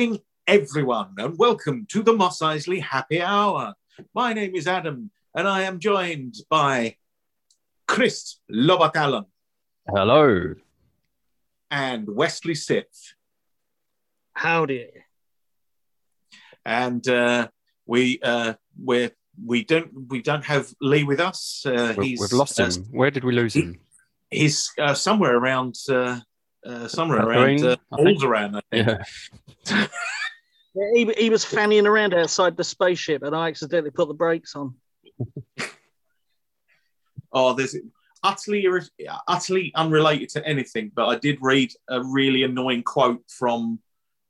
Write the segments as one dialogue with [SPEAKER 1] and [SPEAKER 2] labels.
[SPEAKER 1] Good evening, everyone, and welcome to the Mos Eisley Happy Hour. My name is Adam, and I am joined by Chris Lobak
[SPEAKER 2] Hello.
[SPEAKER 1] and Wesley Sith.
[SPEAKER 3] Howdy.
[SPEAKER 1] And uh, we uh, we we don't we don't have Lee with us. Uh,
[SPEAKER 2] We-
[SPEAKER 1] he's
[SPEAKER 2] We've lost
[SPEAKER 1] uh,
[SPEAKER 2] him. Where did we lose him?
[SPEAKER 1] he's uh, somewhere around uh, uh, somewhere
[SPEAKER 2] Tatooine,
[SPEAKER 1] around uh,
[SPEAKER 2] I think.
[SPEAKER 1] Alderaan, I think.
[SPEAKER 2] Yeah.
[SPEAKER 3] Yeah, He, he was fanning around outside the spaceship and I accidentally put the brakes on.
[SPEAKER 1] Oh, there's utterly utterly unrelated to anything, but I did read a really annoying quote from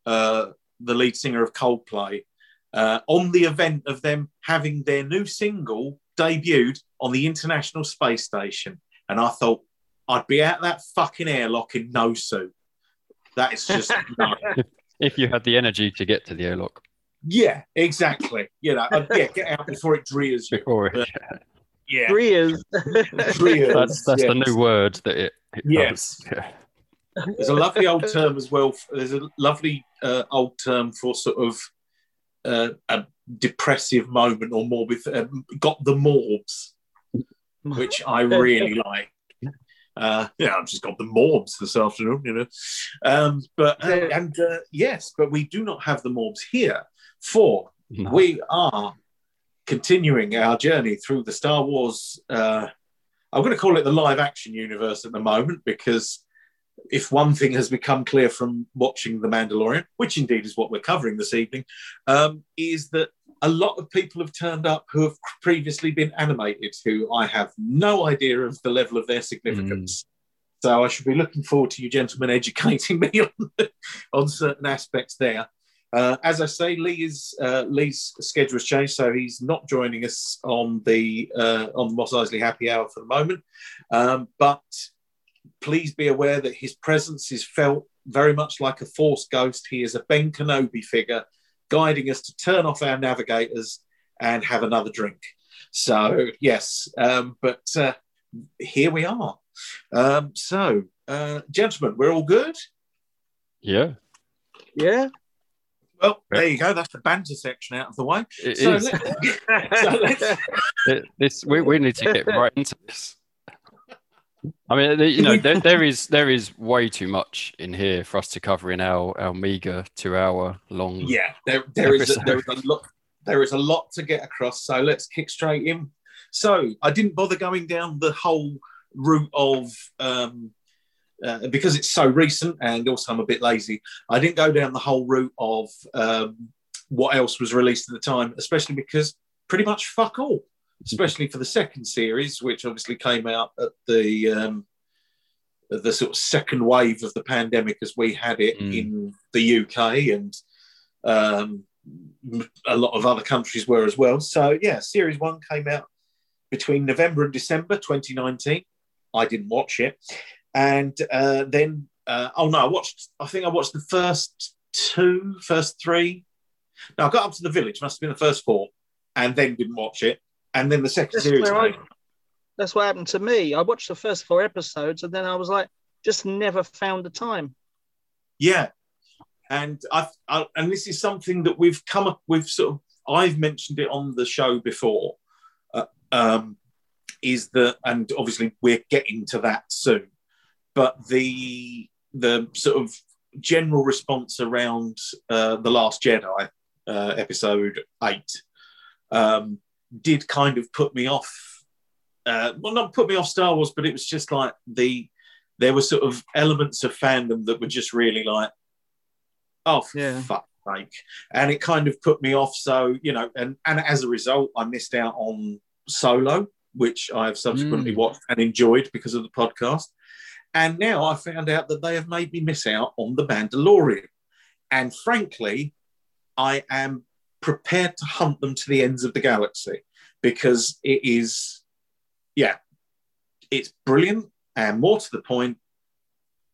[SPEAKER 1] uh, the lead singer of Coldplay uh, on the event of them having their new single debuted on the International Space Station, and I thought I'd be out that fucking airlock in no suit. That's just no.
[SPEAKER 2] If you had the energy to get to the airlock
[SPEAKER 1] yeah, exactly. You know, I'd, yeah, get out before it drears you.
[SPEAKER 2] before it.
[SPEAKER 1] Yeah,
[SPEAKER 3] Three years.
[SPEAKER 1] drears.
[SPEAKER 2] That's that's the new word that it, it
[SPEAKER 1] Yes.
[SPEAKER 2] Yeah.
[SPEAKER 1] There's a lovely old term as well. There's a lovely uh, old term for sort of uh, a depressive moment or more with uh, got the morbs, which I really like. Uh, yeah, I've just got the morbs this afternoon, you know. Um, but uh, and uh, yes, but we do not have the morbs here. For
[SPEAKER 2] No.
[SPEAKER 1] we are continuing our journey through the Star Wars. Uh, I'm going to call it the live action universe at the moment because if one thing has become clear from watching The Mandalorian, which indeed is what we're covering this evening, um, is that a lot of people have turned up who have previously been animated, who I have no idea of the level of their significance. So I should be looking forward to you gentlemen educating me on, on certain aspects there. Uh, as I say, Lee is uh, Lee's schedule has changed, so he's not joining us on the uh, on the Mos Eisley Happy Hour for the moment. Um, but please be aware that his presence is felt very much like a Force ghost. He is a Ben Kenobi figure, guiding us to turn off our navigators and have another drink. So yes, um, but uh, here we are. Um, so, uh, gentlemen, we're all good.
[SPEAKER 2] Yeah.
[SPEAKER 3] yeah.
[SPEAKER 1] Well, there you go. That's the banter section out of the way.
[SPEAKER 2] It
[SPEAKER 1] So
[SPEAKER 2] is.
[SPEAKER 1] let's- so let's-
[SPEAKER 2] It- this we, we need to get right into this. I mean, you know, there, there is there is way too much in here for us to cover in our our meager two hour long.
[SPEAKER 1] yeah, there, there is a, there is a lot there is a lot to get across. So let's kick straight in. So I didn't bother going down the whole route of um, uh, because it's so recent, and also I'm a bit lazy. I didn't go down the whole route of um, what else was released at the time, especially because pretty much fuck all. Especially for the second series, which obviously came out at the um, the sort of second wave of the pandemic as we had it
[SPEAKER 2] Mm.
[SPEAKER 1] in the UK and um, a lot of other countries were as well. So yeah, series one came out between November and December 2019. I didn't watch it, and uh, then uh, oh no, I watched. I think I watched the first two, first three. No, I got up to the village. Must have been the first four, and then didn't watch it. And then the second series.
[SPEAKER 3] I- That's what happened to me. I watched the first four episodes and then I was like, just never found the time.
[SPEAKER 1] Yeah, and I, I and this is something that we've come up. We've sort of I've mentioned it on the show before. Uh, um, is that and obviously we're getting to that soon, but the the sort of general response around uh, the Last Jedi uh, episode eight um, did kind of put me off. Uh, well, not put me off Star Wars, but it was just like the there were sort of elements of fandom that were just really like, oh, for
[SPEAKER 3] Yeah.
[SPEAKER 1] fuck's sake. And it kind of put me off. So, you know, and, and as a result, I missed out on Solo, which I have subsequently
[SPEAKER 2] Mm.
[SPEAKER 1] watched and enjoyed because of the podcast. And now I found out that they have made me miss out on The Mandalorian. And frankly, I am prepared to hunt them to the ends of the galaxy because it is, yeah, it's brilliant. And more to the point,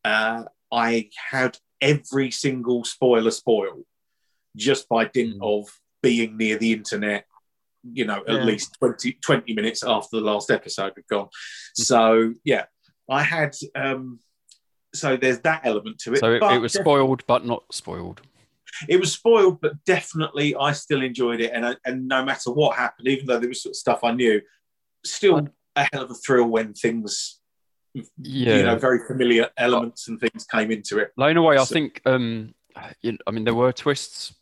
[SPEAKER 1] uh, I had every single spoiler spoiled just by dint
[SPEAKER 2] Mm.
[SPEAKER 1] of being near the internet, you know, at
[SPEAKER 3] Yeah.
[SPEAKER 1] least 20, 20 minutes after the last episode had gone. So, yeah, I had, um, so there's that element to it.
[SPEAKER 2] So it, it was spoiled, but not spoiled.
[SPEAKER 1] It was spoiled, but definitely I still enjoyed it. And I, and no matter what happened, even though there was sort of stuff I knew, still a hell of a thrill when things,
[SPEAKER 2] Yeah.
[SPEAKER 1] you know, very familiar elements and things came into it.
[SPEAKER 2] Like away, a way, I think. Um, you know, I mean, there were twists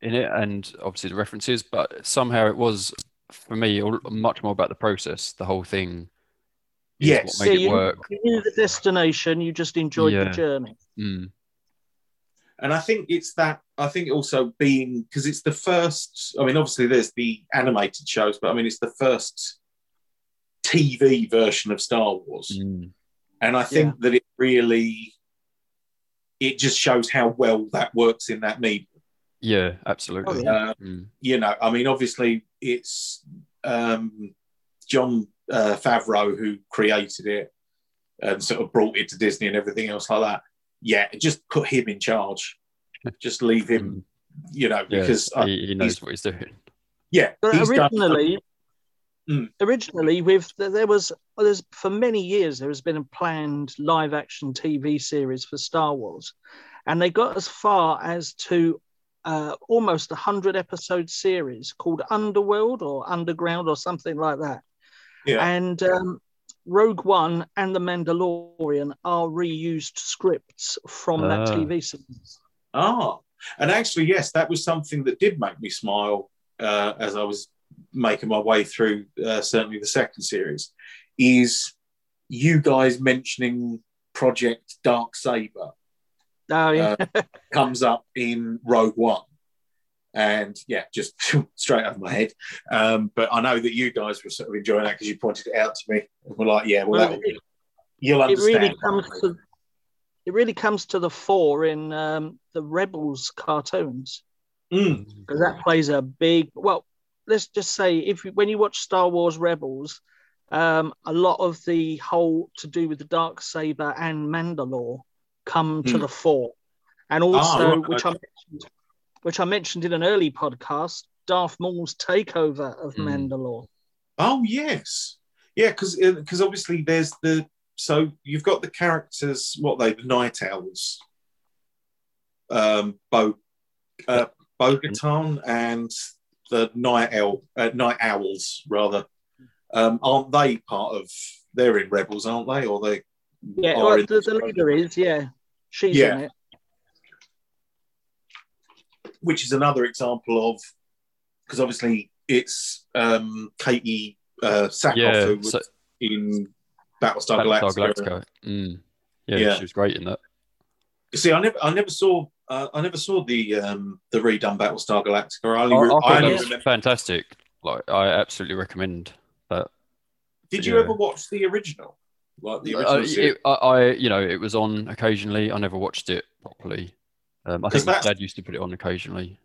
[SPEAKER 2] in it, and obviously the references, but somehow it was for me all- much more about the process. The whole thing.
[SPEAKER 1] Yes.
[SPEAKER 2] What made
[SPEAKER 3] Yeah,
[SPEAKER 2] it work.
[SPEAKER 3] You knew the destination, you just enjoyed
[SPEAKER 2] Yeah.
[SPEAKER 3] the journey.
[SPEAKER 2] Mm.
[SPEAKER 1] And I think it's that. I think also being because it's the first. I mean, obviously there's the animated shows, but I mean it's the first TV version of Star Wars.
[SPEAKER 2] Mm.
[SPEAKER 1] and I think that it really it just shows how well that works in that medium.
[SPEAKER 2] Yeah, absolutely.
[SPEAKER 3] Oh, yeah.
[SPEAKER 1] Uh,
[SPEAKER 2] Mm.
[SPEAKER 1] you know, I mean, obviously it's um, Jon uh, Favreau who created it and sort of brought it to Disney and everything else like that. Yeah, just put him in charge. Just leave him, you know,
[SPEAKER 2] Yeah,
[SPEAKER 1] because uh,
[SPEAKER 2] he, he knows what he's doing.
[SPEAKER 1] yeah,
[SPEAKER 3] But
[SPEAKER 1] he's done-
[SPEAKER 3] originally,
[SPEAKER 1] Mm.
[SPEAKER 3] originally with there was well, there's for many years there has been a planned live action TV series for Star Wars, and they got as far as to uh, almost a hundred episode series called Underworld or Underground or something like that.
[SPEAKER 1] yeah,
[SPEAKER 3] And um, Rogue One and The Mandalorian are reused scripts from that
[SPEAKER 2] Ah.
[SPEAKER 3] TV series.
[SPEAKER 1] Ah, and actually, yes, that was something that did make me smile uh, as I was making my way through uh, certainly the second series. Is you guys mentioning Project Dark Saber
[SPEAKER 3] Oh yeah,
[SPEAKER 1] comes up in Rogue One, and yeah, just straight over my head. Um, but I know that you guys were sort of enjoying that because you pointed it out to me and were like, "Yeah, well,
[SPEAKER 3] Well, it-
[SPEAKER 1] you'll
[SPEAKER 3] it really comes to it really comes to the fore in um, the Rebels cartoons
[SPEAKER 1] Mm,
[SPEAKER 3] because that plays a big. Well, let's just say if you, when you watch Star Wars Rebels, um, a lot of the whole to do with the dark saber and Mandalore come to
[SPEAKER 1] Hmm.
[SPEAKER 3] the fore, and also
[SPEAKER 1] right,
[SPEAKER 3] which I mentioned, which I mentioned in an early podcast, Darth Maul's takeover of
[SPEAKER 2] Hmm.
[SPEAKER 3] Mandalore.
[SPEAKER 1] Oh yes, yeah, because because obviously there's the so you've got the characters what they the Nite Owls, um, Bo, uh, Bo-Katan and the Nite Owl, uh, Nite Owls rather. Um, aren't they part of? They're in Rebels, aren't they? Or they?
[SPEAKER 3] Yeah,
[SPEAKER 1] are
[SPEAKER 3] well,
[SPEAKER 1] in
[SPEAKER 3] the, the leader is yeah, she's
[SPEAKER 1] Yeah.
[SPEAKER 3] in it.
[SPEAKER 1] Which is another example of because obviously it's um, Katee uh, Sackhoff
[SPEAKER 2] Yeah,
[SPEAKER 1] who was
[SPEAKER 2] so-
[SPEAKER 1] in Battlestar
[SPEAKER 2] Battlestar
[SPEAKER 1] Galactica.
[SPEAKER 2] Galactica. Mm. Yeah,
[SPEAKER 1] Yeah.
[SPEAKER 2] she was great in that.
[SPEAKER 1] See, I never, I never saw, uh, I never saw the um, the redone Battlestar Galactica. I only,
[SPEAKER 2] I, I
[SPEAKER 1] I
[SPEAKER 2] that
[SPEAKER 1] only
[SPEAKER 2] was
[SPEAKER 1] remember.
[SPEAKER 2] fantastic. Like, I absolutely recommend that.
[SPEAKER 1] Did you
[SPEAKER 2] yeah.
[SPEAKER 1] ever watch the original, like the
[SPEAKER 2] Uh,
[SPEAKER 1] original? series?
[SPEAKER 2] it, I, I, you know, it was on occasionally. I never watched it properly. Um, I
[SPEAKER 1] 'Cause
[SPEAKER 2] think my dad used to put it on occasionally.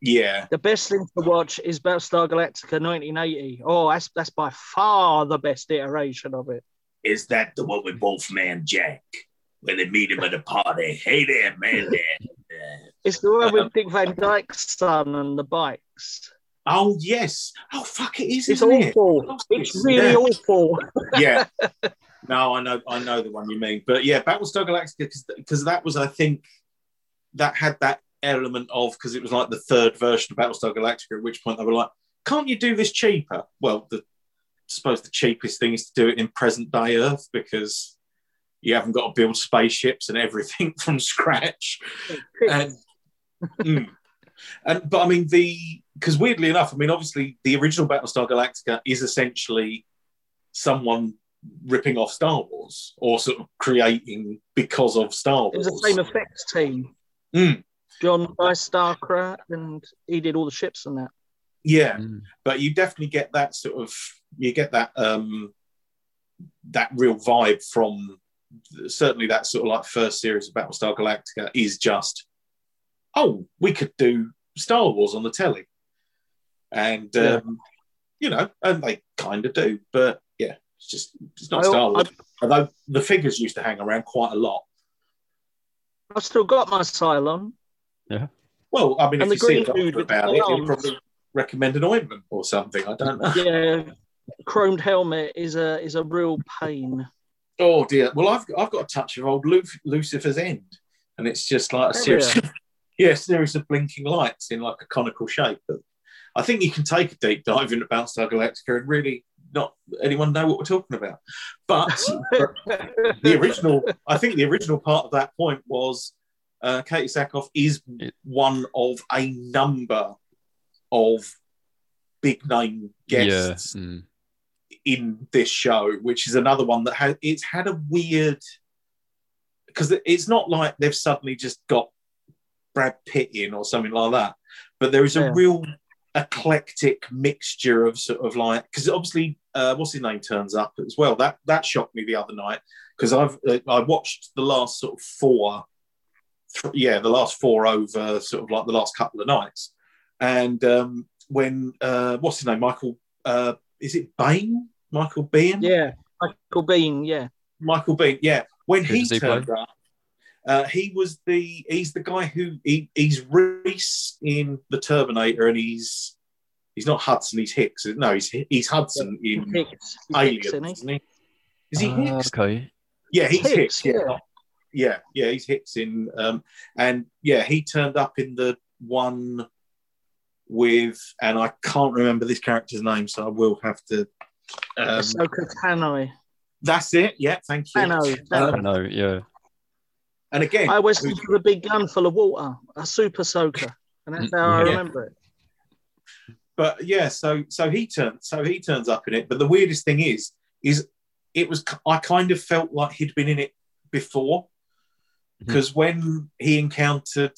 [SPEAKER 1] yeah,
[SPEAKER 3] The best thing to watch is Battlestar Galactica 1980. Oh, that's that's by far the best iteration of it.
[SPEAKER 1] is that the one with Wolfman Jack when they meet him at a party? Hey there, man, there.
[SPEAKER 3] It's the one with Dick Van Dyke's son and the bikes.
[SPEAKER 1] Oh yes. Oh fuck, it is.
[SPEAKER 3] It's
[SPEAKER 1] isn't it?
[SPEAKER 3] awful. It's really
[SPEAKER 1] Yeah.
[SPEAKER 3] awful.
[SPEAKER 1] yeah. No, I know, I know the one you mean, but yeah, Battlestar Galactica because that was, I think, that had that element of because it was like the third version of Battlestar Galactica. At which point they were like, "Can't you do this cheaper?" Well, the I suppose the cheapest thing is to do it in present day Earth because you haven't got to build spaceships and everything from scratch. And, mm. and but I mean the because weirdly enough, I mean obviously the original Battlestar Galactica is essentially someone ripping off Star Wars or sort of creating because of Star Wars.
[SPEAKER 3] It was the same effects team.
[SPEAKER 1] Mm.
[SPEAKER 3] John by Starcraft, and he did all the ships and that.
[SPEAKER 1] Yeah,
[SPEAKER 2] Mm.
[SPEAKER 1] but you definitely get that sort of you get that um that real vibe from certainly that sort of like first series of Battlestar Galactica is just oh we could do Star Wars on the telly and um
[SPEAKER 3] Yeah.
[SPEAKER 1] you know and they kind of do but yeah it's just it's not
[SPEAKER 3] I-
[SPEAKER 1] Star Wars
[SPEAKER 3] I-
[SPEAKER 1] although the figures used to hang around quite a lot
[SPEAKER 3] I've still got my Cylon. Yeah.
[SPEAKER 1] Well I mean
[SPEAKER 3] And
[SPEAKER 1] if
[SPEAKER 3] the
[SPEAKER 1] you see a
[SPEAKER 3] green dude
[SPEAKER 1] doctor
[SPEAKER 3] with the
[SPEAKER 1] about it he'll probably recommend an ointment or something I don't know
[SPEAKER 3] Yeah, chromed helmet is a is a real pain.
[SPEAKER 1] Oh dear. Well, I've I've got a touch of old Lu- Lucifer's End, and it's just like a
[SPEAKER 3] Oh,
[SPEAKER 1] series
[SPEAKER 3] yeah.
[SPEAKER 1] of yeah, series of blinking lights in like a conical shape. But I think you can take a deep dive into Battlestar Galactica and really not anyone know what we're talking about. But the original, I think the original part of that point was uh, Katee Sackhoff is one of a number of big name guests
[SPEAKER 2] Yeah. Mm.
[SPEAKER 1] in this show, which is another one that has it's had a weird because it's not like they've suddenly just got Brad Pitt in or something like that, but there is a
[SPEAKER 3] Yeah.
[SPEAKER 1] real eclectic mixture of sort of like because obviously uh, what's his name turns up as well. That that shocked me the other night because I've uh, I watched the last sort of four, th- yeah, the last four over sort of like the last couple of nights, and um, when uh, what's his name Michael uh, is it Bain Michael Biehn
[SPEAKER 3] yeah, Michael Biehn. Yeah,
[SPEAKER 1] Michael Biehn yeah when
[SPEAKER 2] Who
[SPEAKER 1] he
[SPEAKER 2] he
[SPEAKER 1] turned up. Uh, he was the he's the guy who he, he's Reese in the Terminator and he's he's not Hudson he's Hicks no he's he's Hudson in
[SPEAKER 3] Hicks. He's
[SPEAKER 1] Aliens
[SPEAKER 3] Hicks, isn't he?
[SPEAKER 1] isn't he? Is he
[SPEAKER 2] Ah,
[SPEAKER 1] Hicks?
[SPEAKER 2] okay.
[SPEAKER 1] Yeah, he's
[SPEAKER 3] Hicks,
[SPEAKER 1] Hicks. yeah.
[SPEAKER 3] yeah.
[SPEAKER 1] yeah, yeah, he's Hicks in, um, and yeah, he turned up in the one with, and I can't remember this character's name, so I will have to. Um,
[SPEAKER 3] Ahsoka Tano.
[SPEAKER 1] that's it. Yeah, thank you.
[SPEAKER 3] Tano.
[SPEAKER 2] I
[SPEAKER 3] Tano.
[SPEAKER 2] Yeah.
[SPEAKER 1] And again,
[SPEAKER 3] I always
[SPEAKER 1] who's-
[SPEAKER 3] think of a big gun full of water, a super soaker, and that's how I remember it.
[SPEAKER 1] But yeah, so so he turns so he turns up in it. But the weirdest thing is, is it was I kind of felt like he'd been in it before
[SPEAKER 2] mm-hmm.
[SPEAKER 1] because when he encountered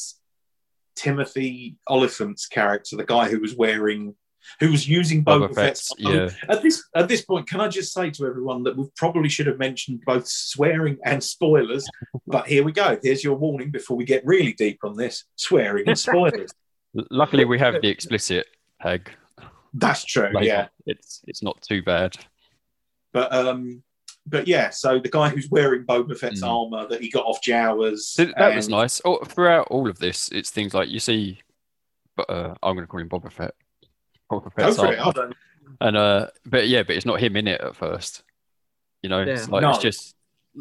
[SPEAKER 1] Timothy Olyphant's character, the guy who was wearing, who was using Boba,
[SPEAKER 2] Boba yeah.
[SPEAKER 1] At this at this point, can I just say to everyone that we probably should have mentioned both swearing and spoilers, but here we go. Here's your warning before we get really deep on this: swearing and spoilers.
[SPEAKER 2] Luckily, we have the explicit tag.
[SPEAKER 1] That's true.
[SPEAKER 2] label.
[SPEAKER 1] Yeah.
[SPEAKER 2] It's it's not too bad.
[SPEAKER 1] But um, but yeah, so the guy who's wearing Boba Fett's
[SPEAKER 2] Mm.
[SPEAKER 1] armor that he got off Jawas.
[SPEAKER 2] So that was nice. Oh, throughout all of this, it's things like you see, but uh, I'm going to call him Boba Fett. Boba
[SPEAKER 1] Go
[SPEAKER 2] Fett's
[SPEAKER 1] for it.
[SPEAKER 2] Armor.
[SPEAKER 1] don't,
[SPEAKER 2] And uh, but yeah, but it's not him in it at first. You know, it's like
[SPEAKER 1] No.
[SPEAKER 2] it's just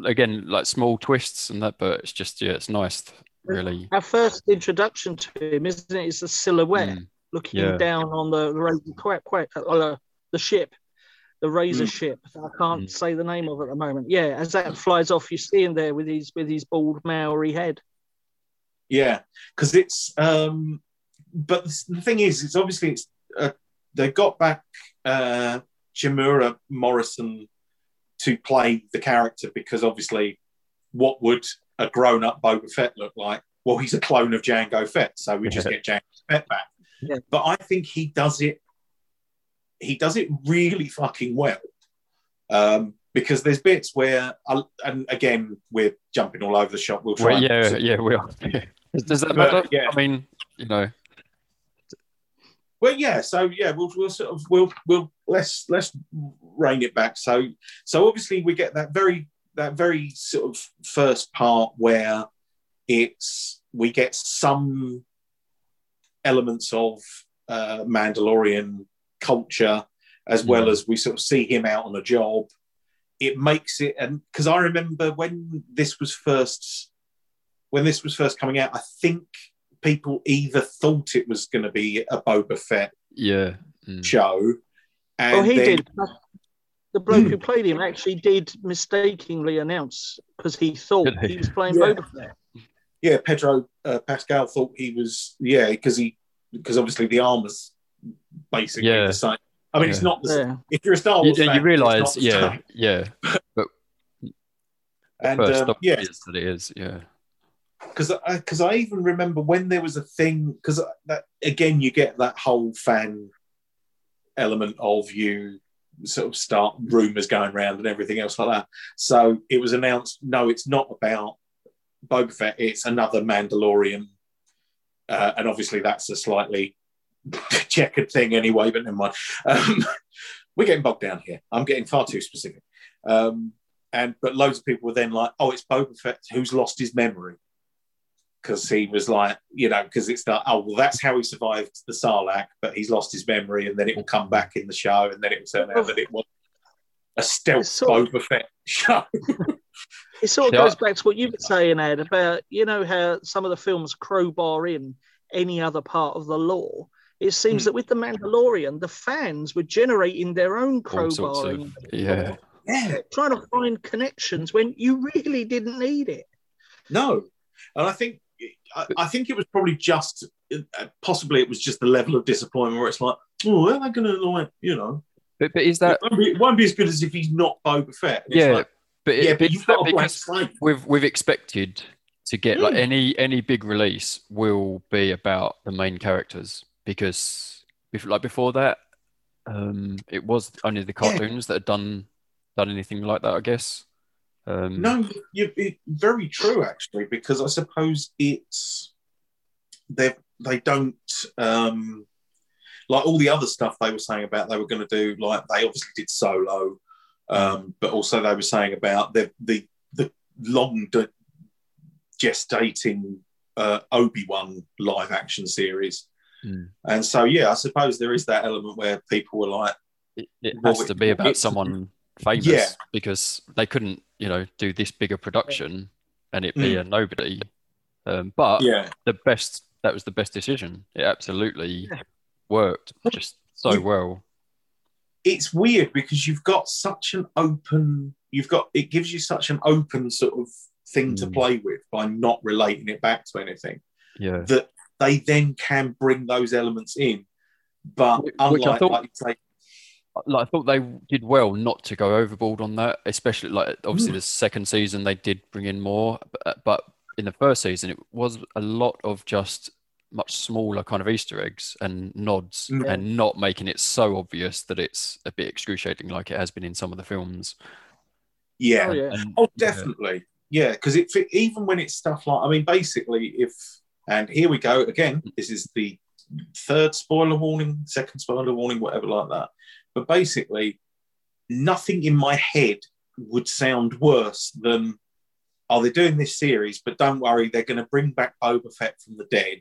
[SPEAKER 2] again like small twists and that, but it's just yeah, it's nice. Really.
[SPEAKER 3] Our first introduction to him, isn't it? it? Is a silhouette
[SPEAKER 2] Mm.
[SPEAKER 3] Looking
[SPEAKER 2] Yeah.
[SPEAKER 3] down on the the, razor, quite, quite, uh, the ship, the razor
[SPEAKER 1] Mm.
[SPEAKER 3] ship. I can't
[SPEAKER 2] Mm.
[SPEAKER 3] say the name of it at the moment. Yeah, as that flies off, you see him there with his with his bald Maori head.
[SPEAKER 1] yeah, because it's um, but the thing is, it's obviously it's uh, they got back uh, Temuera Morrison to play the character because obviously, what would a grown-up Boba Fett look like? Well, he's a clone of Jango Fett, so we just get Jango Fett back.
[SPEAKER 3] Yeah.
[SPEAKER 1] But I think he does it. He does it really fucking well. Um, because there's bits where, I, and again, we're jumping all over the shop. We'll try.
[SPEAKER 2] Well, yeah,
[SPEAKER 1] sort of-
[SPEAKER 2] yeah, we are. Does, does that
[SPEAKER 1] But,
[SPEAKER 2] matter?
[SPEAKER 1] yeah.
[SPEAKER 2] I mean, you know,
[SPEAKER 1] Well, yeah. So yeah, we'll, we'll sort of we'll we'll let's let's rein it back. So so obviously we get that very that very sort of first part where it's we get some elements of uh, Mandalorian culture as well as we sort of see him out on a job. It makes it and because I remember when this was first when this was first coming out, I think people either thought it was going to be a Boba Fett
[SPEAKER 2] yeah. Mm.
[SPEAKER 1] show, and
[SPEAKER 3] Oh, he
[SPEAKER 1] then,
[SPEAKER 3] did. The bloke who played him actually did mistakenly announce because he thought
[SPEAKER 2] he?
[SPEAKER 3] he was playing
[SPEAKER 1] Yeah.
[SPEAKER 3] Boba Fett.
[SPEAKER 1] Yeah, Pedro uh, Pascal thought he was yeah because he because obviously the armor's basically
[SPEAKER 2] Yeah.
[SPEAKER 1] the same. I mean, it's not the
[SPEAKER 3] Yeah.
[SPEAKER 1] if you're a Star
[SPEAKER 2] You,
[SPEAKER 1] Wars
[SPEAKER 2] you
[SPEAKER 1] fan,
[SPEAKER 2] realise,
[SPEAKER 1] it's not the
[SPEAKER 2] yeah,
[SPEAKER 1] same.
[SPEAKER 2] yeah.
[SPEAKER 1] and
[SPEAKER 2] First
[SPEAKER 1] um, yeah,
[SPEAKER 2] it is that it is, yeah.
[SPEAKER 1] because because I, even remember when there was a thing because that again you get that whole fan element of you sort of start rumors going around and everything else like that. So it was announced, no, it's not about Boba Fett. It's another Mandalorian, uh, and obviously that's a slightly checkered thing anyway. But never mind. Um, we're getting bogged down here. I'm getting far too specific. Um, and but loads of people were then like, "Oh, it's Boba Fett who's lost his memory." Because he was like, you know, because it's that, oh, well, that's how he survived the Sarlacc, but he's lost his memory, and then it will come back in the show, and then it will turn out that it was a stealth Boba Fett show.
[SPEAKER 3] It sort of
[SPEAKER 2] Yeah.
[SPEAKER 3] goes back to what you were saying, Ed, about you know how some of the films crowbar in any other part of the lore. It seems
[SPEAKER 1] Hmm.
[SPEAKER 3] that with the Mandalorian, the fans were generating their own
[SPEAKER 2] All sorts
[SPEAKER 3] crowbarring,
[SPEAKER 2] of yeah.
[SPEAKER 1] Yeah,
[SPEAKER 3] trying to find connections when you really didn't need it.
[SPEAKER 1] no, and I think I, I think it was probably just uh, possibly it was just the level of disappointment where it's like, oh, are they going to like you know?
[SPEAKER 2] But but is that
[SPEAKER 1] it, won't be, it won't be as good as if he's not Boba Fett. It's
[SPEAKER 2] yeah?
[SPEAKER 1] like,
[SPEAKER 2] but
[SPEAKER 1] yeah,
[SPEAKER 2] it,
[SPEAKER 1] but you've got a blank
[SPEAKER 2] because we've we've expected to get like
[SPEAKER 1] Mm.
[SPEAKER 2] any any big release will be about the main characters because before, like before that um it was only the
[SPEAKER 1] Yeah.
[SPEAKER 2] cartoons that had done done anything like that I guess um
[SPEAKER 1] No, you, it, very true actually, because I suppose it's they they don't um, like all the other stuff they were saying about they were going to do. Like they obviously did Solo, um, but also they were saying about the the the long de- gestating uh, Obi Wan live action series.
[SPEAKER 2] Mm.
[SPEAKER 1] And so, yeah, I suppose there is that element where people were like,
[SPEAKER 2] it, it
[SPEAKER 1] Well,
[SPEAKER 2] has to be about someone famous
[SPEAKER 1] Yeah.
[SPEAKER 2] because they couldn't you know do this bigger production and it be
[SPEAKER 1] Mm.
[SPEAKER 2] a nobody um but
[SPEAKER 1] yeah,
[SPEAKER 2] the best that was the best decision it absolutely worked just so
[SPEAKER 1] You-
[SPEAKER 2] well
[SPEAKER 1] it's weird because you've got such an open you've got it gives you such an open sort of thing to
[SPEAKER 2] Mm.
[SPEAKER 1] play with by not relating it back to anything
[SPEAKER 2] yeah
[SPEAKER 1] that they then can bring those elements in but
[SPEAKER 2] Which- which I thought-
[SPEAKER 1] like you say
[SPEAKER 2] like I thought they did well not to go overboard on that, especially like obviously
[SPEAKER 1] Mm.
[SPEAKER 2] the second season they did bring in more, but, but in the first season it was a lot of just much smaller kind of Easter eggs and nods
[SPEAKER 1] Mm.
[SPEAKER 2] and not making it so obvious that it's a bit excruciating like it has been in some of the films.
[SPEAKER 1] yeah
[SPEAKER 3] Oh, yeah.
[SPEAKER 2] And-
[SPEAKER 1] oh definitely yeah because it even when it's stuff like i mean basically if and here we go again this is the third spoiler warning second spoiler warning whatever like that but basically nothing in my head would sound worse than oh they're doing this series but don't worry they're going to bring back Boba Fett from the dead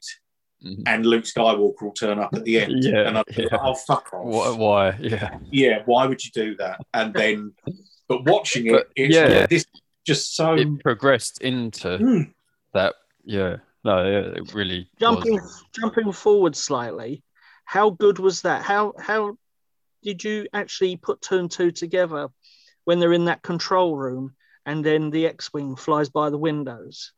[SPEAKER 2] Mhm.
[SPEAKER 1] and Luke Skywalker will turn up at the end
[SPEAKER 2] Yeah,
[SPEAKER 1] and I'd be like, oh fuck off
[SPEAKER 2] Why, why? Yeah.
[SPEAKER 1] yeah why would you do that and then but watching it
[SPEAKER 2] But,
[SPEAKER 1] it's
[SPEAKER 2] yeah.
[SPEAKER 1] like, this just so
[SPEAKER 2] It progressed into
[SPEAKER 1] Hmm.
[SPEAKER 2] that. Yeah. No, it really
[SPEAKER 3] Jumping
[SPEAKER 2] was.
[SPEAKER 3] jumping forward slightly, how good was that? How how did you actually put two and two together when they're in that control room and then the X-wing flies by the windows?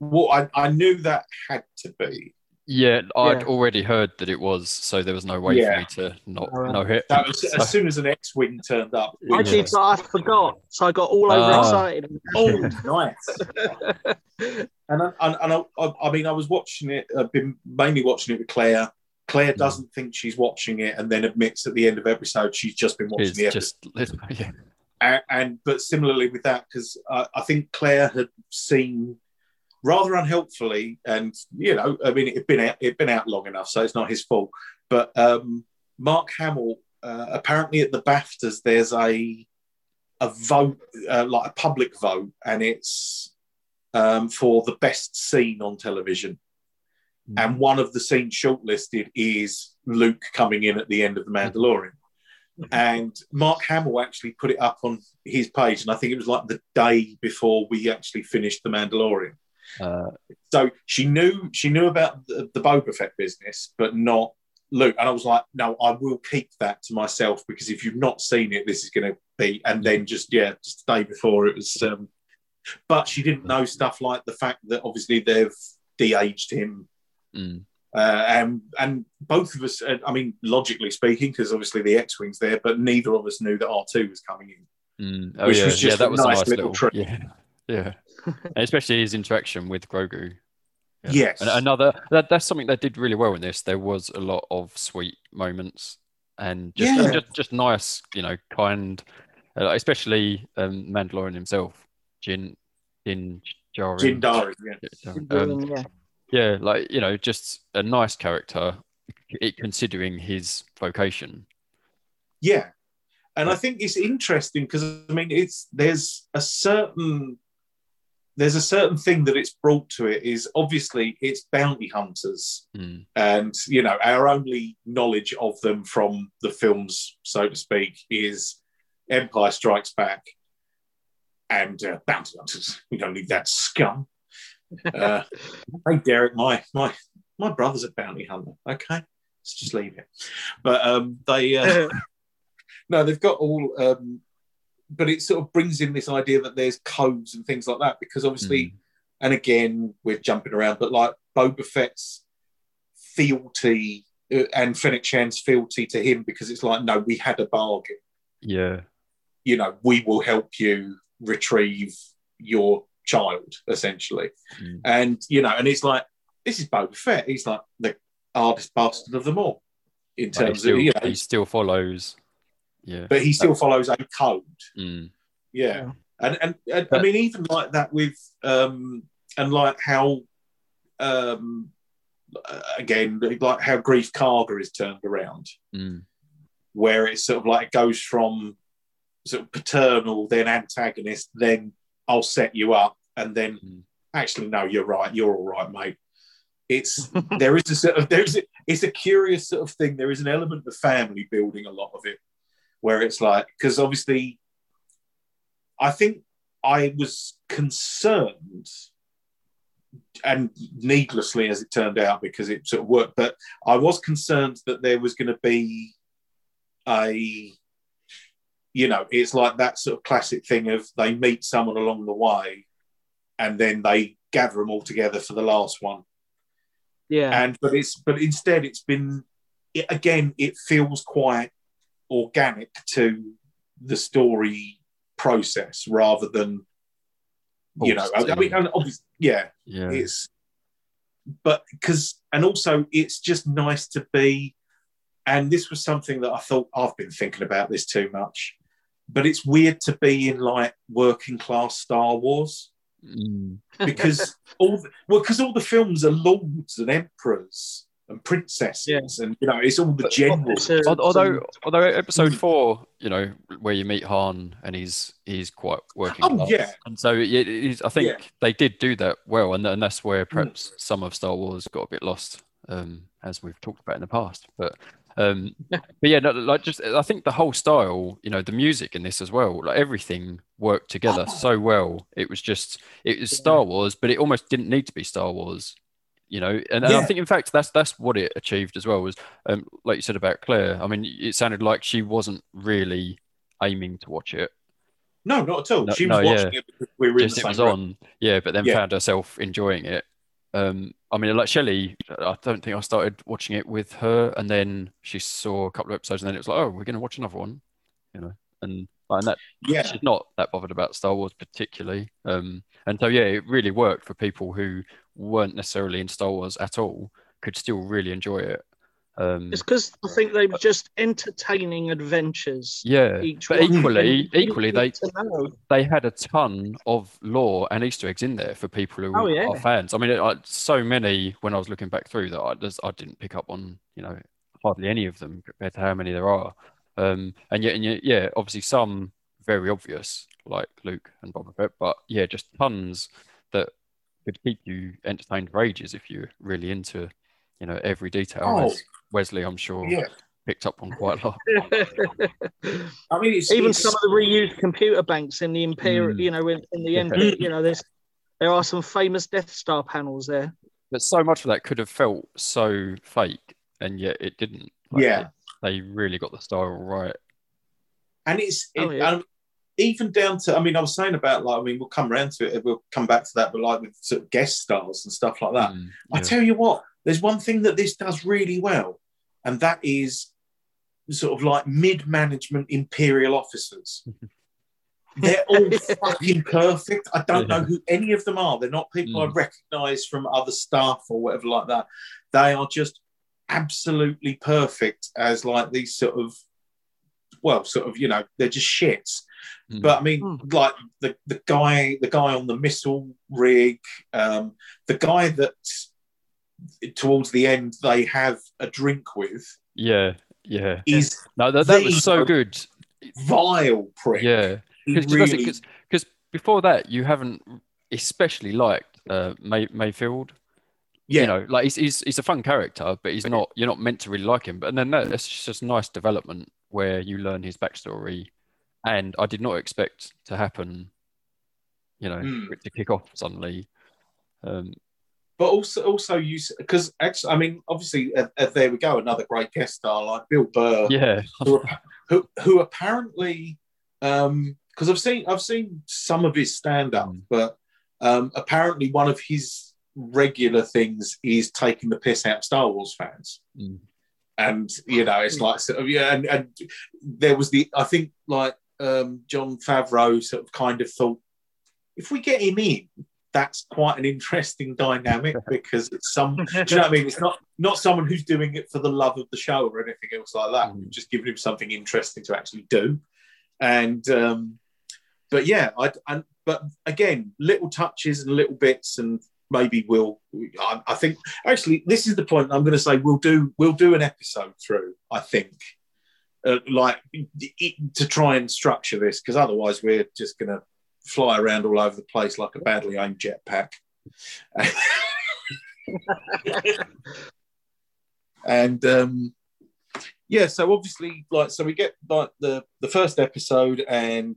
[SPEAKER 1] Well, I, I knew that had to be.
[SPEAKER 2] Yeah, I'd
[SPEAKER 3] Yeah.
[SPEAKER 2] already heard that it was, so there was no way
[SPEAKER 1] Yeah.
[SPEAKER 2] for me to not
[SPEAKER 3] Alright.
[SPEAKER 2] know it.
[SPEAKER 1] That was
[SPEAKER 2] So-
[SPEAKER 1] as soon as an X-wing turned up.
[SPEAKER 3] I
[SPEAKER 2] Yeah.
[SPEAKER 3] did, but I forgot, so I got all
[SPEAKER 2] Ah.
[SPEAKER 3] overexcited.
[SPEAKER 1] Oh, nice. And I, and, and I, I, I mean, I was watching it. I've been mainly watching it with Claire. Claire
[SPEAKER 2] Mm.
[SPEAKER 1] doesn't think she's watching it, and then admits at the end of episode she's just been watching
[SPEAKER 2] It's
[SPEAKER 1] the episode.
[SPEAKER 2] just yeah.
[SPEAKER 1] And, and but similarly with that, because uh, I think Claire had seen rather unhelpfully, and you know, I mean, it'd been out, it'd been out long enough, so it's not his fault. But um, Mark Hamill, uh, apparently at the BAFTAs, there's a a vote, uh, like a public vote, and it's um, for the best scene on television. And one of the scenes shortlisted is Luke coming in at the end of The Mandalorian. And Mark Hamill actually put it up on his page, and I think it was like the day before we actually finished The Mandalorian.
[SPEAKER 2] Uh,
[SPEAKER 1] So she knew she knew about the, the Boba Fett business, but not Luke. And I was like, no, I will keep that to myself because if you've not seen it, this is going to be. And then just yeah, just the day before it was. Um, but she didn't know stuff like the fact that obviously they've de-aged him
[SPEAKER 2] mm,
[SPEAKER 1] uh, and and both of us, uh, I mean, logically speaking, because obviously the X-wing's there, but neither of us knew that R two was coming in.
[SPEAKER 2] mm. Oh
[SPEAKER 1] Which
[SPEAKER 2] yeah,
[SPEAKER 1] was just
[SPEAKER 2] yeah,
[SPEAKER 1] a
[SPEAKER 2] that was a
[SPEAKER 1] nice
[SPEAKER 2] nice
[SPEAKER 1] little
[SPEAKER 2] little,
[SPEAKER 1] trick.
[SPEAKER 2] yeah, yeah, especially his interaction with Grogu. Yeah.
[SPEAKER 1] Yes,
[SPEAKER 2] And another that, that's something they did really well in this. There was a lot of sweet moments and just
[SPEAKER 1] Yeah.
[SPEAKER 2] just, just nice, you know, kind, uh, especially um, Mandalorian himself, Jin, Din Djarin.
[SPEAKER 1] Jin Dari, yeah.
[SPEAKER 2] Um,
[SPEAKER 3] yeah.
[SPEAKER 2] yeah, like you know, just a nice character, it, considering his vocation.
[SPEAKER 1] Yeah, and I think it's interesting because I mean, it's there's a certain there's a certain thing that it's brought to it is obviously it's bounty hunters,
[SPEAKER 2] Mm,
[SPEAKER 1] and you know our only knowledge of them from the films, so to speak, is Empire Strikes Back and uh, bounty hunters. We don't need that scum. Uh, hey, Derek, my my my brother's a bounty hunter. Okay, let's just leave it. But um, they uh, no, they've got all. Um, but it sort of brings in this idea that there's codes and things like that because obviously,
[SPEAKER 2] Mm.
[SPEAKER 1] and again we're jumping around, but like Boba Fett's fealty uh, and Fennec Shand's fealty to him because it's like no, we had a bargain.
[SPEAKER 2] Yeah.
[SPEAKER 1] You know, we will help you retrieve your child essentially,
[SPEAKER 2] Mm.
[SPEAKER 1] and you know, and it's like this is Boba Fett. He's like the hardest bastard of them all in terms
[SPEAKER 2] still,
[SPEAKER 1] of you know,
[SPEAKER 2] he still follows. Yeah.
[SPEAKER 1] but he still follows a code.
[SPEAKER 2] Mm.
[SPEAKER 1] Yeah.
[SPEAKER 3] Yeah.
[SPEAKER 1] And, and and I mean even like that with um and like how um uh, again like how Greef Karga is turned around
[SPEAKER 2] Mm.
[SPEAKER 1] where it's sort of like it goes from sort of paternal then antagonist then I'll set you up and then
[SPEAKER 2] Mm.
[SPEAKER 1] actually no you're right you're all right mate it's there is a sort of there's a, it's a curious sort of thing there is an element of family building a lot of it where it's like because obviously I think I was concerned, and needlessly as it turned out, because it sort of worked, but I was concerned that there was going to be a, you know, it's like that sort of classic thing of they meet someone along the way and then they gather them all together for the last one.
[SPEAKER 3] Yeah.
[SPEAKER 1] And, but it's, but instead it's been, it, again, it feels quite organic to the story process rather than you know I, mean obviously yeah
[SPEAKER 2] Yeah.
[SPEAKER 1] it's but because and also it's just nice to be and this was something that I thought I've been thinking about this too much but it's weird to be in like working class Star Wars
[SPEAKER 2] Mm.
[SPEAKER 1] because all the, well because all the films are lords and emperors and princesses and you know it's all the
[SPEAKER 2] But-
[SPEAKER 1] generals
[SPEAKER 3] Officers
[SPEAKER 2] Al- Although, although episode
[SPEAKER 1] Mm.
[SPEAKER 2] four, you know, where you meet Han and he's he's quite working
[SPEAKER 1] Oh,
[SPEAKER 2] class,
[SPEAKER 1] yeah.
[SPEAKER 2] and so it, it is, I think
[SPEAKER 1] Yeah. Mm.
[SPEAKER 2] they did do that well, and, and that's where perhaps some of Star Wars got a bit lost, um, as we've talked about in the past. But um, but yeah, no, like just I think the whole style, you know, the music in this as well, like everything worked together
[SPEAKER 1] Oh.
[SPEAKER 2] so well. It was just it was Star Wars, but it almost didn't need to be Star Wars. You know, and, and I think in fact that's that's what it achieved as well was um, like you said about Claire. I mean, it sounded like she wasn't really aiming to watch it.
[SPEAKER 1] no not at all
[SPEAKER 2] No-
[SPEAKER 1] she was
[SPEAKER 2] no,
[SPEAKER 1] watching
[SPEAKER 2] yeah.
[SPEAKER 1] it because we were in the
[SPEAKER 2] it
[SPEAKER 1] same
[SPEAKER 2] was
[SPEAKER 1] room.
[SPEAKER 2] on, yeah, but then
[SPEAKER 1] Yeah.
[SPEAKER 2] found herself enjoying it. Um, I mean, like Shelley, I don't think I started watching it with her, and then she saw a couple of episodes, and then it was like, oh, we're going to watch another one, you know, and and that
[SPEAKER 1] yeah
[SPEAKER 2] she's not that bothered about Star Wars particularly. Um, and so yeah, it really worked for people who weren't necessarily in Star Wars at all, could still really enjoy it. Um,
[SPEAKER 3] It's because I think they were just entertaining adventures.
[SPEAKER 2] yeah,
[SPEAKER 3] Each
[SPEAKER 2] but equally, equally they they had a ton of lore and Easter eggs in there for people who
[SPEAKER 3] Oh, yeah.
[SPEAKER 2] are fans. I mean, I, so many when I was looking back through that I just I didn't pick up on you know hardly any of them compared to how many there are. Um, and yet, and yet, yeah, obviously some very obvious like Luke and Boba Fett, but yeah, just tons that could keep you entertained for ages if you're really into you know every detail.
[SPEAKER 1] Oh.
[SPEAKER 2] As Wesley, I'm sure,
[SPEAKER 1] yeah
[SPEAKER 2] picked up on quite a lot.
[SPEAKER 1] I mean it's,
[SPEAKER 3] Even
[SPEAKER 1] it's-
[SPEAKER 3] some of the reused computer banks in the Imperial,
[SPEAKER 2] Mm.
[SPEAKER 3] you know, in, in the
[SPEAKER 2] Yeah.
[SPEAKER 3] end, you know, there's there are some famous Death Star panels there.
[SPEAKER 2] But so much of that could have felt so fake, and yet it didn't. Like,
[SPEAKER 1] Yeah.
[SPEAKER 2] they really got the style right.
[SPEAKER 1] and it's
[SPEAKER 3] Oh, yeah.
[SPEAKER 1] um, even down to I mean I was saying about like I mean we'll come around to it we'll come back to that but like with sort of guest stars and stuff like that.
[SPEAKER 2] Mm,
[SPEAKER 1] I tell you what there's one thing that this does really well and that is sort of like mid-management imperial officers. They're all fucking perfect. I don't know who any of them are. They're not people I
[SPEAKER 2] Mm.
[SPEAKER 1] recognize from other staff or whatever like that. They are just absolutely perfect as like these sort of well sort of you know they're just shits
[SPEAKER 2] Mm.
[SPEAKER 1] but I mean,
[SPEAKER 3] Hmm.
[SPEAKER 1] like the, the guy, the guy on the missile rig, um, the guy that towards the end they have a drink with
[SPEAKER 2] yeah, yeah.
[SPEAKER 1] is
[SPEAKER 2] No, that, that was so good.
[SPEAKER 1] vile prick.
[SPEAKER 2] Yeah,
[SPEAKER 1] He
[SPEAKER 2] because
[SPEAKER 1] really,
[SPEAKER 2] before that you haven't especially liked uh, May, Mayfield.
[SPEAKER 1] yeah,
[SPEAKER 2] You know, like he's, he's he's a fun character, but he's not. You're not meant to really like him. But and then that, that's just nice development where you learn his backstory, and I did not expect to happen you know,
[SPEAKER 1] Mm.
[SPEAKER 2] to kick off suddenly. Um,
[SPEAKER 1] But also, also you because actually, I mean, obviously, uh, uh, there we go, another great guest star like Bill Burr,
[SPEAKER 2] yeah,
[SPEAKER 1] who, who, who apparently, because I've seen I've seen some of his stand up,
[SPEAKER 2] Mm.
[SPEAKER 1] but um, apparently one of his regular things is taking the piss out of Star Wars fans.
[SPEAKER 2] Mm.
[SPEAKER 1] And you know, it's like sort of yeah, and, and there was the I think like um, Jon Favreau sort of kind of thought if we get him in, that's quite an interesting dynamic because it's some do you know what I mean? It's not not someone who's doing it for the love of the show or anything else like that.
[SPEAKER 2] Mm.
[SPEAKER 1] We've just giving him something interesting to actually do. And um, but yeah, I and but again, little touches and little bits, and maybe we'll. I, I think actually this is the point. I'm going to say we'll do we'll do an episode through. I think. Uh, like it, to try and structure this because otherwise we're just going to fly around all over the place like a badly aimed jetpack. and um, yeah, so obviously, like, so we get like the the first episode, and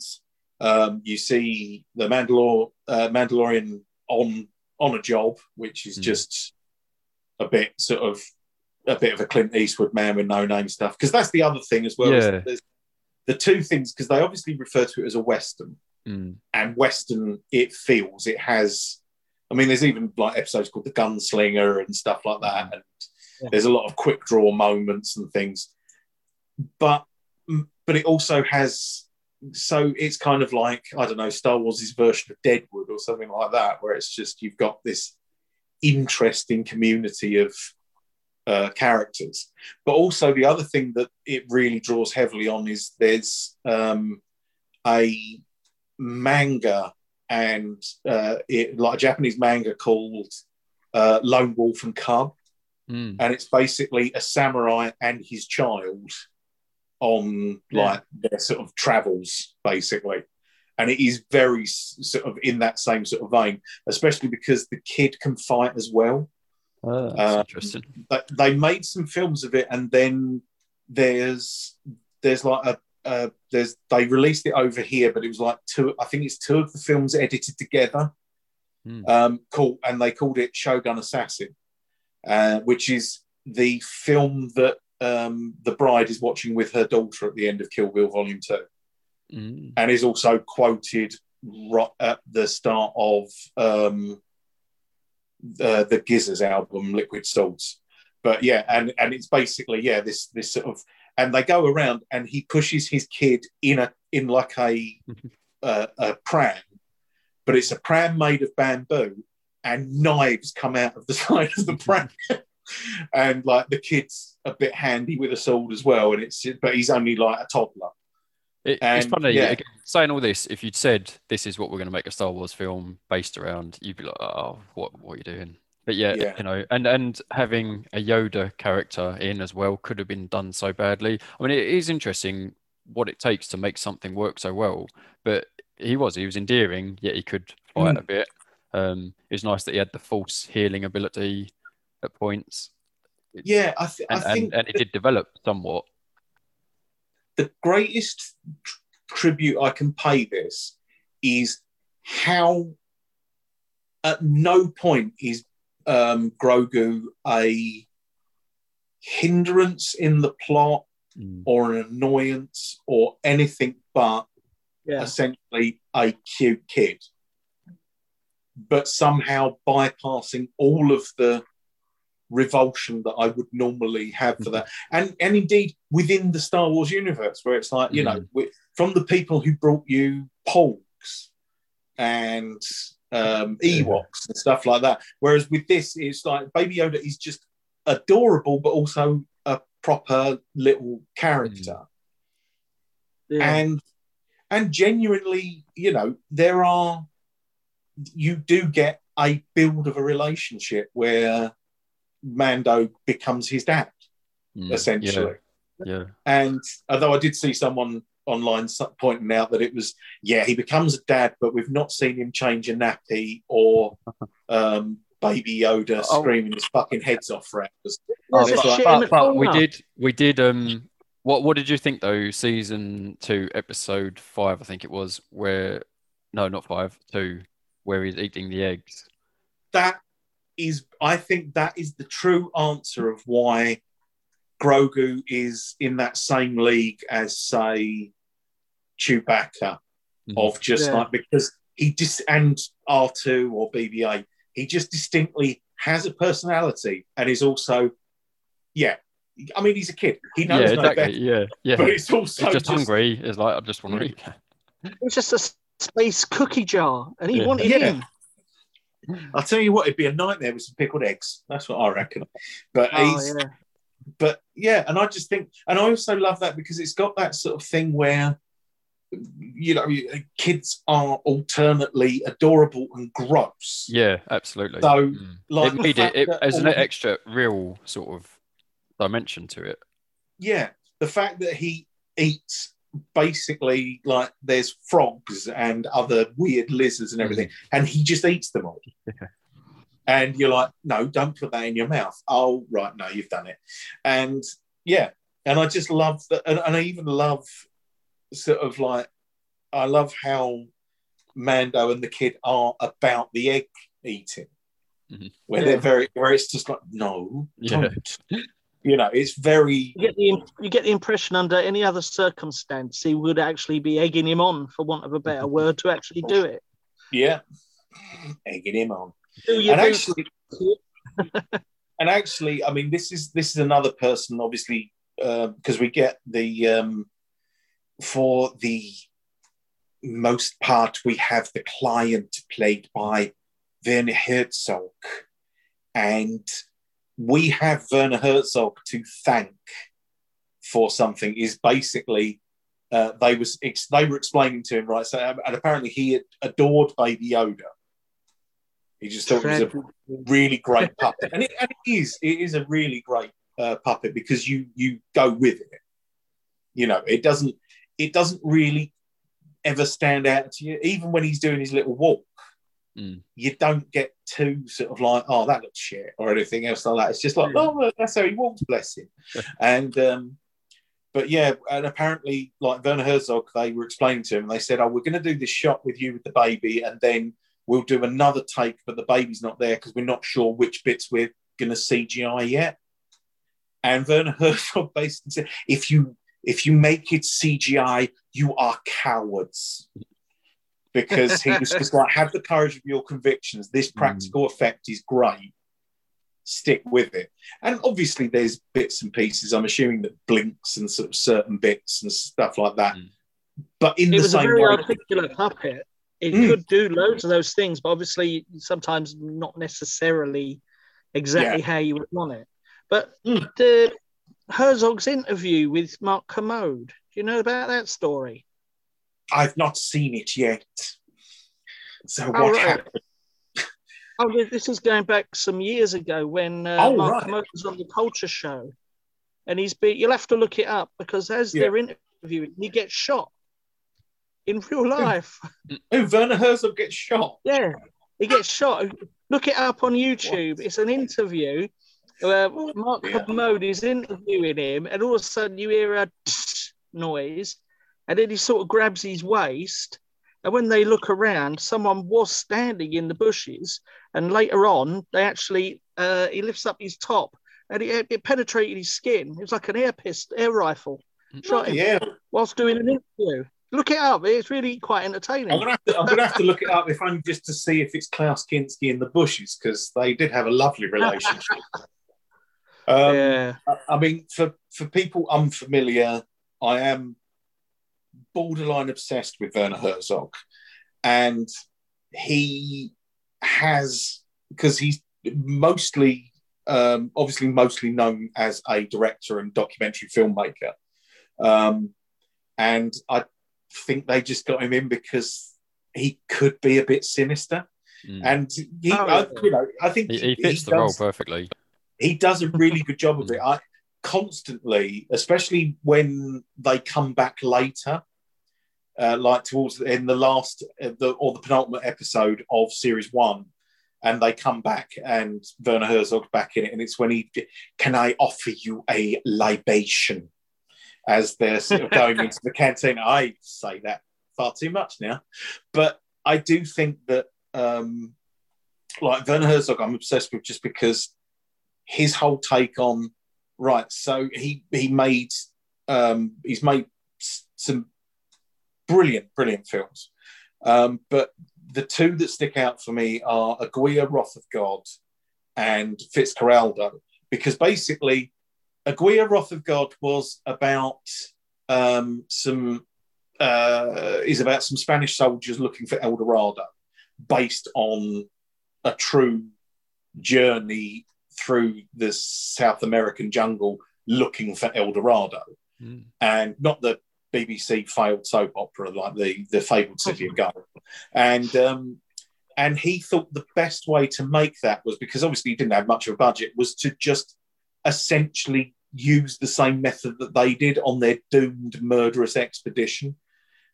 [SPEAKER 1] um, you see the Mandalor uh, Mandalorian on on a job, which is
[SPEAKER 2] Mm.
[SPEAKER 1] just a bit sort of a bit of a Clint Eastwood man with no name stuff. Because that's the other thing as well.
[SPEAKER 2] Yeah.
[SPEAKER 1] there's the two things because they obviously refer to it as a western,
[SPEAKER 2] Mm.
[SPEAKER 1] and western it feels it has. I mean, there's even like episodes called the Gunslinger and stuff like that, and
[SPEAKER 3] Yeah.
[SPEAKER 1] there's a lot of quick draw moments and things. But but it also has so it's kind of like I don't know Star Wars' version of Deadwood or something like that, where it's just you've got this interesting community of uh, characters. But also the other thing that it really draws heavily on is there's um, a manga and uh, it, like a Japanese manga called uh, Lone Wolf and Cub,
[SPEAKER 2] Mm.
[SPEAKER 1] and it's basically a samurai and his child on
[SPEAKER 3] Yeah.
[SPEAKER 1] like their sort of travels, basically. And it is very sort of in that same sort of vein, especially because the kid can fight as well
[SPEAKER 2] That's
[SPEAKER 1] Uh,
[SPEAKER 2] interesting.
[SPEAKER 1] but they made some films of it and then there's there's like a uh, there's they released it over here but it was like two i think it's two of the films edited together
[SPEAKER 2] Hmm.
[SPEAKER 1] um called and they called it shogun assassin uh, which is the film that um the bride is watching with her daughter at the end of kill bill volume 2
[SPEAKER 2] Mm.
[SPEAKER 1] and is also quoted right at the start of um, the the Gizzers album, Liquid Swords. But yeah, and and it's basically yeah this this sort of and they go around and he pushes his kid in a in like a uh, a pram, but it's a pram made of bamboo and knives come out of the side of the pram. and like the kid's a bit handy with a sword as well, and it's but he's only like a toddler.
[SPEAKER 2] It, it's funny,
[SPEAKER 1] yeah.
[SPEAKER 2] again, saying all this, if you'd said this is what we're going to make a Star Wars film based around, you'd be like, oh, what, what are you doing? But yeah,
[SPEAKER 1] Yeah.
[SPEAKER 2] you know, and and having a Yoda character in as well could have been done so badly. I mean, it is interesting what it takes to make something work so well. But he was, he was endearing, yet he could fight
[SPEAKER 1] Mm.
[SPEAKER 2] a bit. Um, it was nice that he had the Force healing ability at points,
[SPEAKER 1] Yeah, I, th-
[SPEAKER 2] and
[SPEAKER 1] I think
[SPEAKER 2] and, and it did develop somewhat.
[SPEAKER 1] The greatest tr- tribute I can pay this is how at no point is um, Grogu a hindrance in the plot
[SPEAKER 2] Mm.
[SPEAKER 1] or an annoyance or anything but
[SPEAKER 3] Yeah.
[SPEAKER 1] essentially a cute kid. But somehow bypassing all of the revulsion that I would normally have for that. Mm-hmm. And and indeed within the Star Wars universe, where it's like, you know, mm-hmm. wi- from the people who brought you Pogs and um, Ewoks and stuff like that. Whereas with this, it's like Baby Yoda is just adorable, but also a proper little character mm-hmm.
[SPEAKER 3] Yeah.
[SPEAKER 1] and and genuinely you know there are you do get a build of a relationship where mando becomes his dad
[SPEAKER 2] Mm.
[SPEAKER 1] essentially
[SPEAKER 2] Yeah.
[SPEAKER 1] and although i did see someone online pointing out that it was yeah he becomes a dad but we've not seen him change a nappy or um baby yoda
[SPEAKER 2] Oh.
[SPEAKER 1] screaming his fucking heads off for hours
[SPEAKER 3] There's
[SPEAKER 1] it's
[SPEAKER 3] a
[SPEAKER 1] like-
[SPEAKER 3] shit
[SPEAKER 2] but, but we did we did um what what did you think though season two episode five I think it was where No, not five. Two, where he's eating the eggs.
[SPEAKER 1] That is, I think that is the true answer of why Grogu is in that same league as, say, Chewbacca,
[SPEAKER 2] Mhm.
[SPEAKER 1] of just
[SPEAKER 3] Yeah.
[SPEAKER 1] like because he just and R2 or BB-8, he just distinctly has a personality and is also, yeah. I mean, he's a kid. He knows
[SPEAKER 2] yeah,
[SPEAKER 1] no better,
[SPEAKER 2] Yeah, yeah.
[SPEAKER 1] but it's also
[SPEAKER 2] He's just hungry. It's like I just want to eat.
[SPEAKER 3] It was just a space cookie jar, and he
[SPEAKER 2] Yeah.
[SPEAKER 3] wanted
[SPEAKER 1] Yeah.
[SPEAKER 3] in.
[SPEAKER 1] I'll tell you what, it'd be a nightmare with some pickled eggs. That's what I reckon. But
[SPEAKER 3] Oh,
[SPEAKER 1] he's,
[SPEAKER 3] yeah.
[SPEAKER 1] but yeah, and I just think, and I also love that because it's got that sort of thing where, you know, kids are alternately adorable and gross.
[SPEAKER 2] Yeah, absolutely.
[SPEAKER 1] So,
[SPEAKER 2] Mm.
[SPEAKER 1] like,
[SPEAKER 2] it
[SPEAKER 1] the
[SPEAKER 2] made it, it as an extra real sort of dimension to it.
[SPEAKER 1] yeah, the fact that he eats basically like there's frogs and other weird lizards and everything, and he just eats them all.
[SPEAKER 2] Yeah.
[SPEAKER 1] And you're like, no, don't put that in your mouth. Oh, right, no, you've done it. And yeah, and I just love that, and, and I even love sort of like, I love how Mando and the kid are about the egg eating,
[SPEAKER 2] Mhm.
[SPEAKER 1] where
[SPEAKER 3] Yeah.
[SPEAKER 1] they're very, where it's just like, no,
[SPEAKER 2] Yeah.
[SPEAKER 1] don't. You know, it's very
[SPEAKER 3] You get the you get the impression under any other circumstance he would actually be egging him on, for want of a better word, to actually do it.
[SPEAKER 1] Yeah. Egging him on. And actually, and actually, I mean, this is this is another person, obviously, because we get the um, for the most part, we have the client played by Werner Herzog, and we have Werner Herzog to thank for something. Is basically uh, they was ex- they were explaining to him right, so and apparently he adored Baby Yoda. He just thought it was a really great puppet, and it, and it is. It is a really great uh, puppet because you you go with it. You know, it doesn't it doesn't really ever stand out to you, even when he's doing his little walk.
[SPEAKER 2] Mm.
[SPEAKER 1] You don't get too sort of like, oh, that looks shit, or anything else like that. It's just like, oh, well, that's how he walks, bless him. and um, but yeah, and apparently, like Werner Herzog, they were explaining to him, they said, oh, we're going to do this shot with you with the baby, and then we'll do another take, but the baby's not there because we're not sure which bits we're going to CGI yet. And Werner Herzog basically said, if you if you make it CGI, you are cowards. Because he was just like, have the courage of your convictions. This practical effect is great. Stick with it. And obviously, there's bits and pieces. I'm assuming that blinks and sort of certain bits and stuff like that.
[SPEAKER 2] Mm.
[SPEAKER 1] But in
[SPEAKER 3] it
[SPEAKER 1] the
[SPEAKER 3] was a
[SPEAKER 1] same
[SPEAKER 3] very
[SPEAKER 1] way,
[SPEAKER 3] articulate puppet. It
[SPEAKER 1] Mm.
[SPEAKER 3] could do loads of those things, but obviously sometimes not necessarily exactly how you would want it. But
[SPEAKER 1] Mm.
[SPEAKER 3] the Herzog's interview with Mark Kermode, do you know about that story?
[SPEAKER 1] I've not seen it yet. So
[SPEAKER 3] Oh,
[SPEAKER 1] what
[SPEAKER 3] right.
[SPEAKER 1] happened?
[SPEAKER 3] Oh, this is going back some years ago when uh,
[SPEAKER 1] Oh,
[SPEAKER 3] Mark
[SPEAKER 1] right.
[SPEAKER 3] Was on the Culture Show, and he's be you'll have to look it up because as
[SPEAKER 1] Yeah.
[SPEAKER 3] they're interviewing, he gets shot in real life.
[SPEAKER 1] Oh, Werner Herzog gets shot.
[SPEAKER 3] Yeah, he gets shot. Look it up on YouTube. It's an interview where Mark
[SPEAKER 1] Yeah.
[SPEAKER 3] Kermode is interviewing him, and all of a sudden you hear a noise, and then he sort of grabs his waist. And when they look around, someone was standing in the bushes. And later on, they actually uh, he lifts up his top, and it, it penetrated his skin. It was like an air pistol, air rifle, shot him
[SPEAKER 1] Yeah,
[SPEAKER 3] whilst doing an interview. Look it up. It's really quite entertaining.
[SPEAKER 1] I'm gonna have to. I'm gonna have to look it up if I'm just to see if it's Klaus Kinski in the bushes because they did have a lovely relationship. um,
[SPEAKER 3] yeah.
[SPEAKER 1] I- I mean, for for people unfamiliar, I am borderline obsessed with Werner Herzog, and he has because he's mostly, um, obviously, mostly known as a director and documentary filmmaker, um, and I think they just got him in because he could be a bit sinister,
[SPEAKER 2] Mm.
[SPEAKER 1] and he,
[SPEAKER 3] Oh,
[SPEAKER 1] I, you know, I think
[SPEAKER 2] He, he fits the role perfectly.
[SPEAKER 1] he does a really good job of it. I constantly, especially when they come back later, uh, like towards the, in the last uh, the, or the penultimate episode of series one, and they come back and Werner Herzog's back in it, and it's when he can I offer you a libation as they're sort of going into the canteen. I say that far too much now, but I do think that um, like Werner Herzog, I'm obsessed with just because his whole take on right. So he he made um, he's made some brilliant brilliant films, um, but the two that stick out for me are Aguirre, Wrath of God, and Fitzcarraldo, because basically Aguirre, Wrath of God was about um, some uh, is about some Spanish soldiers looking for El Dorado, based on a true journey through the South American jungle looking for El Dorado, mm. and not the BBC failed soap opera like the the fabled City of Gold, and um, and he thought the best way to make that was because obviously he didn't have much of a budget was to just essentially use the same method that they did on their doomed murderous expedition.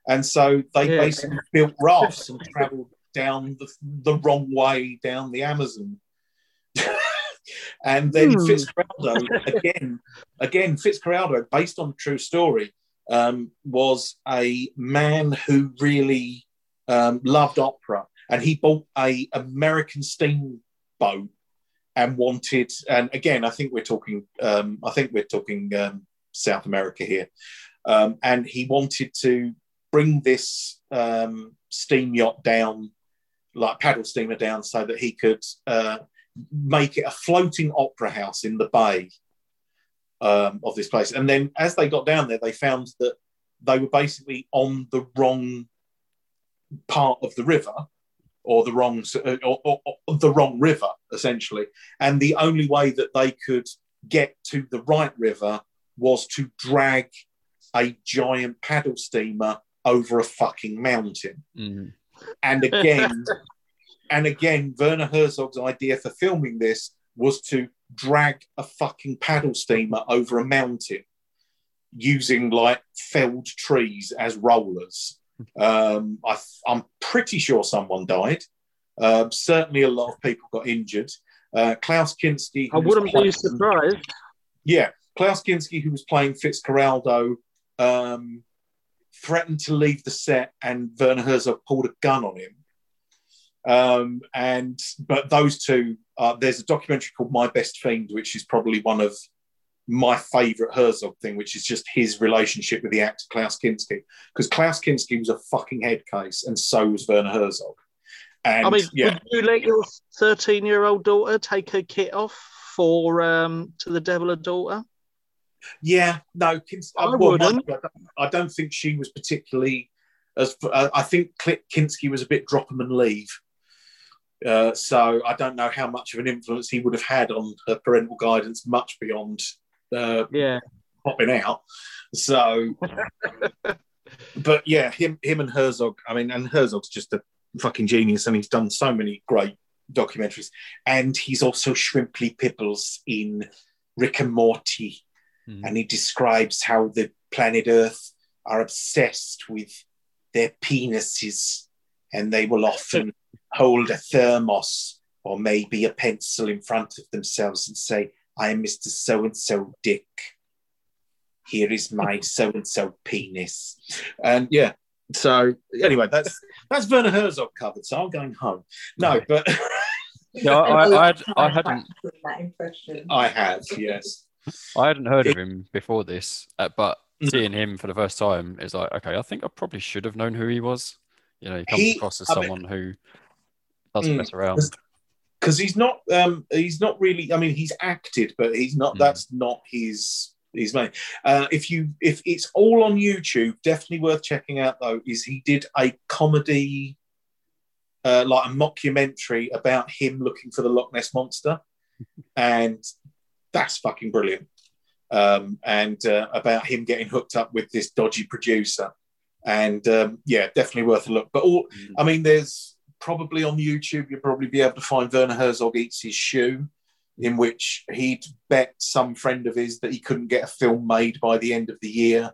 [SPEAKER 1] And so they yeah. basically built rafts and traveled down the, the wrong way down the Amazon. and then hmm. Fitzcarraldo, again, again, Fitzcarraldo, based on a true story, um, was a man who really um, loved opera, and he bought a American steamboat and wanted. And again, I think we're talking. Um, I think we're talking um, South America here, um, and he wanted to bring this um, steam yacht down, like paddle steamer down, so that he could uh, make it a floating opera house in the bay um, of this place. And then as they got down there, they found that they were basically on the wrong part of the river or the wrong uh, or, or, or, the wrong river essentially and the only way that they could get to the right river was to drag a giant paddle steamer over a fucking mountain mm. and again and again werner herzog's idea for filming this was to drag a fucking paddle steamer over a mountain using like felled trees as rollers um, I, am pretty sure someone died. Uh, certainly, a lot of people got injured. Uh, Klaus Kinski.
[SPEAKER 3] I wouldn't playing, be surprised.
[SPEAKER 1] Yeah, Klaus Kinski, who was playing Fitzcarraldo, um, threatened to leave the set, and Werner Herzog pulled a gun on him. Um, and but those two, uh, there's a documentary called My Best Fiend, which is probably one of my favorite Herzog thing, which is just his relationship with the actor Klaus Kinski, because Klaus Kinski was a fucking head case, and so was Werner Herzog. And,
[SPEAKER 3] I mean, yeah. would you let your 13 year old daughter take her kit off for um, to the devil a daughter?
[SPEAKER 1] Yeah, no, Kins- I, well, wouldn't. I don't think she was particularly as. Uh, I think Kinski was a bit drop them and leave. Uh, so I don't know how much of an influence he would have had on her parental guidance, much beyond uh,
[SPEAKER 3] yeah
[SPEAKER 1] popping out. So, but yeah, him him and Herzog. I mean, and Herzog's just a fucking genius, and he's done so many great documentaries. And he's also Shrimply Pipples in Rick and Morty, mm. and he describes how the planet Earth are obsessed with their penises, and they will often hold a thermos or maybe a pencil in front of themselves and say, I am Mr. So and so Dick. Here is my so and so penis. And yeah, so anyway, that's that's Werner Herzog covered. So I'm going home. No, but
[SPEAKER 2] no, I, I, had, I hadn't.
[SPEAKER 4] That impression.
[SPEAKER 1] I have, yes.
[SPEAKER 2] I hadn't heard of him before this, uh, but seeing him for the first time is like, okay, I think I probably should have known who he was. You know, he comes he, across as I someone mean, who doesn't mm, mess around.
[SPEAKER 1] Because he's not um, he's not really i mean he's acted but he's not mm. that's not his his main. Uh, if you if it's all on youtube definitely worth checking out though is he did a comedy uh, like a mockumentary about him looking for the loch ness monster. And that's fucking brilliant. Um, and uh, about him getting hooked up with this dodgy producer. And um, yeah definitely worth a look. But all mm. i mean there's probably on YouTube, you'll probably be able to find Werner Herzog eats his shoe, in which he'd bet some friend of his that he couldn't get a film made by the end of the year.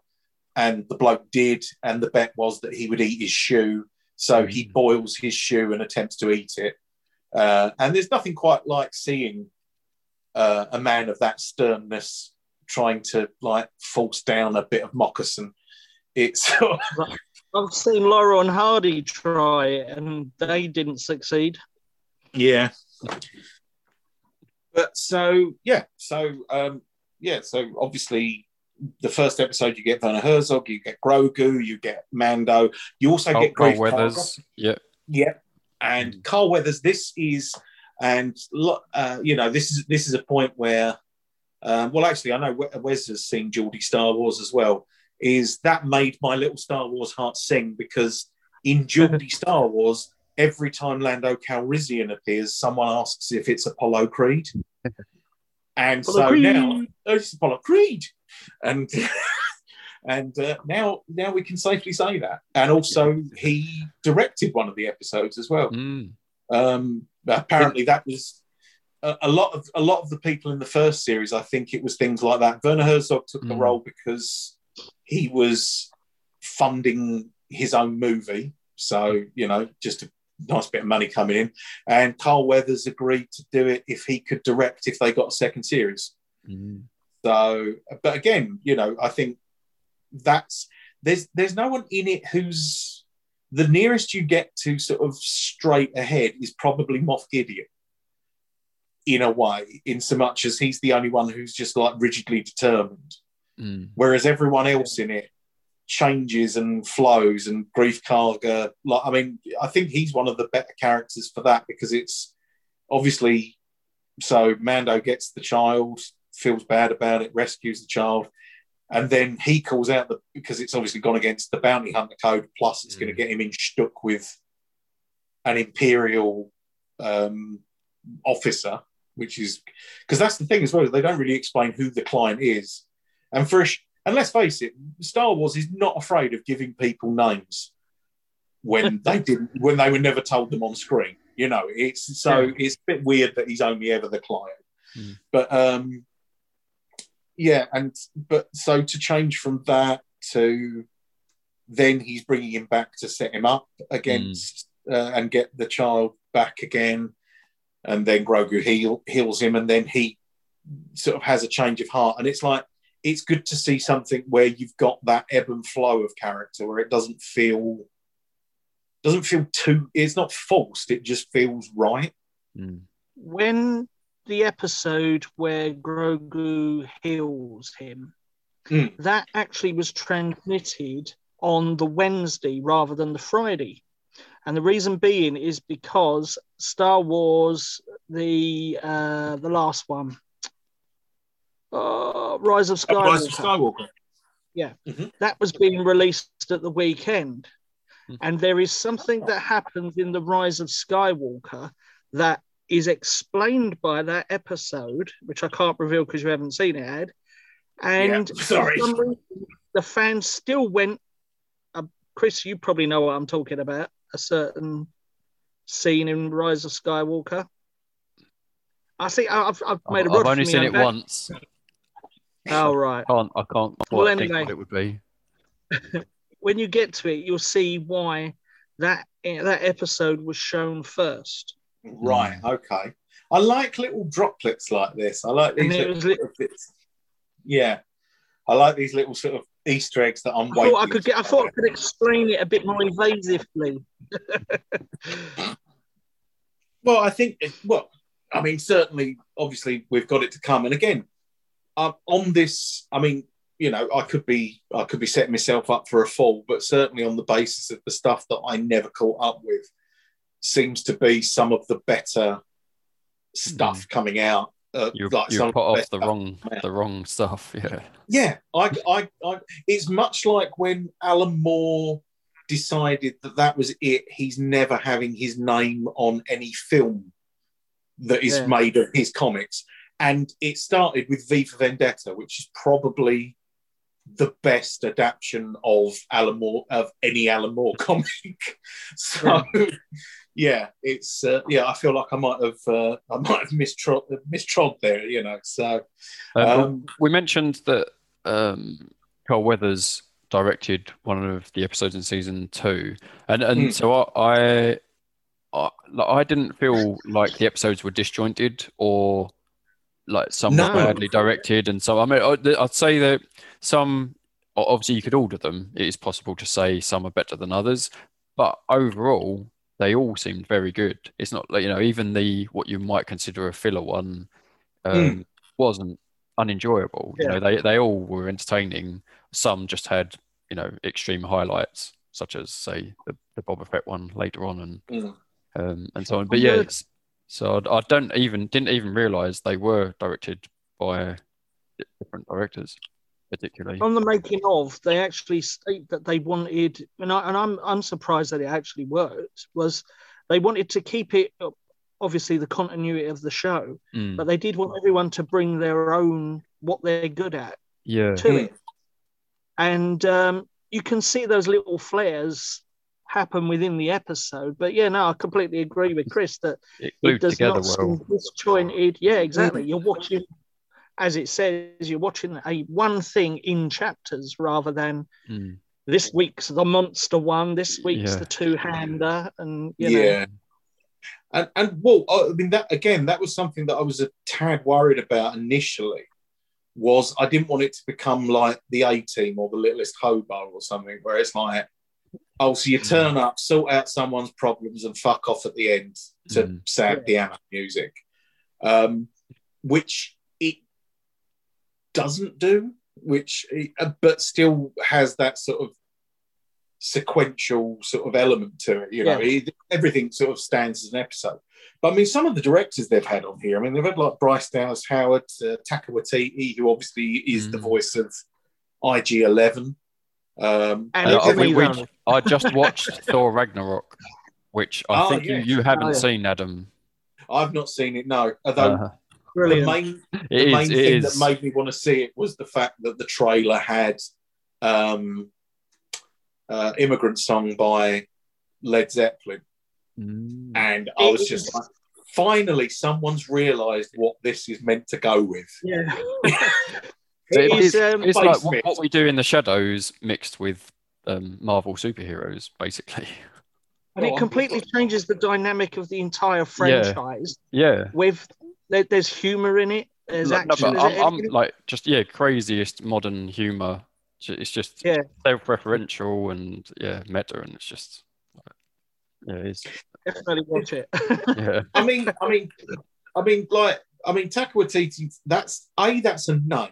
[SPEAKER 1] And the bloke did. And the bet was that he would eat his shoe. So he mm. boils his shoe and attempts to eat it. Uh, and there's nothing quite like seeing uh, a man of that sternness trying to like force down a bit of moccasin. It's
[SPEAKER 3] I've seen Laurel and Hardy try and they didn't succeed.
[SPEAKER 1] Yeah. But so yeah, so um, yeah, so obviously the first episode you get Werner Herzog, you get Grogu, you get Mando, you also
[SPEAKER 2] Carl,
[SPEAKER 1] get
[SPEAKER 2] Carl
[SPEAKER 1] Greef
[SPEAKER 2] Weathers. Yeah.
[SPEAKER 1] Yeah, and Carl Weathers. This is, and lo- uh, you know, this is this is a point where, um, well, actually, I know Wes has seen Geordie Star Wars as well. Is that made my little Star Wars heart sing because in Geordie Star Wars, every time Lando Calrissian appears, someone asks if it's Apollo Creed, and
[SPEAKER 3] Apollo
[SPEAKER 1] so
[SPEAKER 3] Creed.
[SPEAKER 1] now oh, it's Apollo Creed, and. And uh, now, now we can safely say that. And also, he directed one of the episodes as well.
[SPEAKER 2] Mm.
[SPEAKER 1] Um, apparently, that was a, a lot of a lot of the people in the first series. I think it was things like that. Werner Herzog took the
[SPEAKER 2] Mm.
[SPEAKER 1] role because he was funding his own movie, so you know, just a nice bit of money coming in. And Carl Weathers agreed to do it if he could direct if they got a second series.
[SPEAKER 2] Mm.
[SPEAKER 1] So, but again, you know, I think that's there's there's no one in it who's the nearest you get to sort of straight ahead is probably Moff Gideon in a way, in so much as he's the only one who's just like rigidly determined,
[SPEAKER 2] Mm.
[SPEAKER 1] whereas everyone else in it changes and flows and Greef Karga like i mean i think he's one of the better characters for that because it's obviously so mando gets the child feels bad about it rescues the child and then he calls out the because it's obviously gone against the bounty hunter code plus it's
[SPEAKER 2] Mm.
[SPEAKER 1] going to get him in stuck with an imperial um, officer which is because that's the thing as well they don't really explain who the client is and for a sh- and let's face it star wars is not afraid of giving people names when they didn't when they were never told them on screen you know it's so
[SPEAKER 3] Yeah.
[SPEAKER 1] it's a bit weird that he's only ever the client
[SPEAKER 2] Mm.
[SPEAKER 1] but um yeah and but so to change from that to then he's bringing him back to set him up against uh, and get the child back again and then grogu heal, heals him and then he sort of has a change of heart and it's like it's good to see something where you've got that ebb and flow of character where it doesn't feel doesn't feel too it's not forced it just feels right
[SPEAKER 2] Mm.
[SPEAKER 3] When the episode where Grogu heals him,
[SPEAKER 1] Mm.
[SPEAKER 3] that actually was transmitted on the Wednesday rather than the Friday. And the reason being is because Star Wars, the uh, the last one, uh, Rise of Skywalker,
[SPEAKER 1] Rise of Skywalker.
[SPEAKER 3] that was being released at the weekend.
[SPEAKER 2] Hmm.
[SPEAKER 3] And there is something that happens in the Rise of Skywalker that is explained by that episode, which I can't reveal because you haven't seen it, Ed. And
[SPEAKER 1] Yeah, sorry.
[SPEAKER 3] reason, the fans still went. Uh, Chris, you probably know what I'm talking about. A certain scene in Rise of Skywalker. I see. I've, I've made a
[SPEAKER 2] I've only seen it
[SPEAKER 3] that.
[SPEAKER 2] once.
[SPEAKER 3] Oh, right.
[SPEAKER 2] Can't I can't
[SPEAKER 3] Well,
[SPEAKER 2] quite think
[SPEAKER 3] anyway.
[SPEAKER 2] what it would be.
[SPEAKER 3] when you get to it, you'll see why that eh, that episode was shown first.
[SPEAKER 1] Right. Hmm. Okay. I like little droplets like this. I like
[SPEAKER 3] And
[SPEAKER 1] these
[SPEAKER 3] it
[SPEAKER 1] little
[SPEAKER 3] was li-
[SPEAKER 1] sort bits. Yeah. I like these little sort of Easter eggs that I'm
[SPEAKER 3] I
[SPEAKER 1] waiting.
[SPEAKER 3] thought I could get. I thought I could explain it a bit more evasively.
[SPEAKER 1] Well, I think. It, well, I mean, certainly, obviously, we've got it to come. And again, uh, on this, I mean, you know, I could be, I could be setting myself up for a fall, but certainly on the basis of the stuff that I never caught up with, seems to be some of the better stuff coming out. Uh,
[SPEAKER 2] You
[SPEAKER 1] like
[SPEAKER 2] you put off the wrong the wrong stuff. Yeah.
[SPEAKER 1] Yeah, I, I, I, it's much like when Alan Moore decided that that was it. He's never having his name on any film that is
[SPEAKER 3] Yeah.
[SPEAKER 1] made of his comics. And it started with V for Vendetta, which is probably the best adaptation of Alan Moore of any Alan Moore comic. so, yeah, it's uh, yeah. I feel like I might have uh, I might have mistrod mistrod there, you know. So,
[SPEAKER 2] Um,
[SPEAKER 1] um,
[SPEAKER 2] we mentioned that um, Carl Weathers directed one of the episodes in season two, and and
[SPEAKER 1] Hmm.
[SPEAKER 2] so I, I, I didn't feel like the episodes were disjointed or like some
[SPEAKER 1] No.
[SPEAKER 2] were badly directed, and so I mean I'd, say that some obviously you could order them. It is possible to say some are better than others, but overall they all seemed very good. It's not like you know even the what you might consider a filler one um, wasn't unenjoyable. You know they they all were entertaining. Some just had you know extreme highlights, such as say the, the Boba Fett one later on and
[SPEAKER 1] Mm.
[SPEAKER 2] um, and so on. But yeah, it's, so I, I don't even didn't even realize they were directed by different directors, particularly.
[SPEAKER 3] on the making of, they actually state that they wanted, and, I, and I'm I'm surprised that it actually worked. Was they wanted to keep it obviously the continuity of the show,
[SPEAKER 2] Mm,
[SPEAKER 3] but they did want everyone to bring their own what they're good at
[SPEAKER 2] yeah,
[SPEAKER 3] to it, and um, you can see those little flares happen within the episode. But yeah, no, I completely agree with Chris that
[SPEAKER 2] it
[SPEAKER 3] it does not
[SPEAKER 2] well.
[SPEAKER 3] seem disjointed. Yeah, exactly. You're watching, as it says, you're watching a one thing in chapters rather than
[SPEAKER 2] Mm,
[SPEAKER 3] this week's the monster one, this week's
[SPEAKER 2] Yeah.
[SPEAKER 3] the two hander, and you know,
[SPEAKER 1] yeah. And and well, I mean that again, that was something that I was a tad worried about initially. Was I didn't want it to become like the A Team or the Littlest Hobo or something, where it's like, oh, so you turn up, sort out someone's problems, and fuck off at the end to
[SPEAKER 2] Mm.
[SPEAKER 1] sad piano music, um, which it doesn't do, which uh, but still has that sort of sequential sort of element to it. You know, it, everything sort of stands as an episode. But I mean, some of the directors they've had on here, I mean, they've had like Bryce Dallas Howard, uh, Taika Waititi, who obviously is the
[SPEAKER 2] Mm.
[SPEAKER 1] voice of IG11. Um,
[SPEAKER 3] And
[SPEAKER 2] Uh,
[SPEAKER 3] it's
[SPEAKER 2] we- we- I just watched Thor Ragnarok, which I
[SPEAKER 1] Oh,
[SPEAKER 2] think
[SPEAKER 1] yes.
[SPEAKER 2] you, you haven't
[SPEAKER 3] Oh, yeah.
[SPEAKER 2] seen, Adam.
[SPEAKER 1] I've not seen it, no. Although
[SPEAKER 2] Uh,
[SPEAKER 3] brilliant.
[SPEAKER 1] the main the
[SPEAKER 2] is,
[SPEAKER 1] main thing
[SPEAKER 2] is.
[SPEAKER 1] that made me want to see it was the fact that the trailer had um, uh, "Immigrant Song" by Led Zeppelin,
[SPEAKER 2] Mm.
[SPEAKER 1] and I was just
[SPEAKER 3] is-
[SPEAKER 1] like, finally, someone's realised what this is meant to go with.
[SPEAKER 3] yeah.
[SPEAKER 2] It
[SPEAKER 3] It
[SPEAKER 2] is,
[SPEAKER 3] is, um,
[SPEAKER 2] it's like what, what we do in the shadows mixed with um, Marvel superheroes, basically.
[SPEAKER 3] and it completely changes the dynamic of the entire franchise.
[SPEAKER 2] Yeah. yeah.
[SPEAKER 3] With there, there's humor in it. There's
[SPEAKER 2] No, no,
[SPEAKER 3] action.
[SPEAKER 2] but
[SPEAKER 3] there's
[SPEAKER 2] I'm, I'm like just yeah, craziest modern humor. It's just
[SPEAKER 3] Yeah.
[SPEAKER 2] self-referential and yeah, meta, and it's just yeah, it's
[SPEAKER 3] definitely watch it.
[SPEAKER 2] yeah,
[SPEAKER 1] I mean, I mean, I mean, like, I mean, Taika Waititi. That's a that's a name,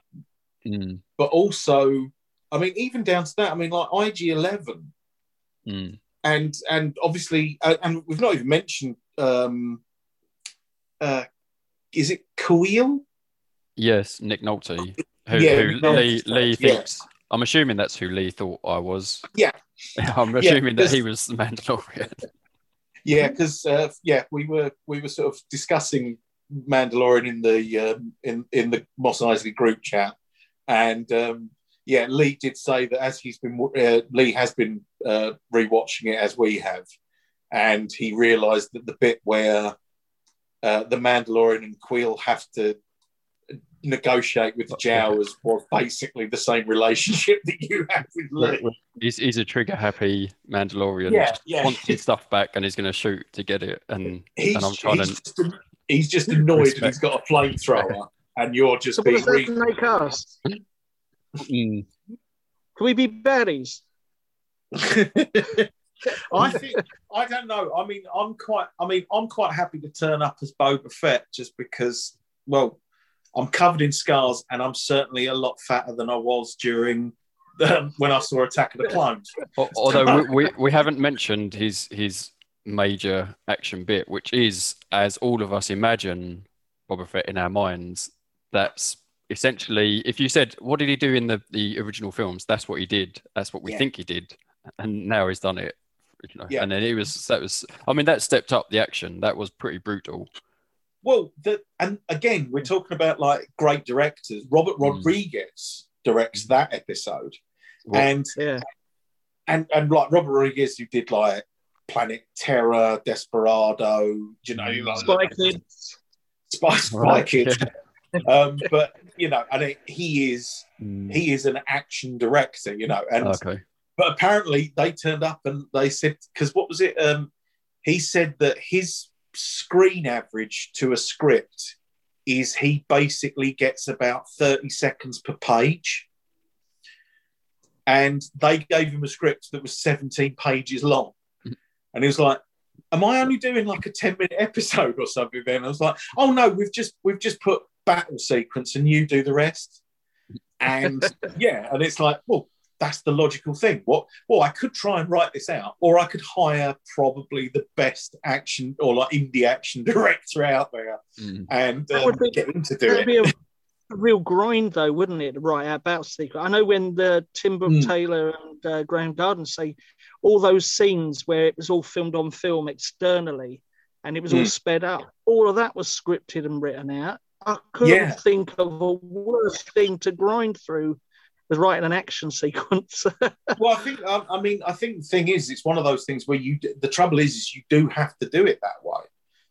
[SPEAKER 2] mm,
[SPEAKER 1] but also, I mean, even down to that. I mean, like IG11.
[SPEAKER 2] mm.
[SPEAKER 1] and and obviously, uh, and we've not even mentioned. Um, uh, is it Kuiil?
[SPEAKER 2] yes, Nick Nolte, who,
[SPEAKER 1] Yeah,
[SPEAKER 2] who
[SPEAKER 1] Nolte,
[SPEAKER 2] Lee Lee
[SPEAKER 1] yeah.
[SPEAKER 2] I'm assuming that's who Lee thought I was.
[SPEAKER 1] Yeah.
[SPEAKER 2] I'm
[SPEAKER 1] Yeah,
[SPEAKER 2] assuming that he was the Mandalorian.
[SPEAKER 1] Yeah, because uh, yeah, we were we were sort of discussing Mandalorian in the um, in in the Mos Eisley group chat, and um, yeah, Lee did say that as he's been uh, Lee has been uh, rewatching it as we have, and he realised that the bit where uh, the Mandalorian and Kuiil have to negotiate with the Jawas was basically the same relationship that you have with Lee.
[SPEAKER 2] He's, he's a trigger happy Mandalorian.
[SPEAKER 1] Yeah, yeah.
[SPEAKER 2] Wants his stuff back and he's going to shoot to get it. And,
[SPEAKER 1] He's,
[SPEAKER 2] and I'm trying
[SPEAKER 1] he's,
[SPEAKER 2] to.
[SPEAKER 1] just, he's just annoyed that
[SPEAKER 2] Respect.
[SPEAKER 1] he's got a flamethrower, and you're just
[SPEAKER 3] so what
[SPEAKER 1] being
[SPEAKER 3] does
[SPEAKER 1] re-
[SPEAKER 3] make us?
[SPEAKER 2] Mm,
[SPEAKER 3] Can we be baddies?
[SPEAKER 1] I think I don't know. I mean, I'm quite. I mean, I'm quite happy to turn up as Boba Fett just because. Well, I'm covered in scars, and I'm certainly a lot fatter than I was during um, when I saw Attack of the Clones.
[SPEAKER 2] Although we, we, we haven't mentioned his his major action bit, which is as all of us imagine Boba Fett in our minds. That's essentially if you said what did he do in the, the original films, that's what he did. That's what we
[SPEAKER 1] Yeah.
[SPEAKER 2] think he did, and now he's done it. You know,
[SPEAKER 1] Yeah.
[SPEAKER 2] and then it was that was. I mean, that stepped up the action. That was pretty brutal.
[SPEAKER 1] Well, the, and again, we're talking about like great directors. Robert
[SPEAKER 2] Mm.
[SPEAKER 1] Rodriguez directs that episode,
[SPEAKER 2] Well,
[SPEAKER 1] and
[SPEAKER 3] Yeah.
[SPEAKER 1] and and like Robert Rodriguez, who did like Planet Terror, Desperado, you know, like
[SPEAKER 3] Spy Kids.
[SPEAKER 1] Spy, Spy
[SPEAKER 2] Right,
[SPEAKER 1] Kids. Um, but you know, and it, he is
[SPEAKER 2] Mm,
[SPEAKER 1] he is an action director, you know, and
[SPEAKER 2] okay.
[SPEAKER 1] but apparently they turned up and they said because what was it? Um, he said that his screen average to a script is he basically gets about thirty seconds per page. and they gave him a script that was 17 pages long. And he was like, Am I only doing like a 10 minute episode or something? Then I was like, Oh no, we've just we've just put battle sequence and you do the rest. And yeah, and it's like, well, that's the logical thing. What well, I could try and write this out, or I could hire probably the best action or like indie action director out there
[SPEAKER 2] Mm.
[SPEAKER 1] and
[SPEAKER 3] That
[SPEAKER 1] um,
[SPEAKER 3] would be-
[SPEAKER 1] get him to do
[SPEAKER 3] That'd
[SPEAKER 1] it.
[SPEAKER 3] be a, a real grind, though, wouldn't it? Right, our battle secret. I know when the Tim Brooke
[SPEAKER 1] Mm.
[SPEAKER 3] Taylor and uh, Graham Garden say all those scenes where it was all filmed on film externally and it was all
[SPEAKER 1] Mm.
[SPEAKER 3] sped up, all of that was scripted and written out. I couldn't
[SPEAKER 1] Yeah.
[SPEAKER 3] think of a worse thing to grind through was writing an action sequence.
[SPEAKER 1] well, I think um, I mean I think the thing is it's one of those things where you the trouble is is you do have to do it that way.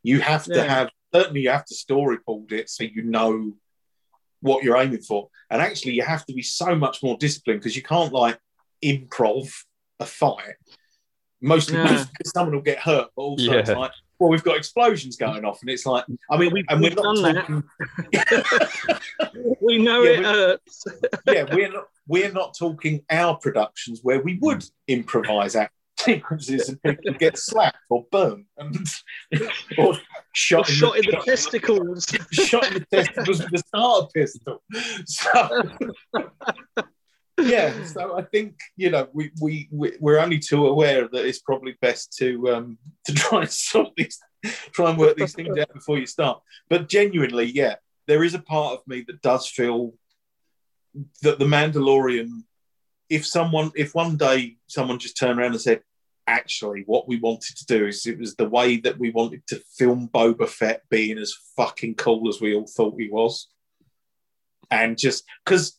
[SPEAKER 1] You have to
[SPEAKER 3] Yeah.
[SPEAKER 1] have certainly you have to storyboard it so you know what you're aiming for, and actually you have to be so much more disciplined because you can't like improv a fight. Mostly
[SPEAKER 3] Yeah.
[SPEAKER 1] because someone will get hurt, but also it's like well we've got explosions going off, and it's like I mean
[SPEAKER 3] We've-
[SPEAKER 1] and we're
[SPEAKER 3] we've
[SPEAKER 1] not
[SPEAKER 3] done that.
[SPEAKER 1] talking
[SPEAKER 3] we know
[SPEAKER 1] Yeah,
[SPEAKER 3] it
[SPEAKER 1] we-
[SPEAKER 3] hurts.
[SPEAKER 1] yeah, we're not we're not talking our productions where we would improvise act sequences and people get slapped or burnt and or shot,
[SPEAKER 3] Or shot in the testicles.
[SPEAKER 1] shot in the testicles with a starter pistol. So yeah, so I think you know we we we- we're only too aware that it's probably best to um to try and sort these try and work these things out before you start. But genuinely, yeah, there is a part of me that does feel that the Mandalorian, if someone, if one day someone just turned around and said, actually, what we wanted to do is it was the way that we wanted to film Boba Fett being as fucking cool as we all thought he was. And just because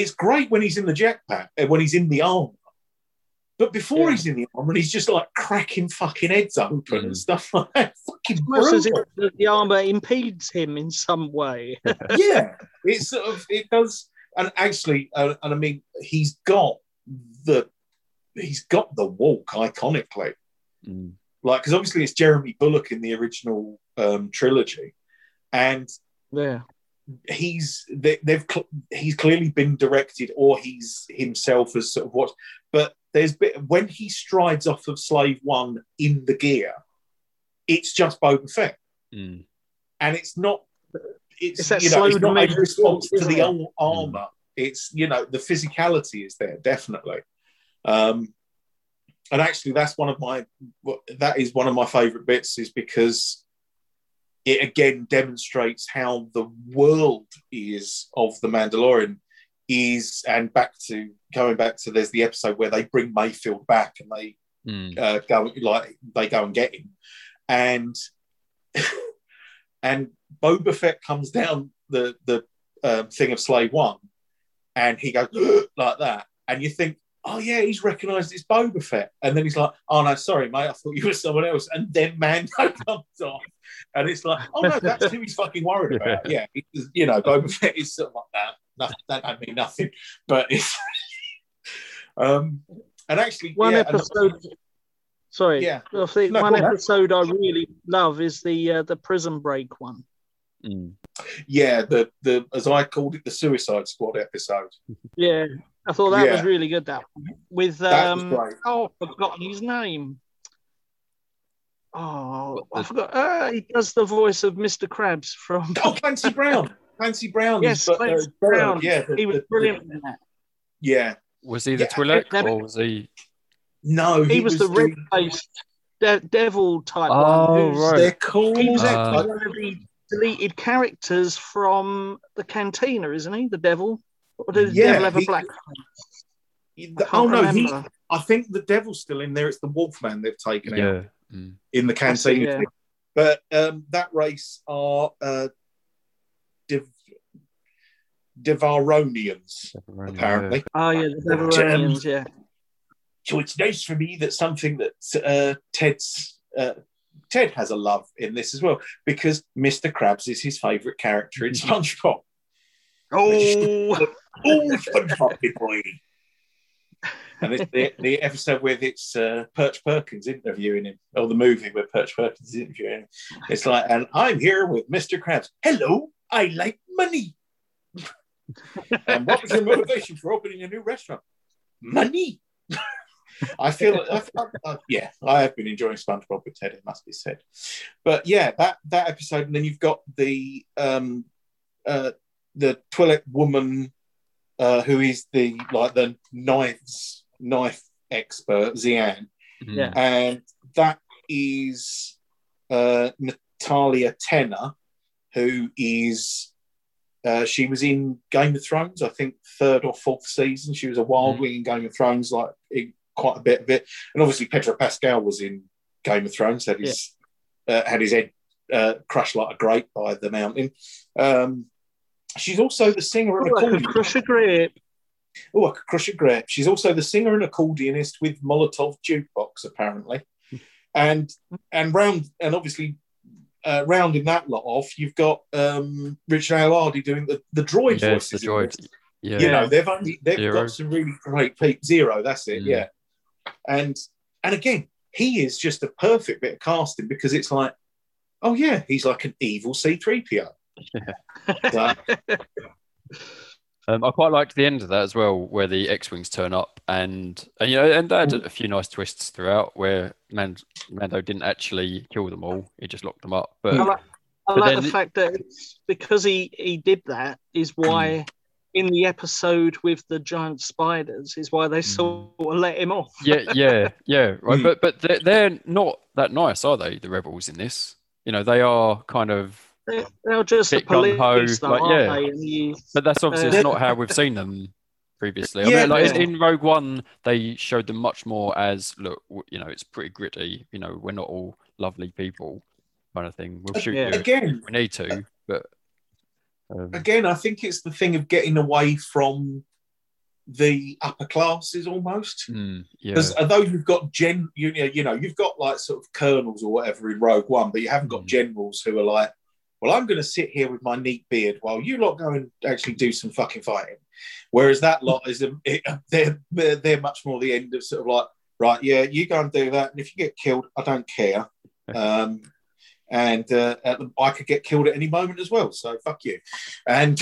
[SPEAKER 1] it's great when he's in the jetpack, uh, when he's in the armor. But before
[SPEAKER 3] Yeah.
[SPEAKER 1] he's in the armor, he's just like cracking fucking heads open
[SPEAKER 2] Mhm.
[SPEAKER 1] and stuff like that. Fucking
[SPEAKER 3] Almost as if
[SPEAKER 1] brutal
[SPEAKER 3] the, the armor impedes him in some way.
[SPEAKER 1] yeah, it sort of it does, and actually, uh, and I mean, he's got the he's got the walk iconically,
[SPEAKER 2] Mm.
[SPEAKER 1] like because obviously it's Jeremy Bulloch in the original um, trilogy, and
[SPEAKER 3] Yeah.
[SPEAKER 1] He's they, they've cl- he's clearly been directed or he's himself as sort of what, but there's bit when he strides off of Slave One in the gear, it's just Boba Fett.
[SPEAKER 2] Mm.
[SPEAKER 1] and it's not it's,
[SPEAKER 3] It's that
[SPEAKER 1] you know it's
[SPEAKER 3] slow
[SPEAKER 1] not a response to the old armor. It's you know the physicality is there definitely. Um and actually that's one of my that is one of my favorite bits is because it again demonstrates how the world is of the mandalorian is and back to going back to there's the episode where they bring Mayfeld back and they
[SPEAKER 2] Mm.
[SPEAKER 1] uh, go like they go and get him, and and Boba Fett comes down the the um, thing of Slave One, and he goes like that, and you think, oh yeah, he's recognised it's Boba Fett, and then he's like, oh no, sorry mate, I thought you were someone else, and then Mando comes off, and it's like, oh no, that's who he's fucking worried about. Yeah, it's, you know, Boba Fett is sort of like that. Nothing, that don't mean nothing, but it's. um, and actually,
[SPEAKER 3] One
[SPEAKER 1] yeah, and-
[SPEAKER 3] episode. Sorry.
[SPEAKER 1] yeah,
[SPEAKER 3] I think
[SPEAKER 1] No,
[SPEAKER 3] one
[SPEAKER 1] go on.
[SPEAKER 3] episode I really love is the uh, the prison break one.
[SPEAKER 2] Mm.
[SPEAKER 1] yeah, the the as I called it, the Suicide Squad episode.
[SPEAKER 3] Yeah, I thought that was really good. That one. with um,
[SPEAKER 1] great.
[SPEAKER 3] oh, I've forgotten his name. Oh, I forgot. Uh, he does the voice of Mr. Krabs from.
[SPEAKER 1] Oh, Clancy Brown. Clancy Brown.
[SPEAKER 3] Yes,
[SPEAKER 1] is- but, uh,
[SPEAKER 3] Clancy
[SPEAKER 1] Brown,
[SPEAKER 3] Brown.
[SPEAKER 1] Yeah, the-
[SPEAKER 3] He was
[SPEAKER 1] the-
[SPEAKER 3] brilliant in that.
[SPEAKER 1] Yeah.
[SPEAKER 2] Was he the
[SPEAKER 1] Yeah,
[SPEAKER 2] Twi'lek
[SPEAKER 3] that-
[SPEAKER 2] or was he?
[SPEAKER 1] No,
[SPEAKER 3] He, was, the red faced de- devil type
[SPEAKER 2] Oh,
[SPEAKER 3] one. Who's,
[SPEAKER 2] right.
[SPEAKER 1] They're called.
[SPEAKER 3] He was
[SPEAKER 2] Uh,
[SPEAKER 3] actually one of the deleted characters from the Cantina, isn't he? The devil. Or did the
[SPEAKER 1] Yeah,
[SPEAKER 3] devil have a
[SPEAKER 1] he- the- oh no, he. I think the devil's still in there. It's the Wolfman they've taken out
[SPEAKER 2] Mm.
[SPEAKER 1] in the
[SPEAKER 3] That's
[SPEAKER 1] canteen.
[SPEAKER 3] yeah.
[SPEAKER 1] But um, that race are uh, Div- Devaronians, apparently.
[SPEAKER 3] Oh yeah, the Devaronians, yeah.
[SPEAKER 1] So it's nice for me that something that uh, Ted's uh, Ted has a love in this as well because Mr. Krabs is his favourite character in SpongeBob.
[SPEAKER 3] Oh,
[SPEAKER 1] Oh, SpongeBob, boy. And it's the, the episode with it's uh, Perch Perkins interviewing him, or the movie where Perch Perkins is interviewing him. It's like, and I'm here with Mr. Krabs. Hello, I like money. and what was your motivation for opening a new restaurant? money. I feel, I, I, I, yeah, I have been enjoying SpongeBob with Ted. It must be said, but yeah, that that episode, and then you've got the um, uh, the Twi'lek woman uh, who is the like the knives knife expert, Xi'an,
[SPEAKER 3] Yeah.
[SPEAKER 1] and that is uh, Natalia Tena, who is uh, she was in Game of Thrones, I think third or fourth season. She was a wildling in Game of Thrones, like in quite a bit of it, and obviously Pedro Pascal was in Game of Thrones. Had his uh, had his head uh, crushed like a grape by the mountain. Um, she's also the singer and
[SPEAKER 3] Oh, I could crush a grape.
[SPEAKER 1] Oh, I could crush a grape. She's also the singer and accordionist with Molotov Jukebox, apparently. And and round and obviously uh, rounding that lot off, you've got um, Richard Hale Hardy doing the, the droid
[SPEAKER 2] Yes,
[SPEAKER 1] voices. in
[SPEAKER 2] droid. Yeah.
[SPEAKER 1] You know, they've only they've
[SPEAKER 2] Zero.
[SPEAKER 1] got some really great people. Zero, that's it,
[SPEAKER 2] Mm.
[SPEAKER 1] yeah. And and again, he is just a perfect bit of casting because it's like, oh yeah, he's like an evil C3PO. So,
[SPEAKER 2] Um, I quite liked the end of that as well, where the X-wings turn up, and and you know, and they had a few nice twists throughout, where Mand- Mando didn't actually kill them all; he just locked them up. But
[SPEAKER 3] I like, I
[SPEAKER 2] But
[SPEAKER 3] like
[SPEAKER 2] then-
[SPEAKER 3] the fact that it's because he, he did that is why in the episode with the giant spiders is why they sort of let him off.
[SPEAKER 2] yeah, yeah, yeah, right. But but they're, they're not that nice, are they? The rebels in this, you know, they are kind of.
[SPEAKER 3] They're, they're just the
[SPEAKER 2] Bit gung-ho,
[SPEAKER 3] police, though,
[SPEAKER 2] like,
[SPEAKER 3] aren't
[SPEAKER 2] yeah.
[SPEAKER 3] they? And you,
[SPEAKER 2] But that's obviously
[SPEAKER 3] Uh,
[SPEAKER 2] it's not how we've seen them previously. I
[SPEAKER 1] Yeah,
[SPEAKER 2] mean, like
[SPEAKER 3] yeah.
[SPEAKER 2] in Rogue One, they showed them much more as look, you know, it's pretty gritty. You know, we're not all lovely people, kind of thing. We'll shoot
[SPEAKER 3] Yeah.
[SPEAKER 2] you
[SPEAKER 1] again,
[SPEAKER 2] if we need to, but um,
[SPEAKER 1] again, I think it's the thing of getting away from the upper classes almost.
[SPEAKER 2] mm, yeah,
[SPEAKER 1] Because although you've got gen, you know, you know, you've got like sort of colonels or whatever in Rogue One, but you haven't got
[SPEAKER 2] Mm.
[SPEAKER 1] generals who are like, well, I'm going to sit here with my neat beard while you lot go and actually do some fucking fighting. Whereas that lot is, a, it, they're, they're they're much more the end of sort of like, right, yeah, you go and do that, and if you get killed, I don't care. Um, and uh, at the, I could get killed at any moment as well, so fuck you. And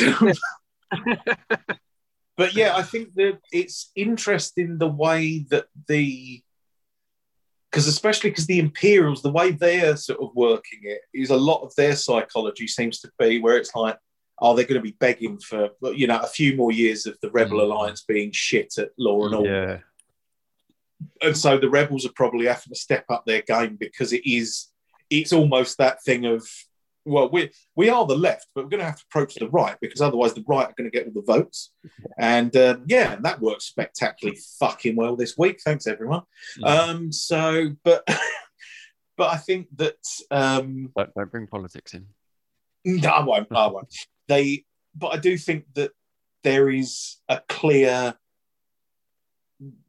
[SPEAKER 1] but yeah, I think that it's interesting the way that the because especially because the Imperials, the way they're sort of working it is a lot of their psychology seems to be where it's like, are they going to be begging for you know a few more years of the Rebel
[SPEAKER 2] Mm.
[SPEAKER 1] Alliance being shit at law and order,
[SPEAKER 2] yeah,
[SPEAKER 1] and so the rebels are probably having to step up their game because it is it's almost that thing of well we we are the left but we're going to have to approach the right because otherwise the right are going to get all the votes and uh, yeah that works spectacularly fucking well this week thanks everyone
[SPEAKER 2] Mm.
[SPEAKER 1] um so but but i think that um
[SPEAKER 2] don't, don't bring politics in.
[SPEAKER 1] no, I won't. I won't. They, but I do think that there is a clear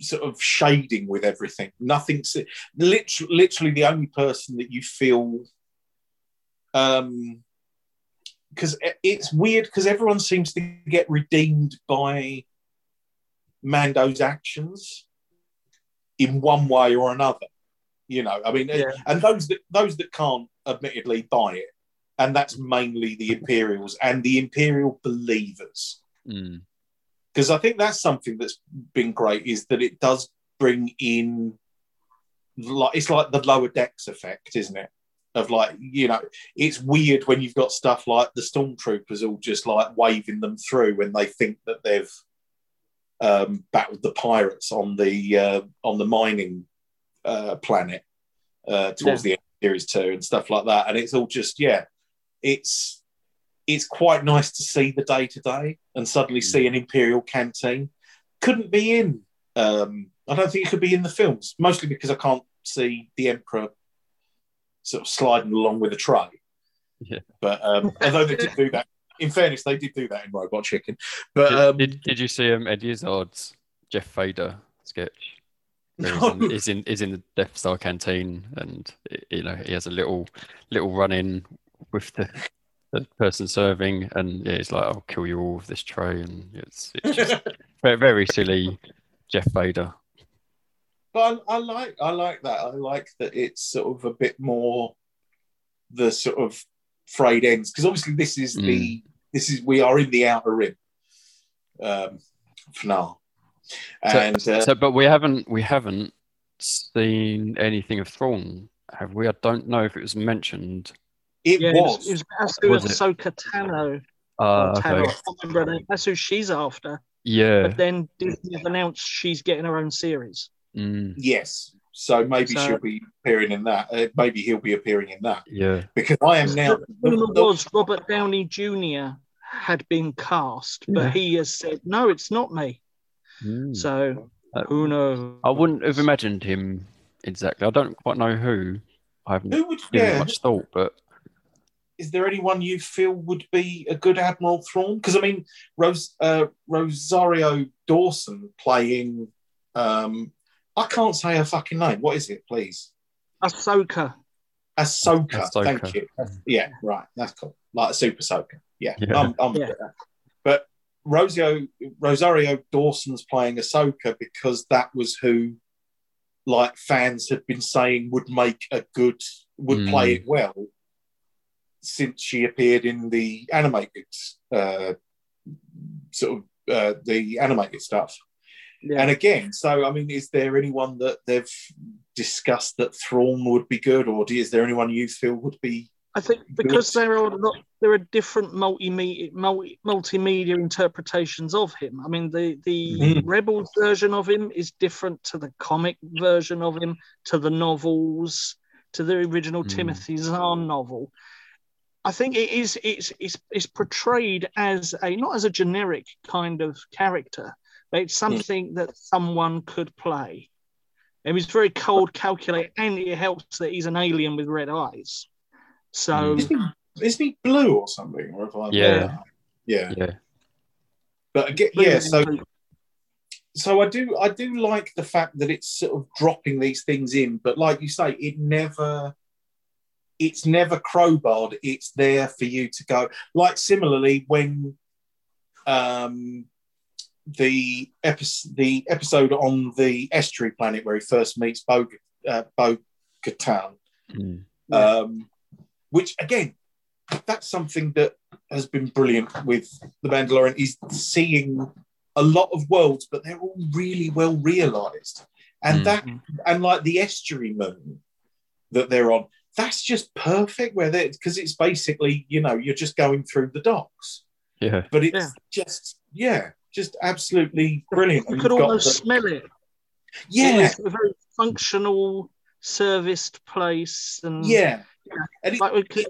[SPEAKER 1] sort of shading with everything. Nothing's literally, literally the only person that you feel, um, because it's weird because everyone seems to get redeemed by Mando's actions in one way or another. You know, I mean,
[SPEAKER 3] Yeah.
[SPEAKER 1] and those that those that can't, admittedly, buy it and that's mainly the Imperials and the Imperial believers.
[SPEAKER 2] Mm,
[SPEAKER 1] Because I think that's something that's been great is that it does bring in, like it's like the lower decks effect, isn't it? Of like, you know, it's weird when you've got stuff like the stormtroopers all just like waving them through when they think that they've um, battled the pirates on the uh, on the mining uh, planet uh, towards the end of series two and stuff like that. And it's all just yeah, it's it's quite nice to see the day to day and suddenly see an imperial canteen. Couldn't be in. Um, I don't think it could be in the films, mostly because I can't see the emperor sort of sliding along with a tray.
[SPEAKER 2] Yeah.
[SPEAKER 1] But um, although they did do that, in fairness, they did do that in Robot Chicken. But
[SPEAKER 2] did,
[SPEAKER 1] um,
[SPEAKER 2] did, did you see um, Ed Izzard's Jeff Fader sketch? Where he's, in,
[SPEAKER 1] No.
[SPEAKER 2] he's in he's in the Death Star canteen, and you know he has a little little run in with the the person serving, and yeah, he's like, "I'll kill you all with this tray," and it's it's just very, very silly Jeff Fader.
[SPEAKER 1] But I, I like I like that. I like that it's sort of a bit more the sort of frayed ends because obviously this is the this is we are in the outer rim um, for now.
[SPEAKER 2] So-
[SPEAKER 1] And uh,
[SPEAKER 2] So, but we haven't we haven't seen anything of Thrawn, have we? I don't know if it was mentioned.
[SPEAKER 1] it
[SPEAKER 3] Yeah,
[SPEAKER 1] was.
[SPEAKER 3] it was, that's who
[SPEAKER 2] Was it?
[SPEAKER 3] Ahsoka Tano.
[SPEAKER 2] Uh,
[SPEAKER 3] Tano,
[SPEAKER 2] okay.
[SPEAKER 3] I can't remember her name. That's who she's after.
[SPEAKER 2] Yeah.
[SPEAKER 3] But then Disney have announced she's getting her own series.
[SPEAKER 2] Mm,
[SPEAKER 1] Yes. So maybe
[SPEAKER 3] So-
[SPEAKER 1] she'll be appearing in that. Uh, maybe he'll be appearing in that
[SPEAKER 2] yeah.
[SPEAKER 1] because I am now.
[SPEAKER 3] The rumor was Robert Downey Jr. had been cast, but
[SPEAKER 2] Yeah.
[SPEAKER 3] he has said, no, it's not me.
[SPEAKER 2] Mm.
[SPEAKER 3] So
[SPEAKER 2] Uh,
[SPEAKER 3] who knows?
[SPEAKER 2] I wouldn't have imagined him exactly. I don't quite know who. I haven't
[SPEAKER 1] Who would?
[SPEAKER 2] given it
[SPEAKER 1] Yeah.
[SPEAKER 2] much thought, but
[SPEAKER 1] Is there anyone you feel would be a good Admiral Thrawn? Because I mean, Rose, uh, Rosario Dawson playing. Um, I can't say her fucking name. What is it, please?
[SPEAKER 3] Ahsoka.
[SPEAKER 1] Ahsoka.
[SPEAKER 2] Ahsoka.
[SPEAKER 1] Thank you. Yeah, right. That's cool. Like a super soaker. Yeah,
[SPEAKER 2] Yeah.
[SPEAKER 1] I'm, I'm
[SPEAKER 3] Yeah.
[SPEAKER 1] But Rosario, Rosario Dawson's playing Ahsoka because that was who, like, fans had been saying would make a good, would
[SPEAKER 2] Mm.
[SPEAKER 1] play it well since she appeared in the animated, uh, sort of, uh, the animated stuff.
[SPEAKER 3] Yeah.
[SPEAKER 1] And again, so I mean, is there anyone that they've discussed that Thrawn would be good, or is there anyone you feel would be?
[SPEAKER 3] I think because there are not, there are different multimedia multi, multimedia interpretations of him. I mean, the the
[SPEAKER 1] Mhm.
[SPEAKER 3] Rebels version of him is different to the comic version of him, to the novels, to the original
[SPEAKER 2] Mm.
[SPEAKER 3] Timothy Zahn novel. I think it is it's, it's it's portrayed as a not as a generic kind of character, but it's something that someone could play. It was very cold, calculated, and it helps that he's an alien with red eyes. So
[SPEAKER 2] Mm.
[SPEAKER 1] Isn't he, isn't he blue or something? Or if I
[SPEAKER 2] Yeah.
[SPEAKER 1] yeah.
[SPEAKER 2] yeah.
[SPEAKER 1] But again, yeah. So so I do I do like the fact that it's sort of dropping these things in, but like you say, it never it's never crowbarred. It's there for you to go. Like similarly, when um the episode the episode on the estuary planet where he first meets Bo uh, Bo Katan,
[SPEAKER 2] Mm.
[SPEAKER 1] um, which again, that's something that has been brilliant with the Mandalorian is seeing a lot of worlds, but they're all really well realized, and
[SPEAKER 2] Mm.
[SPEAKER 1] that and like the estuary moon that they're on, that's just perfect. Where they because it's basically you know you're just going through the docks,
[SPEAKER 2] Yeah.
[SPEAKER 1] but it's
[SPEAKER 3] Yeah.
[SPEAKER 1] just yeah, just absolutely brilliant.
[SPEAKER 3] you could almost
[SPEAKER 1] the-
[SPEAKER 3] smell it. It
[SPEAKER 1] yeah,
[SPEAKER 3] was a very functional, serviced place, and
[SPEAKER 1] yeah, and it,
[SPEAKER 3] like we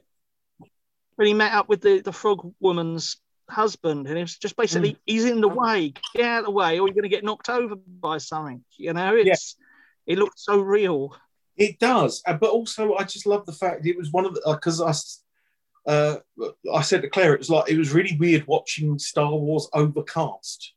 [SPEAKER 3] when he met up with the, the frog woman's husband, and it was just basically
[SPEAKER 1] Mm.
[SPEAKER 3] he's in the way, get out of the way, or you're going to get knocked over by something. You know, it's it looked so real.
[SPEAKER 1] It does, Uh, but also I just love the fact it was one of the because I, s- uh, I said to Claire it was like it was really weird watching Star Wars overcast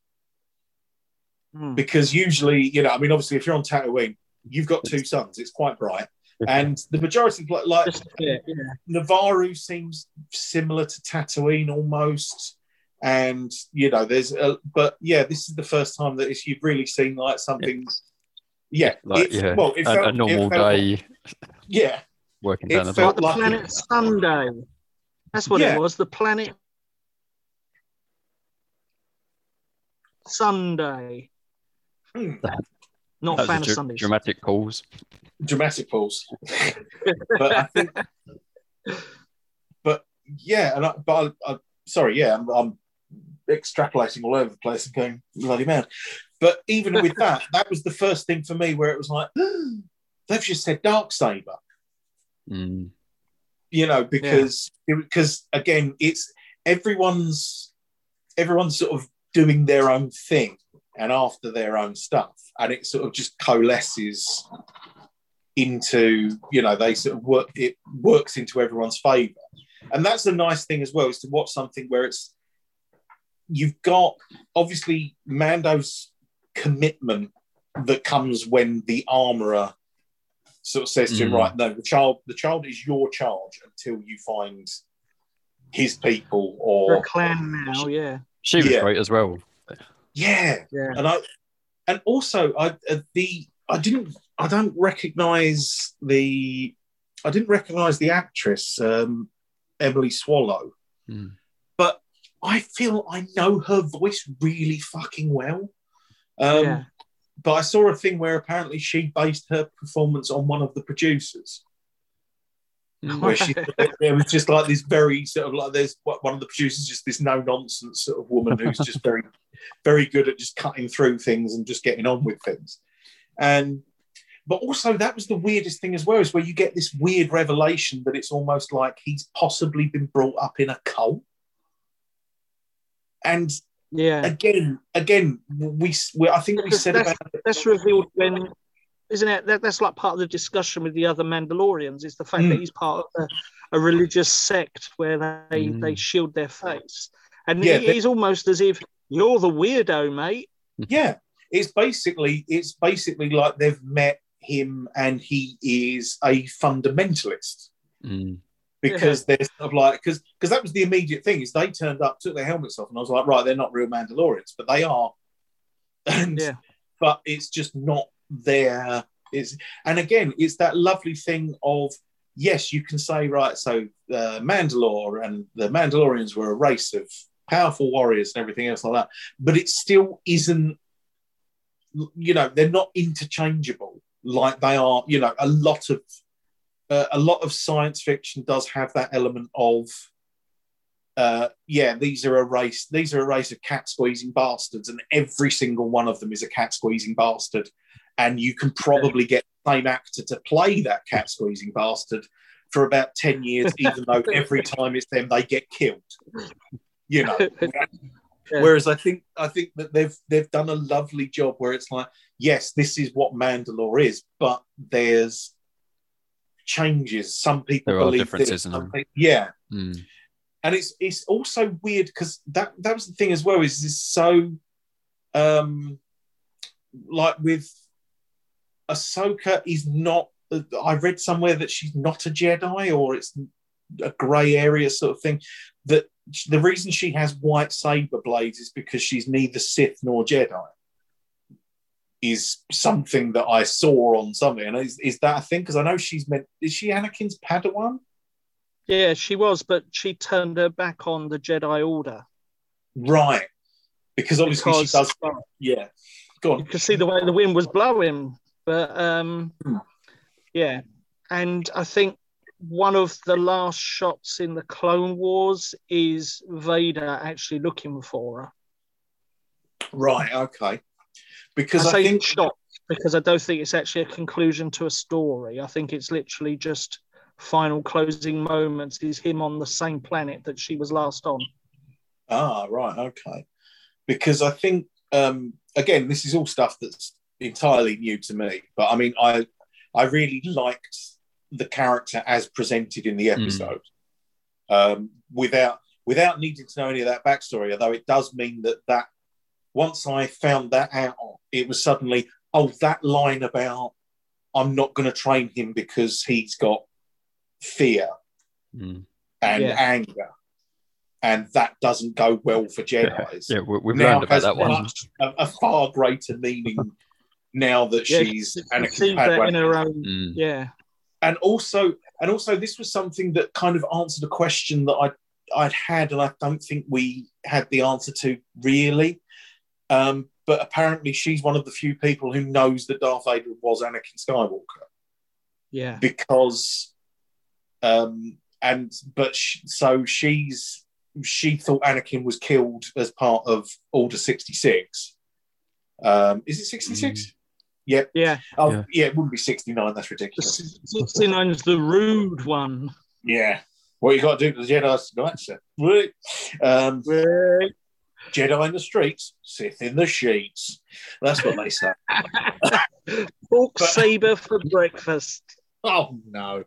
[SPEAKER 3] Hmm.
[SPEAKER 1] because usually you know I mean obviously if you're on Tatooine you've got two suns it's quite bright and the majority of like
[SPEAKER 3] Just yeah, yeah.
[SPEAKER 1] Nevarro seems similar to Tatooine almost. And you know, there's, a, but yeah, this is the first time that it's, you've really seen like something. Yeah,
[SPEAKER 2] Like,
[SPEAKER 1] it's-
[SPEAKER 2] yeah.
[SPEAKER 1] well, it
[SPEAKER 2] a,
[SPEAKER 1] felt,
[SPEAKER 2] a
[SPEAKER 1] it
[SPEAKER 2] normal
[SPEAKER 1] felt-
[SPEAKER 2] day
[SPEAKER 1] Yeah,
[SPEAKER 2] working
[SPEAKER 1] It
[SPEAKER 2] down the
[SPEAKER 1] felt.
[SPEAKER 3] Like the
[SPEAKER 1] like
[SPEAKER 3] planet Sunday. That's what
[SPEAKER 1] Yeah.
[SPEAKER 3] it was. The planet Sunday.
[SPEAKER 1] Hmm.
[SPEAKER 3] Not
[SPEAKER 2] That was
[SPEAKER 3] fan
[SPEAKER 2] a
[SPEAKER 3] of Sundays.
[SPEAKER 2] dramatic pause.
[SPEAKER 1] dramatic pause. but I think, but yeah, and I, but I, I, sorry, yeah, I'm, I'm extrapolating all over the place and going bloody mad. But even with that, that was the first thing for me where it was like, they've just said dark saber.
[SPEAKER 2] Mm.
[SPEAKER 1] You know because because again it's everyone's everyone's sort of doing their own thing and after their own stuff. And it sort of just coalesces into you know they sort of work it works into everyone's favor. And that's the nice thing as well is to watch something where it's you've got obviously mando's commitment that comes when the armorer sort of says to him,
[SPEAKER 2] Mm.
[SPEAKER 1] right, no, the child, the child is your charge until you find his people
[SPEAKER 3] They're
[SPEAKER 1] or
[SPEAKER 3] a clan now, yeah.
[SPEAKER 2] She was
[SPEAKER 1] Yeah.
[SPEAKER 2] great as well.
[SPEAKER 1] yeah.
[SPEAKER 3] Yeah.
[SPEAKER 1] And I and also I uh, the I didn't I don't recognize the I didn't recognize the actress um, Emily Swallow,
[SPEAKER 2] Mm.
[SPEAKER 1] but I feel I know her voice really fucking well. Um,
[SPEAKER 3] yeah.
[SPEAKER 1] But I saw a thing where apparently she based her performance on one of the producers. Hmm. Where she, it was just like this very sort of like there's one of the producers, just this no nonsense sort of woman who's just very, very good at just cutting through things and just getting on with things. And but also that was the weirdest thing as well, is where you get this weird revelation that it's almost like he's possibly been brought up in a cult. And
[SPEAKER 3] Yeah.
[SPEAKER 1] again, again, we, we I think we said
[SPEAKER 3] that's,
[SPEAKER 1] about
[SPEAKER 3] that's revealed when, isn't it? That, that's like part of the discussion with the other Mandalorians is the fact
[SPEAKER 1] Mm.
[SPEAKER 3] that he's part of a, a religious sect where they,
[SPEAKER 2] Mm.
[SPEAKER 3] they shield their face. And
[SPEAKER 1] Yeah,
[SPEAKER 3] he-
[SPEAKER 1] but-
[SPEAKER 3] he's almost as if you're the weirdo, mate.
[SPEAKER 1] yeah it's basically it's basically like they've met him and he is a fundamentalist
[SPEAKER 2] Mm.
[SPEAKER 1] Because they're sort of like because because that was the immediate thing is they turned up took their helmets off and i was like right they're not real mandalorians but they are. And
[SPEAKER 3] Yeah.
[SPEAKER 1] but it's just not their it's and again it's that lovely thing of yes you can say right so uh, mandalore and the mandalorians were a race of powerful warriors and everything else like that but it still isn't you know they're not interchangeable like they are you know a lot of uh, a lot of science fiction does have that element of uh, yeah these are a race these are a race of cat squeezing bastards and every single one of them is a cat squeezing bastard. And you can probably get the same actor to play that cat squeezing bastard for about 10 years even though every time it's them they get killed. You know. Whereas I think I think that they've they've done a lovely job where it's like, yes, this is what Mandalore is, but there's changes. Some people
[SPEAKER 2] There are
[SPEAKER 1] believe
[SPEAKER 2] differences
[SPEAKER 1] this,
[SPEAKER 2] them.
[SPEAKER 1] yeah,
[SPEAKER 2] Mm.
[SPEAKER 1] and it's it's also weird because that that was the thing as well. Is this so, um, like with Ahsoka is not. I read somewhere that she's not a Jedi, or it's a grey area sort of thing. That the reason she has white saber blades is because she's neither Sith nor Jedi. Is something that I saw on something, and is, is that a thing? Because I know she's meant. Is she Anakin's Padawan?
[SPEAKER 3] Yeah, she was, but she turned her back on the Jedi Order.
[SPEAKER 1] Right. Because obviously
[SPEAKER 3] Because-
[SPEAKER 1] she does. Yeah. Go on.
[SPEAKER 3] You could see the way the wind was blowing. But um,
[SPEAKER 1] Hmm.
[SPEAKER 3] yeah, and I think one of the last shots in the Clone Wars is Vader actually looking for her.
[SPEAKER 1] Right. Okay. Because
[SPEAKER 3] I
[SPEAKER 1] I, think.
[SPEAKER 3] shot because I don't think it's actually a conclusion to a story. I think it's literally just final closing moments. Is him on the same planet that she was last on?
[SPEAKER 1] Ah, right. Okay. Because I think um, again, this is all stuff that's entirely new to me. But I mean, I I really liked the character as presented in the
[SPEAKER 2] Mm.
[SPEAKER 1] episode, um, without without needing to know any of that backstory. Although it does mean that that once I found that out, it was suddenly oh that line about I'm not going to train him because he's got fear
[SPEAKER 2] Mm.
[SPEAKER 1] and
[SPEAKER 3] Yeah.
[SPEAKER 1] anger. And that doesn't go well for Jedi's.
[SPEAKER 2] Yeah, we, we've
[SPEAKER 1] Now
[SPEAKER 2] learned about
[SPEAKER 1] has
[SPEAKER 2] that one.
[SPEAKER 1] much- a, a far greater meaning now that
[SPEAKER 3] Yeah,
[SPEAKER 1] she's
[SPEAKER 3] she
[SPEAKER 1] Anakin Padawan.
[SPEAKER 3] in her own.
[SPEAKER 2] Mm.
[SPEAKER 3] Yeah,
[SPEAKER 1] And also, and also, this was something that kind of answered a question that I I'd had, and I don't think we had the answer to really. Um, but apparently, she's one of the few people who knows that Darth Vader was Anakin Skywalker
[SPEAKER 3] yeah,
[SPEAKER 1] because, um, and but sh- so she's she thought Anakin was killed as part of Order sixty six. Um, is it sixty six? Yep.
[SPEAKER 3] yeah.
[SPEAKER 1] Oh,
[SPEAKER 2] Yeah.
[SPEAKER 1] yeah. It wouldn't be sixty nine. That's ridiculous.
[SPEAKER 3] Sixty nine's the rude one.
[SPEAKER 1] Yeah. What you got to do to the Jedi tonight, sir? Right. Um,
[SPEAKER 3] Right.
[SPEAKER 1] Jedi in the streets, Sith in the sheets. That's what they say.
[SPEAKER 3] Pork saber for breakfast.
[SPEAKER 1] Oh no.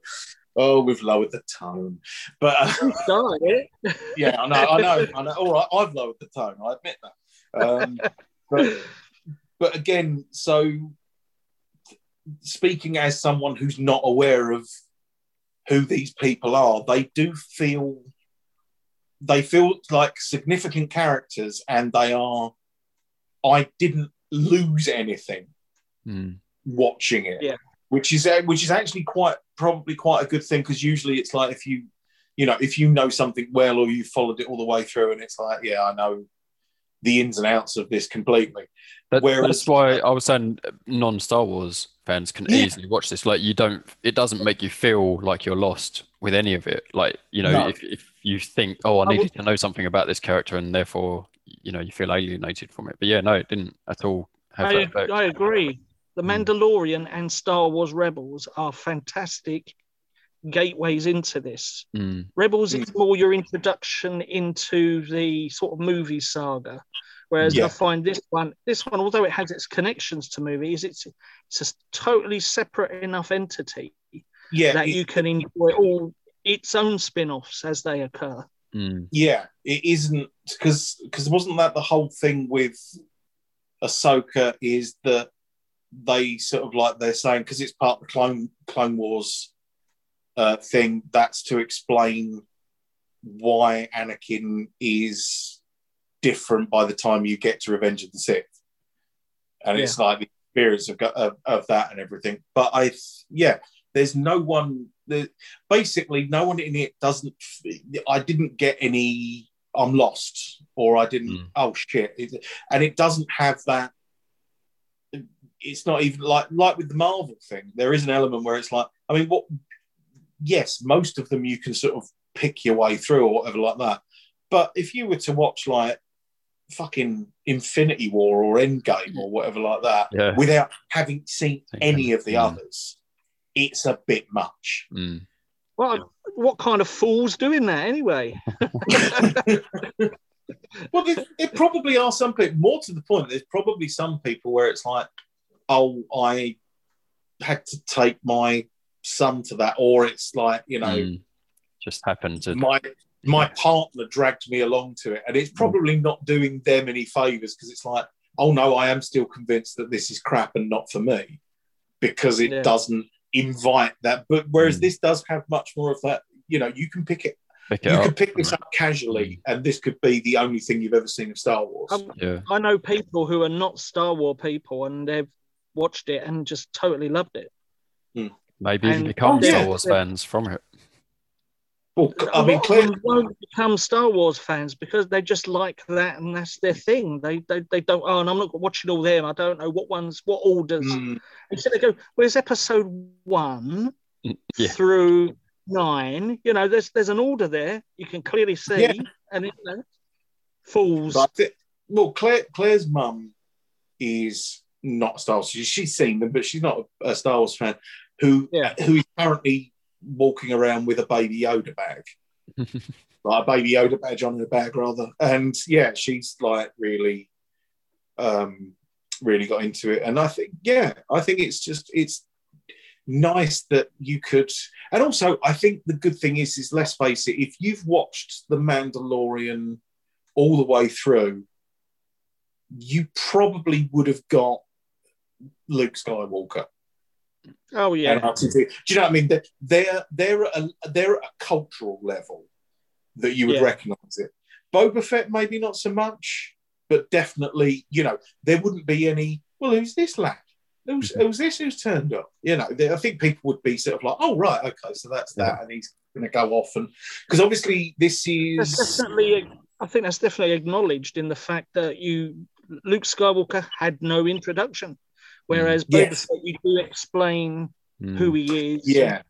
[SPEAKER 1] Oh, we've lowered the tone. But uh, yeah, I know, I know, I know. All right, I've lowered the tone. I admit that. Um, but but again, so speaking as someone who's not aware of who these people are, they do feel they feel like significant characters, and they are. I didn't lose anything
[SPEAKER 2] Mm.
[SPEAKER 1] watching it,
[SPEAKER 3] Yeah.
[SPEAKER 1] which is which is actually quite probably quite a good thing because usually it's like if you you know if you know something well or you followed it all the way through and it's like yeah I know the ins and outs of this completely.
[SPEAKER 2] That,
[SPEAKER 1] Whereas-
[SPEAKER 2] that's why I was saying non Star Wars fans can
[SPEAKER 1] Yeah.
[SPEAKER 2] easily watch this. Like you don't, it doesn't make you feel like you're lost with any of it. Like you know,
[SPEAKER 1] No.
[SPEAKER 2] if if you think, oh, I
[SPEAKER 3] I
[SPEAKER 2] needed to know something about this character, and therefore you know you feel alienated from it. But yeah, no, it didn't at all have
[SPEAKER 3] I,
[SPEAKER 2] effect.
[SPEAKER 3] I agree. The
[SPEAKER 2] Mm.
[SPEAKER 3] Mandalorian and Star Wars Rebels are fantastic gateways into this.
[SPEAKER 2] Mm,
[SPEAKER 3] Rebels
[SPEAKER 1] Mm.
[SPEAKER 3] is more your introduction into the sort of movie saga, whereas
[SPEAKER 1] Yeah.
[SPEAKER 3] I find this one, this one, although it has its connections to movies, it's it's a totally separate enough entity
[SPEAKER 1] Yeah,
[SPEAKER 3] that
[SPEAKER 1] it-
[SPEAKER 3] you can enjoy all its own spin-offs as they occur.
[SPEAKER 2] mm,
[SPEAKER 1] yeah, it isn't because because wasn't that the whole thing with Ahsoka is that they sort of like they're saying because it's part of the Clone Clone Wars uh, thing that's to explain why Anakin is different by the time you get to Revenge of the Sith, and it's like the experience of, of of that and everything. But I, yeah, there's no one. There, basically, no one in it doesn't. I didn't get any. I'm lost, or I didn't.
[SPEAKER 2] Mm.
[SPEAKER 1] Oh shit! And it doesn't have that. It's not even like like with the Marvel thing. There is an element where it's like, I mean, what? Yes, most of them you can sort of pick your way through or whatever like that. But if you were to watch like fucking Infinity War or Endgame or whatever like that,
[SPEAKER 2] yeah.
[SPEAKER 1] without having seen any of the
[SPEAKER 2] Mm.
[SPEAKER 1] others, it's a bit much.
[SPEAKER 2] Mm.
[SPEAKER 3] Well, what kind of fools doing that anyway?
[SPEAKER 1] well, there, there probably are some people, more to the point, there's probably some people where it's like, oh, I had to take my son to that, or it's like, you know,
[SPEAKER 2] Mm. Just happened to.
[SPEAKER 1] my my partner dragged me along to it, and it's probably not doing them any favors because it's like, oh no, I am still convinced that this is crap and not for me because it
[SPEAKER 3] Yeah.
[SPEAKER 1] doesn't invite that. But whereas
[SPEAKER 2] Mm.
[SPEAKER 1] this does have much more of that, you know, you can pick it,
[SPEAKER 2] Pick it
[SPEAKER 1] you
[SPEAKER 2] up.
[SPEAKER 1] can pick this up casually, and this could be the only thing you've ever seen of Star Wars.
[SPEAKER 3] Um,
[SPEAKER 2] Yeah.
[SPEAKER 3] I know people who are not Star Wars people and they've watched it and just totally loved it.
[SPEAKER 2] Maybe even become
[SPEAKER 1] Oh, yeah.
[SPEAKER 2] Star Wars fans from it.
[SPEAKER 1] Well,
[SPEAKER 3] A
[SPEAKER 1] I mean,
[SPEAKER 3] lot of won't become Star Wars fans because they just like that and that's their thing. They they, they don't. Oh, and I'm not watching all them. I don't know what ones, what orders.
[SPEAKER 1] Mm,
[SPEAKER 3] Instead, they go, "Where's episode one
[SPEAKER 2] Mm, Yeah.
[SPEAKER 3] through nine? You know, there's there's an order there. You can clearly see,
[SPEAKER 1] Yeah.
[SPEAKER 3] and you know, fools.
[SPEAKER 1] but well, Claire, Claire's mum is not a Star Wars. She's seen them, but she's not a, a Star Wars fan. Who
[SPEAKER 3] Yeah.
[SPEAKER 1] who is currently walking around with a baby Yoda bag, like a baby Yoda badge on her bag, rather. And yeah, she's like really, um, really got into it. And I think, yeah, I think it's just it's nice that you could. And also, I think the good thing is, is let's face it, if you've watched The Mandalorian all the way through, you probably would have got Luke Skywalker.
[SPEAKER 3] Oh yeah,
[SPEAKER 1] And R2D2. Do you know what I mean? They're they're at a, they're at a cultural level that you would
[SPEAKER 3] Yeah.
[SPEAKER 1] recognise it. Boba Fett maybe not so much, but definitely you know there wouldn't be any. Well, who's this lad? Who's,
[SPEAKER 3] Mm-hmm.
[SPEAKER 1] who's this? Who's turned up? You know, they, I think people would be sort of like, oh right, okay, so that's that, and he's going to go off and because obviously this
[SPEAKER 3] that's
[SPEAKER 1] is
[SPEAKER 3] definitely. I think that's definitely acknowledged in the fact that you Luke Skywalker had no introduction, whereas Boba
[SPEAKER 1] Yes.
[SPEAKER 3] Fett you do explain
[SPEAKER 2] Mm.
[SPEAKER 3] who he is.
[SPEAKER 1] yeah.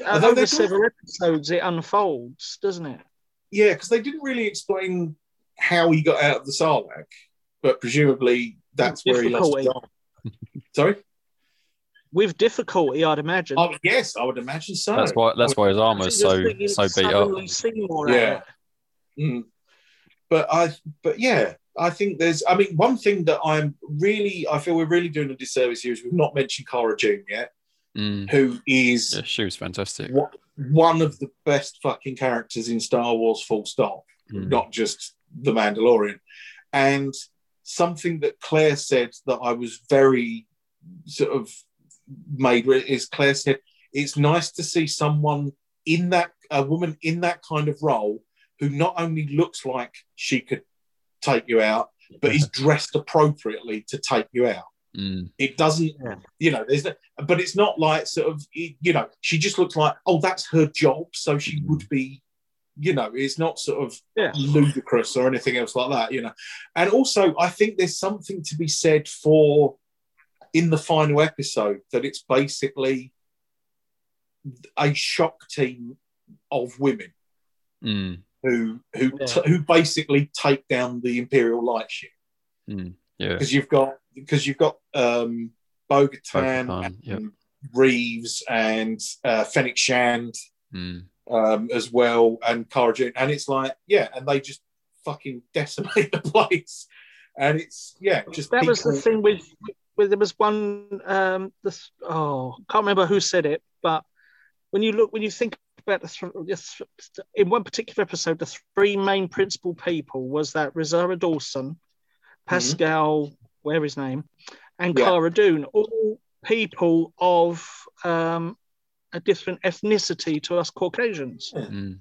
[SPEAKER 3] Uh,
[SPEAKER 1] Although
[SPEAKER 3] over
[SPEAKER 1] they do-
[SPEAKER 3] several episodes, it unfolds, doesn't it?
[SPEAKER 1] Yeah, because they didn't really explain how he got out of the Sarlacc, but presumably that's where he lost his arm. Sorry?
[SPEAKER 3] With difficulty, I'd imagine.
[SPEAKER 1] Oh, yes, I would imagine so.
[SPEAKER 2] That's why. That's why his
[SPEAKER 3] I
[SPEAKER 2] armor's
[SPEAKER 3] think
[SPEAKER 2] so so beat up.
[SPEAKER 1] Yeah. Mm. But I, but yeah, I think there's. I mean, one thing that I'm really, I feel we're really doing a disservice here is we've not mentioned Cara Dune yet,
[SPEAKER 2] Mm.
[SPEAKER 1] who is
[SPEAKER 2] Yeah, she was fantastic.
[SPEAKER 1] one of the best fucking characters in Star Wars. Full stop.
[SPEAKER 2] Mm.
[SPEAKER 1] not just the Mandalorian. And something that Claire said that I was very sort of made with is Claire said, it's nice to see someone in that, a woman in that kind of role who not only looks like she could take you out, but he's dressed appropriately to take you out.
[SPEAKER 2] Mm.
[SPEAKER 1] It doesn't,
[SPEAKER 3] Yeah.
[SPEAKER 1] you know, there's no, but it's not like sort of, you know, she just looks like, oh, that's her job. So she would be you know, it's not sort of
[SPEAKER 3] Yeah.
[SPEAKER 1] ludicrous or anything else like that, you know. And also, I think there's something to be said for in the final episode that it's basically a shock team of women
[SPEAKER 2] Mm,
[SPEAKER 1] who who
[SPEAKER 3] Yeah.
[SPEAKER 1] t- who basically take down the Imperial light ship
[SPEAKER 2] mm, yeah.
[SPEAKER 1] because you've got because you've got um, Bo-Katan
[SPEAKER 2] Bo-Katan,
[SPEAKER 1] and
[SPEAKER 2] yep.
[SPEAKER 1] Reeves and uh, Fennec Shand
[SPEAKER 2] Mm,
[SPEAKER 1] um, as well, and Cara Dune, and it's like yeah, and they just fucking decimate the place, and it's yeah, just
[SPEAKER 3] that was the
[SPEAKER 1] people-
[SPEAKER 3] thing with with there was one um this oh can't remember who said it but when you look when you think about the th- the th- in one particular episode the three main principal people was that Rosario Dawson Pascal where his name and
[SPEAKER 1] Yeah.
[SPEAKER 3] Cara Dune all people of um a different ethnicity to us Caucasians
[SPEAKER 2] mm,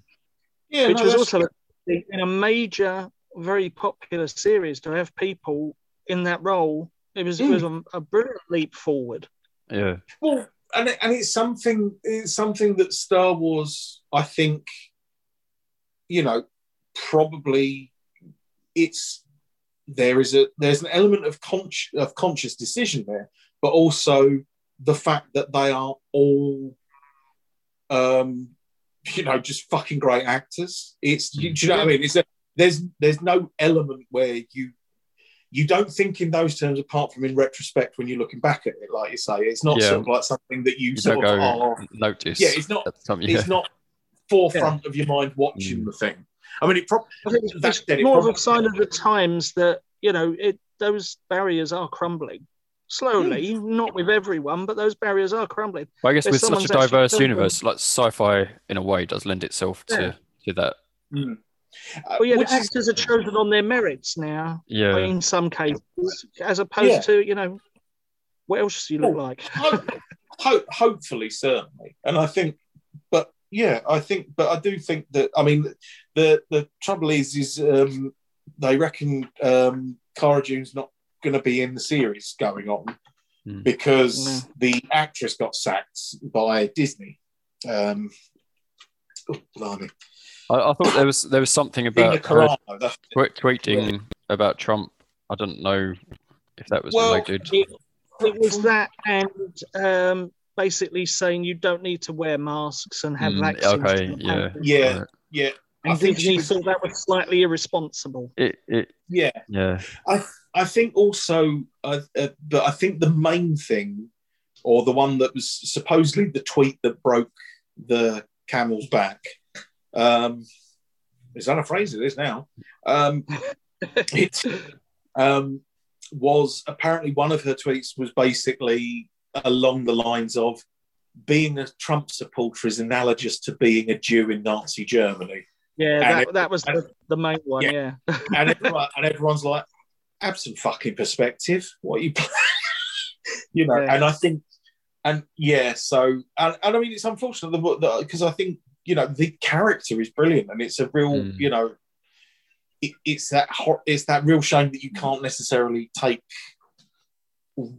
[SPEAKER 1] yeah,
[SPEAKER 3] which
[SPEAKER 1] no,
[SPEAKER 3] was
[SPEAKER 1] that's-
[SPEAKER 3] also in a major, very popular series to have people in that role. It was, it was a, a brilliant leap forward.
[SPEAKER 2] yeah.
[SPEAKER 1] Well, and and it's something it's something that Star Wars, I think, you know, probably it's there is a there's an element of conscious of conscious decision there, but also the fact that they are all, um, you know, just fucking great actors. It's you, do you know what I mean? It's a there's there's no element where you you don't think in those terms apart from in retrospect when you're looking back at it like you say it's not
[SPEAKER 2] Yeah.
[SPEAKER 1] sort of like something that you,
[SPEAKER 2] You
[SPEAKER 1] sort of are
[SPEAKER 2] notice.
[SPEAKER 1] yeah it's not
[SPEAKER 2] that's. Yeah.
[SPEAKER 1] it's not forefront of your mind watching
[SPEAKER 2] Mm.
[SPEAKER 1] the thing i mean it probably
[SPEAKER 3] I think it's,
[SPEAKER 1] Back
[SPEAKER 3] it's
[SPEAKER 1] then it
[SPEAKER 3] more of a sign of the times that you know it those barriers are crumbling slowly, not with everyone, but those barriers are crumbling.
[SPEAKER 2] But I guess
[SPEAKER 3] If
[SPEAKER 2] with such a diverse
[SPEAKER 3] filmed
[SPEAKER 2] universe, like sci-fi, in a way, does lend itself to
[SPEAKER 3] Yeah.
[SPEAKER 2] to that.
[SPEAKER 1] Mm. Uh,
[SPEAKER 3] Well, yeah,
[SPEAKER 1] which
[SPEAKER 3] the
[SPEAKER 1] is-
[SPEAKER 3] actors are chosen on their merits now,
[SPEAKER 2] Yeah,
[SPEAKER 3] in some cases, as opposed
[SPEAKER 1] Yeah.
[SPEAKER 3] to you know, what else do you look
[SPEAKER 1] Well,
[SPEAKER 3] like?
[SPEAKER 1] ho- ho- hopefully, certainly, and I think, but yeah, I think, but I do think that I mean, the the trouble is, is um, they reckon um, Cara Dune's not going to be in the series going on
[SPEAKER 2] Mm.
[SPEAKER 1] because
[SPEAKER 3] No.
[SPEAKER 1] the actress got sacked by Disney. Um, oh, blimey.
[SPEAKER 2] I, I thought there was there was something
[SPEAKER 1] Dina
[SPEAKER 2] about her
[SPEAKER 1] Carano, that's it.
[SPEAKER 2] tweet, tweeting about Trump. I don't know if that was
[SPEAKER 1] Well,
[SPEAKER 2] related.
[SPEAKER 3] It, it was that, and um, basically saying you don't need to wear masks and have
[SPEAKER 2] Mm,
[SPEAKER 3] vaccines.
[SPEAKER 2] okay, yeah.
[SPEAKER 3] protect
[SPEAKER 1] Yeah,
[SPEAKER 2] Right.
[SPEAKER 1] yeah, I think she
[SPEAKER 3] Disney
[SPEAKER 1] was-
[SPEAKER 3] thought that was slightly irresponsible.
[SPEAKER 2] It, it,
[SPEAKER 1] yeah.
[SPEAKER 2] yeah,
[SPEAKER 1] I I think also, uh, uh, but I think the main thing, or the one that was supposedly the tweet that broke the camel's back. Um, is that a phrase? It is now. Um, it um, was apparently one of her tweets was basically along the lines of being a Trump supporter is analogous to being a Jew in Nazi Germany.
[SPEAKER 3] Yeah, that,
[SPEAKER 1] it-
[SPEAKER 3] that was the, the main one.
[SPEAKER 1] Yeah.
[SPEAKER 3] Yeah,
[SPEAKER 1] and everyone, and everyone's like, absent fucking perspective. What you, you know?
[SPEAKER 3] Yeah.
[SPEAKER 1] And I think, and yeah, so and, and I mean, it's unfortunate because I think you know the character is brilliant, and it's a real,
[SPEAKER 2] Mm.
[SPEAKER 1] you know, it, it's that hor- it's that real shame that you can't necessarily take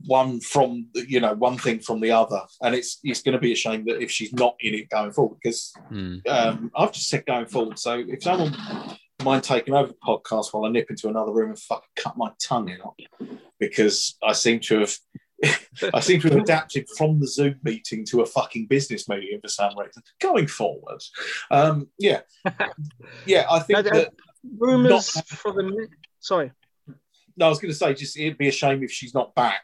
[SPEAKER 1] one from the- you know one thing from the other and it's it's going to be a shame that if she's not in it going forward because
[SPEAKER 2] mm,
[SPEAKER 1] um, I've just said going forward. So if someone mind taking over the podcast while I nip into another room and fucking cut my tongue out, because I seem to have I seem to have adapted from the Zoom meeting to a fucking business meeting for some reason. Going forward, um, yeah, yeah, I think
[SPEAKER 3] No, that-
[SPEAKER 1] that.
[SPEAKER 3] rumors
[SPEAKER 1] Not-
[SPEAKER 3] for the mi- sorry.
[SPEAKER 1] No, I was going to say, just it'd be a shame if she's not back.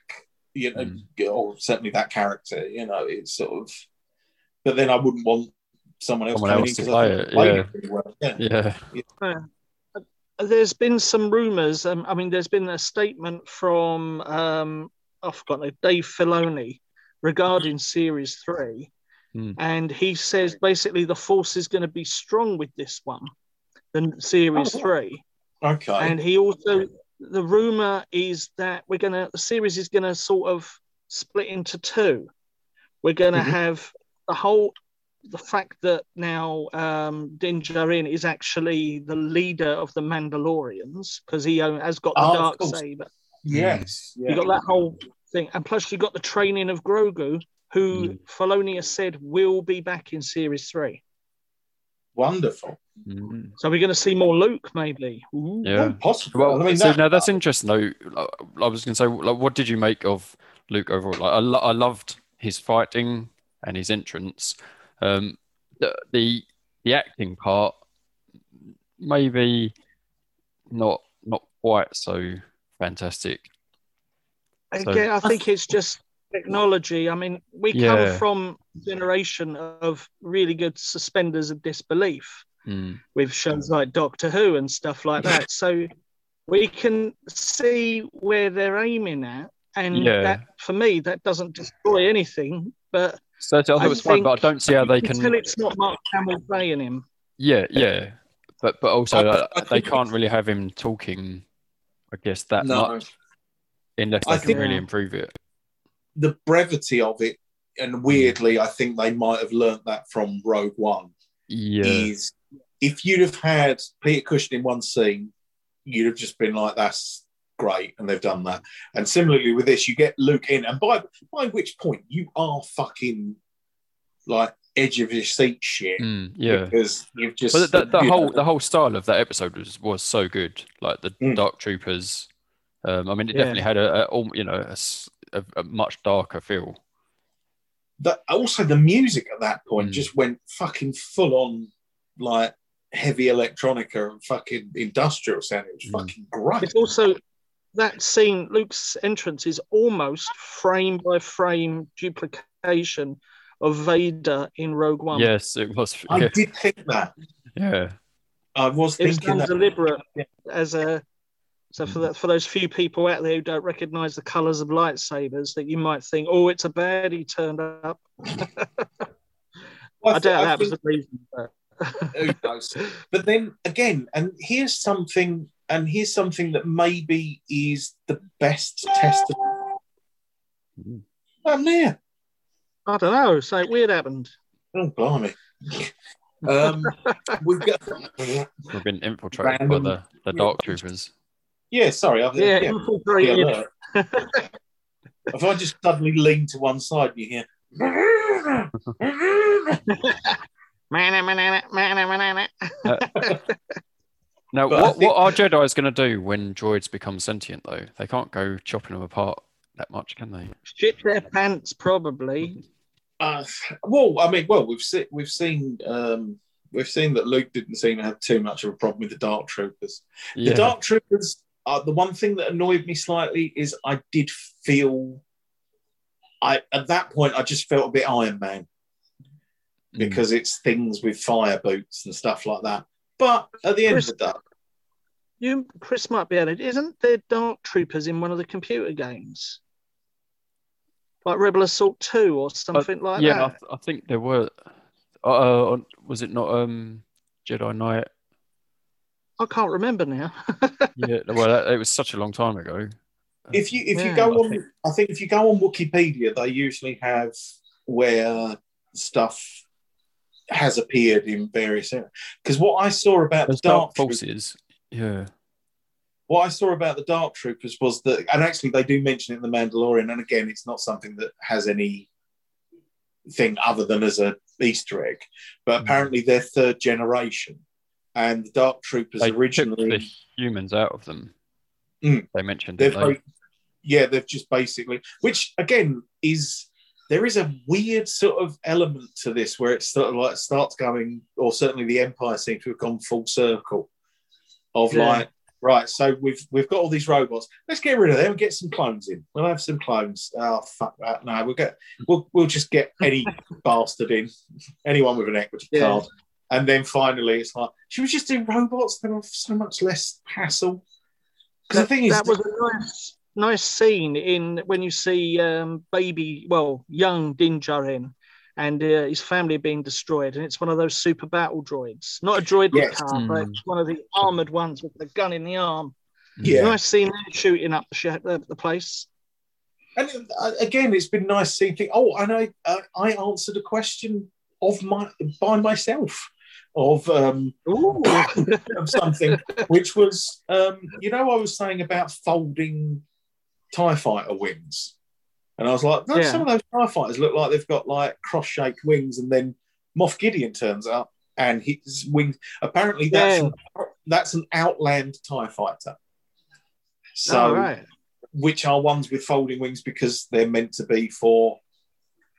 [SPEAKER 1] You know,
[SPEAKER 2] Mm.
[SPEAKER 1] or certainly that character. You know, it's sort of. But then I wouldn't want someone else
[SPEAKER 2] Someone
[SPEAKER 1] coming
[SPEAKER 2] else
[SPEAKER 1] in
[SPEAKER 2] to
[SPEAKER 1] 'cause I
[SPEAKER 2] play
[SPEAKER 1] think
[SPEAKER 2] it,
[SPEAKER 1] they played
[SPEAKER 2] yeah.
[SPEAKER 1] it really well. Yeah.
[SPEAKER 2] yeah,
[SPEAKER 3] There's been some rumors. Um, I mean, there's been a statement from um, I've forgotten it, Dave Filoni regarding Series Three,
[SPEAKER 2] Hmm.
[SPEAKER 3] and he says basically the Force is going to be strong with this one, the Series
[SPEAKER 1] Oh.
[SPEAKER 3] Three.
[SPEAKER 1] Okay.
[SPEAKER 3] And he also, the rumor is that we're gonna, the series is gonna sort of split into two. We're gonna
[SPEAKER 1] Mhm.
[SPEAKER 3] have the whole, the fact that now um, Din Djarin is actually the leader of the Mandalorians because he has got the
[SPEAKER 1] Oh,
[SPEAKER 3] dark saber.
[SPEAKER 1] Yes.
[SPEAKER 3] You got that whole thing, and plus you got the training of Grogu, who
[SPEAKER 2] Mm.
[SPEAKER 3] Filoni has said will be back in series three.
[SPEAKER 1] wonderful.
[SPEAKER 2] Mm.
[SPEAKER 3] So we're going to see more Luke, maybe. Ooh.
[SPEAKER 2] Yeah.
[SPEAKER 1] Possible.
[SPEAKER 2] Well,
[SPEAKER 1] I mean,
[SPEAKER 2] so
[SPEAKER 1] that-
[SPEAKER 2] now that's interesting though. I was going to say, like, what did you make of Luke overall? Like, I, lo- I loved his fighting and his entrance. Um, the, the the acting part, maybe not not quite so fantastic. So-
[SPEAKER 3] Again, I think it's just technology. I mean, we
[SPEAKER 2] Yeah.
[SPEAKER 3] come from a generation of really good suspenders of disbelief
[SPEAKER 2] Mm.
[SPEAKER 3] with shows like Doctor Who and stuff like that. So we can see where they're aiming at. And
[SPEAKER 2] Yeah.
[SPEAKER 3] that, for me, that doesn't destroy anything. But
[SPEAKER 2] So I thought it was fine, but I don't see how they
[SPEAKER 3] until
[SPEAKER 2] can.
[SPEAKER 3] it's not Mark Hamill playing him.
[SPEAKER 2] Yeah, yeah, but but also
[SPEAKER 1] I-
[SPEAKER 2] uh,
[SPEAKER 1] I
[SPEAKER 2] they can't really have him talking. I guess that
[SPEAKER 1] No.
[SPEAKER 2] much unless they
[SPEAKER 1] I
[SPEAKER 2] can
[SPEAKER 1] think-
[SPEAKER 2] really improve it.
[SPEAKER 1] the brevity of it, and weirdly, I think they might have learnt that from Rogue One.
[SPEAKER 2] Yeah,
[SPEAKER 1] Is if you'd have had Peter Cushing in one scene, you'd have just been like, "That's great," and they've done that. And similarly with this, you get Luke in, and by by which point you are fucking like edge of your seat shit
[SPEAKER 2] Mm, yeah.
[SPEAKER 1] because you've just
[SPEAKER 2] But the, the
[SPEAKER 1] you
[SPEAKER 2] whole
[SPEAKER 1] know,
[SPEAKER 2] the whole style of that episode was was so good. Like the
[SPEAKER 1] Mm.
[SPEAKER 2] Dark Troopers. Um, I mean, it
[SPEAKER 3] Yeah.
[SPEAKER 2] definitely had a, a you know a, s- a- a much darker feel.
[SPEAKER 1] that also the music at that point
[SPEAKER 2] Mm.
[SPEAKER 1] just went fucking full on like heavy electronica and fucking industrial sound. It was
[SPEAKER 2] Mm.
[SPEAKER 1] fucking great.
[SPEAKER 3] It's also that scene, Luke's entrance is almost frame by frame duplication of Vader in Rogue One.
[SPEAKER 2] Yes, it was.
[SPEAKER 1] I did think that.
[SPEAKER 2] yeah.
[SPEAKER 1] I was
[SPEAKER 3] It was
[SPEAKER 1] thinking
[SPEAKER 3] done
[SPEAKER 1] that.
[SPEAKER 3] deliberate
[SPEAKER 1] Yeah.
[SPEAKER 3] as a so for that for those few people out there who don't recognise the colours of lightsabers, that you might think, oh, it's a baddie turned up. I,
[SPEAKER 1] thi-
[SPEAKER 3] doubt that was
[SPEAKER 1] think-
[SPEAKER 3] the reason. But
[SPEAKER 1] who knows? But then again, and here's something, and here's something that maybe is the best test. Of. I'm there.
[SPEAKER 3] I don't know. So weird happened.
[SPEAKER 1] Oh, blimey. um, we've got.
[SPEAKER 2] We've been infiltrated
[SPEAKER 1] Random-
[SPEAKER 2] by the, the Dark Troopers.
[SPEAKER 1] Yeah, sorry. I've,
[SPEAKER 3] Yeah,
[SPEAKER 1] yeah,
[SPEAKER 3] infiltrated.
[SPEAKER 1] be alert. if I just suddenly lean to one side, you hear.
[SPEAKER 3] Mana.
[SPEAKER 2] Now,
[SPEAKER 1] But
[SPEAKER 2] what,
[SPEAKER 1] think-
[SPEAKER 2] what are Jedi's going to do when droids become sentient, though? They can't go chopping them apart that much, can they?
[SPEAKER 3] Shit their pants, probably.
[SPEAKER 1] Uh, well, I mean, well, we've seen we've seen um, we've seen that Luke didn't seem to have too much of a problem with the Dark Troopers.
[SPEAKER 2] Yeah.
[SPEAKER 1] The Dark Troopers. Uh, the one thing that annoyed me slightly is I did feel. I at that point I just felt a bit Iron Man
[SPEAKER 2] Mm.
[SPEAKER 1] because it's things with fire boots and stuff like that. But at the end of the day,
[SPEAKER 3] You, Chris might be able to. Isn't there Dark Troopers in one of the computer games? Like Rebel Assault 2 or something like
[SPEAKER 2] yeah, I,
[SPEAKER 3] that?
[SPEAKER 2] th- I think there were. Uh, was it not um Jedi Knight?
[SPEAKER 3] I can't remember now.
[SPEAKER 2] Yeah, well, that, it was such a long time ago.
[SPEAKER 1] if you if you go
[SPEAKER 2] I
[SPEAKER 1] on,
[SPEAKER 2] think-
[SPEAKER 1] I think if you go on Wikipedia, they usually have where stuff has appeared in various areas. Because what I saw about the
[SPEAKER 2] Dark
[SPEAKER 1] Dark Troopers,
[SPEAKER 2] Forces. Yeah.
[SPEAKER 1] What I saw about the Dark Troopers was that, and actually they do mention it in the Mandalorian, and again, it's not something that has any thing other than as a Easter egg, but
[SPEAKER 2] Mm.
[SPEAKER 1] apparently they're third generation, and the Dark Troopers
[SPEAKER 2] They
[SPEAKER 1] originally
[SPEAKER 2] the humans out of them.
[SPEAKER 1] Mm.
[SPEAKER 2] They mentioned
[SPEAKER 1] they've.
[SPEAKER 2] They,
[SPEAKER 1] yeah they've just basically which again is there is a weird sort of element to this where it sort of like starts going or certainly the empire seems to have gone full circle of
[SPEAKER 3] Yeah.
[SPEAKER 1] like right so we've we've got all these robots. Let's get rid of them and get some clones in. We'll have some clones. Oh fuck that. No we'll get we'll, we'll just get any bastard in. Anyone with an equity
[SPEAKER 3] Yeah.
[SPEAKER 1] card. And then finally it's like should we just do robots they're so much less hassle? Because the thing is
[SPEAKER 3] that was a nice, nice scene in when you see um, baby, well, young Din Djarin and uh, his family being destroyed, and it's one of those super battle droids, not a droid
[SPEAKER 1] Yes.
[SPEAKER 3] car, but
[SPEAKER 2] Mm.
[SPEAKER 3] it's one of the armored ones with the gun in the arm.
[SPEAKER 1] Yeah.
[SPEAKER 3] Nice scene there shooting up the, sh- the, the place.
[SPEAKER 1] And uh, again, it's been nice seeing things. Oh, and I uh, I answered a question of my by myself of um, of something, which was um, you know I was saying about folding Tie Fighter wings, and I was like, no,
[SPEAKER 3] Yeah.
[SPEAKER 1] some of those Tie Fighters look like they've got like cross-shaped wings, and then Moff Gideon turns up, and his wings. Apparently, that's
[SPEAKER 3] Yeah.
[SPEAKER 1] an, that's an Outland Tie Fighter. So,
[SPEAKER 3] oh, right.
[SPEAKER 1] which are ones with folding wings because they're meant to be for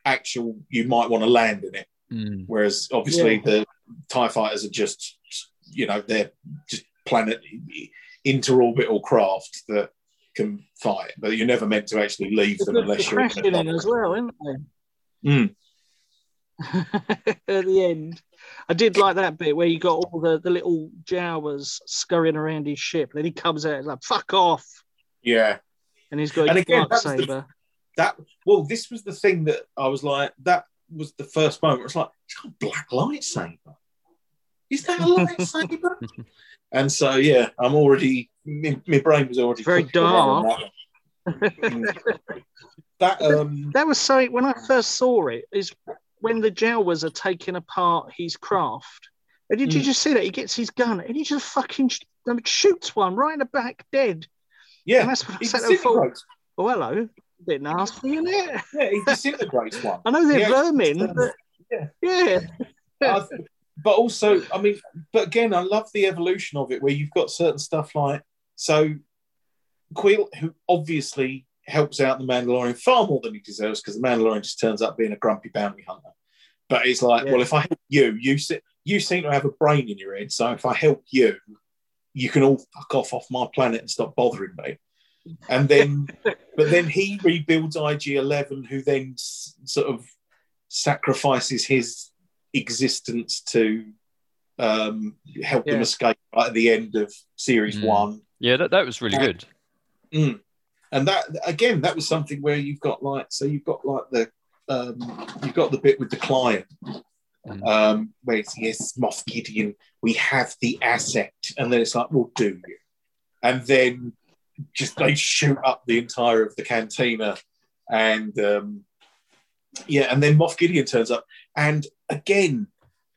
[SPEAKER 1] actual. You might want to land in it,
[SPEAKER 2] Mm.
[SPEAKER 1] whereas obviously
[SPEAKER 3] Yeah.
[SPEAKER 1] the Tie Fighters are just, you know, they're just planet interorbital craft that can fight, but you're never meant to actually leave them unless you're in
[SPEAKER 3] crashing in as well, isn't they?
[SPEAKER 1] Mm.
[SPEAKER 3] At the end, I did like that bit where you got all the, the little Jawas scurrying around his ship. Then he comes out like "fuck off,"
[SPEAKER 1] Yeah,
[SPEAKER 3] and he's got
[SPEAKER 1] And again, that well, this was the thing that I was like, that was the first moment. It's like, it's got a black lightsaber. Is that a lightsaber? And so, yeah, I'm already, my, my brain was already
[SPEAKER 3] Very
[SPEAKER 1] cooking
[SPEAKER 3] dark.
[SPEAKER 1] that. That um,
[SPEAKER 3] That was so. When I first saw it, is when the Jawas are taking apart his craft. And did you
[SPEAKER 1] Mm.
[SPEAKER 3] just see that he gets his gun and he just fucking sh- um, shoots one right in the back, dead. And
[SPEAKER 1] yeah,
[SPEAKER 3] that's what I
[SPEAKER 1] he
[SPEAKER 3] said. I thought,
[SPEAKER 1] disintegrates.
[SPEAKER 3] oh hello, bit nasty, isn't it?
[SPEAKER 1] Yeah, he disintegrates one.
[SPEAKER 3] I know they're
[SPEAKER 1] Yeah,
[SPEAKER 3] vermin, but
[SPEAKER 1] yeah.
[SPEAKER 3] yeah.
[SPEAKER 1] I th- but also, I mean, but again, I love the evolution of it where you've got certain stuff like so. Kuiil, who obviously helps out the Mandalorian far more than he deserves, because the Mandalorian just turns up being a grumpy bounty hunter. But it's like,
[SPEAKER 3] Yeah.
[SPEAKER 1] well, if I help you, you se- you seem to have a brain in your head, so if I help you, you can all fuck off off my planet and stop bothering me. And then, but then he rebuilds IG Eleven, who then s- sort of sacrifices his existence to um, help them escape right at the end of series
[SPEAKER 2] Mm.
[SPEAKER 1] one.
[SPEAKER 2] Yeah, that, that was really
[SPEAKER 1] Yeah.
[SPEAKER 2] good.
[SPEAKER 1] Mm. And that again, that was something where you've got like so you've got like the um, you've got the bit with the client
[SPEAKER 2] Mm.
[SPEAKER 1] um, where it's yes, Moff Gideon, we have the asset, and then it's like, well, do you? And then just they shoot up the entire of the cantina, and um, yeah, and then Moff Gideon turns up, and again,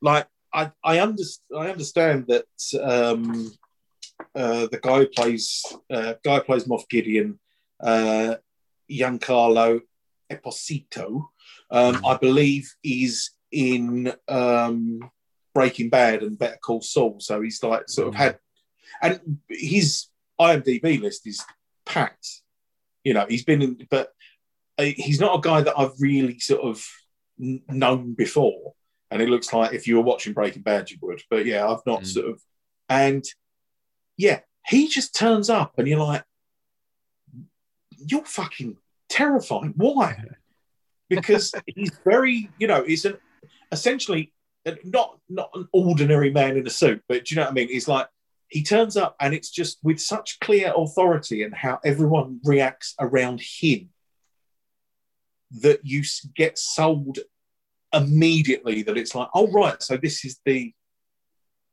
[SPEAKER 1] like I I, under, I understand that um, uh, the guy who plays uh, guy who plays Moff Gideon, uh, Giancarlo Esposito, um, I believe is in um, Breaking Bad and Better Call Saul. So he's like sort of had, and his IMDb list is packed. You know, he's been in, but he's not a guy that I've really sort of known before. And it looks like if you were watching Breaking Bad, you would. But yeah, I've not
[SPEAKER 2] Mm.
[SPEAKER 1] sort of, and yeah, he just turns up, and you're like, you're fucking terrifying. Why? Because he's very, you know, he's an essentially uh, not not an ordinary man in a suit, but do you know what I mean? He's like he turns up and it's just with such clear authority and how everyone reacts around him that you get sold immediately that it's like, oh right, so this is the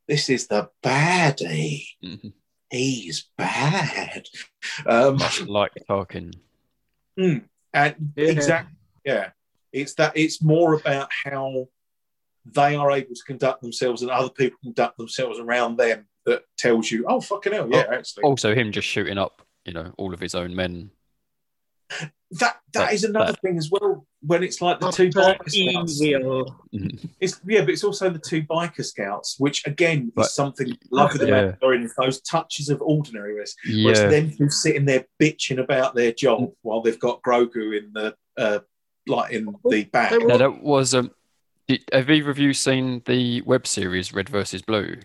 [SPEAKER 1] this is the baddie.
[SPEAKER 2] Mhm.
[SPEAKER 1] He's bad. Um,
[SPEAKER 2] Much like Tarkin.
[SPEAKER 1] and
[SPEAKER 3] Yeah.
[SPEAKER 1] exactly, yeah. It's that it's more about how they are able to conduct themselves and other people conduct themselves around them that tells you, oh fucking hell, yeah, actually.
[SPEAKER 2] Also, him just shooting up, you know, all of his own men.
[SPEAKER 1] That that
[SPEAKER 2] that-
[SPEAKER 1] is another
[SPEAKER 2] that-
[SPEAKER 1] thing as well. When it's like the two biker scouts. It's yeah, but it's also the two biker scouts, which again
[SPEAKER 2] But-
[SPEAKER 1] is something I love with the
[SPEAKER 2] Yeah.
[SPEAKER 1] Mandalorian is those touches of ordinariness. Where it's
[SPEAKER 2] Yeah,
[SPEAKER 1] them who sitting there bitching about their job while they've got Grogu in the uh, like in the back.
[SPEAKER 3] They were-
[SPEAKER 2] now that was um. Did, have either of you seen the web series Red versus Blue?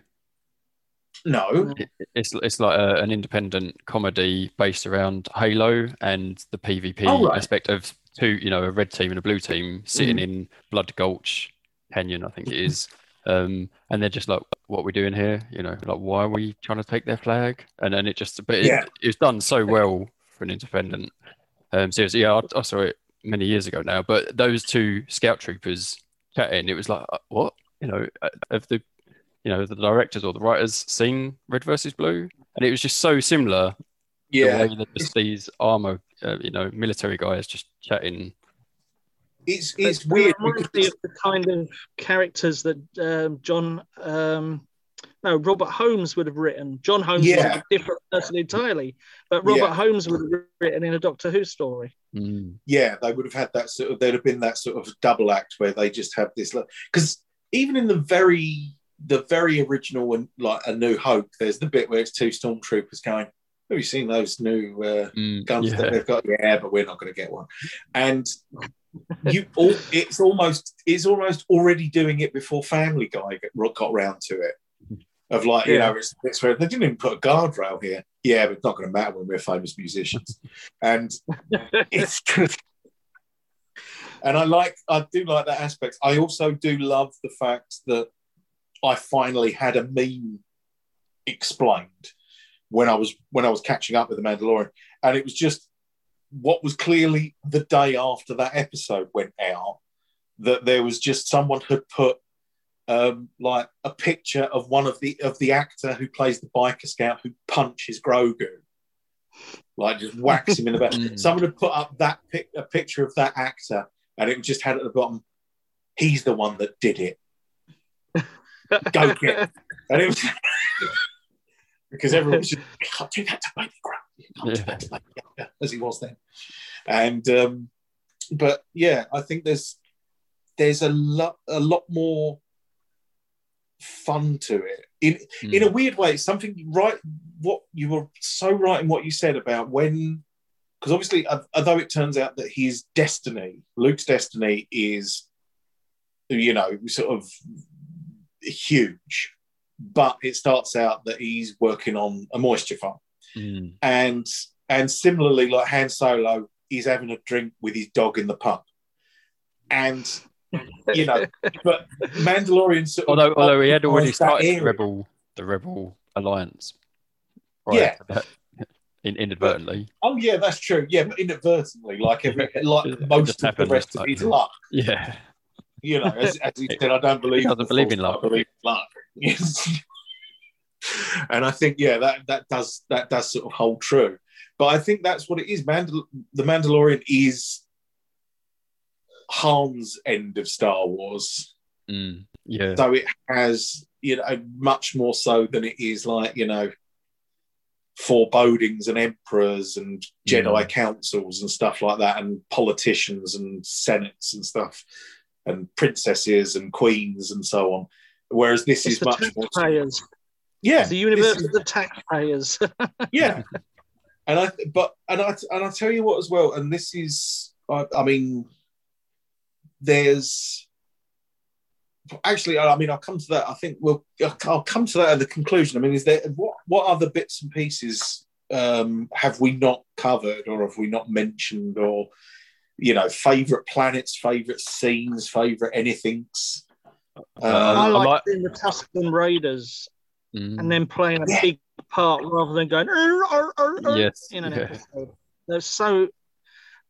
[SPEAKER 1] No,
[SPEAKER 2] it's it's like a, an independent comedy based around Halo and the PvP
[SPEAKER 1] Oh, right.
[SPEAKER 2] aspect of two, you know, a red team and a blue team sitting in Blood Gulch Canyon, I think it is. Um, and they're just like, "What are we doing here?" You know, like, "Why are we trying to take their flag?" And then it just, but it,
[SPEAKER 1] Yeah.
[SPEAKER 2] it was done so well for an independent um, series. Yeah, I, I saw it many years ago now. But those two scout troopers chatting, it was like, uh, "What?" You know, of the you know the directors or the writers seen Red versus Blue? And it was just so similar
[SPEAKER 1] yeah,
[SPEAKER 2] the way that just these armor, uh, you know, military guys just chatting.
[SPEAKER 1] it's it's
[SPEAKER 3] It
[SPEAKER 1] weird.
[SPEAKER 3] reminds me of the kind of characters that um, John, um, no, Robert Holmes would have written. John Holmes
[SPEAKER 1] Yeah.
[SPEAKER 3] was a different person entirely, but Robert
[SPEAKER 1] Yeah.
[SPEAKER 3] Holmes would have written in a Doctor Who story.
[SPEAKER 2] Mm.
[SPEAKER 1] yeah, they would have had that sort of, there'd have been that sort of double act where they just have this, because even in the very the very original and like a New Hope. There's the bit where it's two stormtroopers going. Have you seen those new uh,
[SPEAKER 2] Mm,
[SPEAKER 1] guns
[SPEAKER 2] yeah.
[SPEAKER 1] that they've got? Yeah, but we're not going to get one. And you, all, it's almost, it's almost already doing it before Family Guy got, got round to it. Of like, you know, it's, it's where they didn't even put a guardrail here. Yeah, but it's not going to matter when we're famous musicians. And it's just, and I like, I do like that aspect. I also do love the fact that I finally had a meme explained when I was when I was catching up with the Mandalorian, and it was just what was clearly the day after that episode went out that there was just someone had put um, like a picture of one of the of the actor who plays the biker scout who punches Grogu, like just whacks him in the back.
[SPEAKER 2] Mm.
[SPEAKER 1] Someone had put up that pic, a picture of that actor, and it just had at the bottom, "He's the one that did it." Go get it. And it was because everyone was just, you can't do that to baby Grogu. You can't do
[SPEAKER 2] Yeah.
[SPEAKER 1] that to baby Yoda," as he was then. And um, but yeah, I think there's there's a lot a lot more fun to it. In in a weird way, it's something right. What you were so right in what you said about when, because obviously, uh, although it turns out that his destiny, Luke's destiny, is, you know, sort of huge, but it starts out that he's working on a moisture farm,
[SPEAKER 2] Mm.
[SPEAKER 1] and and similarly, like Han Solo, he's having a drink with his dog in the pub, and you know, but Mandalorian sort of
[SPEAKER 2] Although, although he had already started the rebel, the rebel alliance.
[SPEAKER 1] Yeah.
[SPEAKER 2] in, inadvertently.
[SPEAKER 1] Oh yeah, that's true. Yeah, but inadvertently, like every, like most of the rest of his luck.
[SPEAKER 2] Yeah.
[SPEAKER 1] You know, as, as he said, I don't believe.
[SPEAKER 2] He doesn't believe in luck.
[SPEAKER 1] I believe in luck. And I think yeah, that that does that does sort of hold true. But I think that's what it is. Mandal- the Mandalorian is Han's end of Star Wars.
[SPEAKER 2] Mm. Yeah.
[SPEAKER 1] So it has, you know, much more so than it is like, you know, forebodings and emperors and Jedi
[SPEAKER 2] Mm.
[SPEAKER 1] councils and stuff like that, and politicians and senates and stuff, and princesses and queens and so on. Whereas this
[SPEAKER 3] It's
[SPEAKER 1] is much more,
[SPEAKER 3] taxpayers.
[SPEAKER 1] yeah,
[SPEAKER 3] It's the universe of the taxpayers.
[SPEAKER 1] yeah. And I, but and I and I tell you what as well, and this is, I, I mean, there's actually, I mean, I'll come to that. I think we'll, I'll come to that at the conclusion. I mean, is there what what other bits and pieces um, have we not covered, or have we not mentioned, or you know, favorite planets, favorite scenes, favorite anything's.
[SPEAKER 3] I
[SPEAKER 2] I
[SPEAKER 1] Um,
[SPEAKER 3] like
[SPEAKER 2] like-
[SPEAKER 3] seeing the Tusken Raiders
[SPEAKER 2] Mm.
[SPEAKER 3] and then playing a
[SPEAKER 1] Yeah.
[SPEAKER 3] big part rather than going "Arr, arr, arr, arr,"
[SPEAKER 2] Yes,
[SPEAKER 3] in an
[SPEAKER 2] yeah.
[SPEAKER 3] episode. They're so.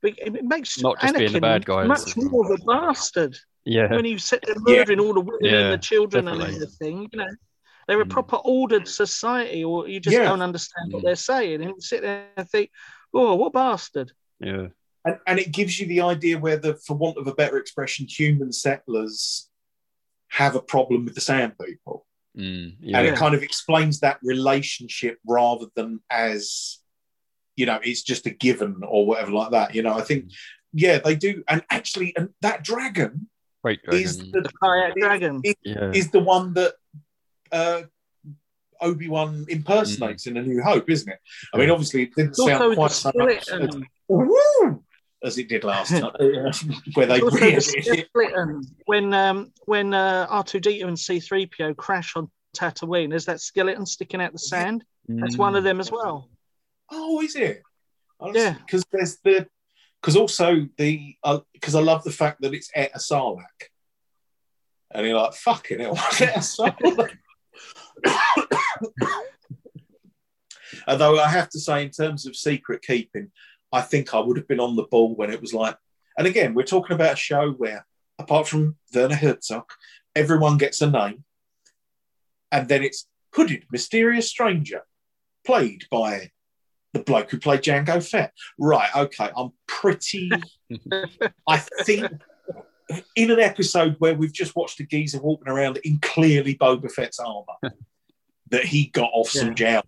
[SPEAKER 3] It it makes
[SPEAKER 2] Not just being the
[SPEAKER 3] Anakin
[SPEAKER 2] bad guys.
[SPEAKER 3] much more of a bastard
[SPEAKER 2] Yeah.
[SPEAKER 3] when you sit there murdering all the women and the children
[SPEAKER 2] definitely.
[SPEAKER 3] and everything. You know, they're a
[SPEAKER 2] Mm.
[SPEAKER 3] proper ordered society, or you just
[SPEAKER 1] Yeah.
[SPEAKER 3] don't understand what
[SPEAKER 2] Mm.
[SPEAKER 3] they're saying, and you sit there and think, "Oh, what bastard!"
[SPEAKER 2] Yeah.
[SPEAKER 1] And, and it gives you the idea where the, for want of a better expression, human settlers have a problem with the sand people.
[SPEAKER 2] Mm.
[SPEAKER 1] And it kind of explains that relationship rather than as, you know, it's just a given or whatever like that. You know, I think, yeah, they do. And actually, and that dragon
[SPEAKER 2] Great
[SPEAKER 1] is the,
[SPEAKER 3] The krayt dragon.
[SPEAKER 2] yeah.
[SPEAKER 1] is the one that uh, Obi Wan impersonates in A New Hope, isn't it? I mean, obviously, it didn't
[SPEAKER 3] It's
[SPEAKER 1] sound quite so much
[SPEAKER 3] skeleton.
[SPEAKER 1] "Woo!" As it did last time, where they
[SPEAKER 3] Also
[SPEAKER 1] really
[SPEAKER 3] the. When um, when uh, R2D2 and C3PO crash on Tatooine, there's that skeleton sticking out the sand. That's one of
[SPEAKER 2] Mm.
[SPEAKER 3] them as well.
[SPEAKER 1] Oh, is it?
[SPEAKER 3] Yeah.
[SPEAKER 1] Because there's the because also the because I love the fact that it's Et a Sarlacc. And you're like, fucking it, what's Et a Sarlacc? Although I have to say, in terms of secret keeping, I think I would have been on the ball when it was like, and again, we're talking about a show where, apart from Werner Herzog, everyone gets a name, and then it's hooded mysterious stranger, played by the bloke who played Jango Fett. Right, okay, I'm pretty. I think in an episode where we've just watched a geezer walking around in clearly Boba Fett's armor, that he got off some Jawa,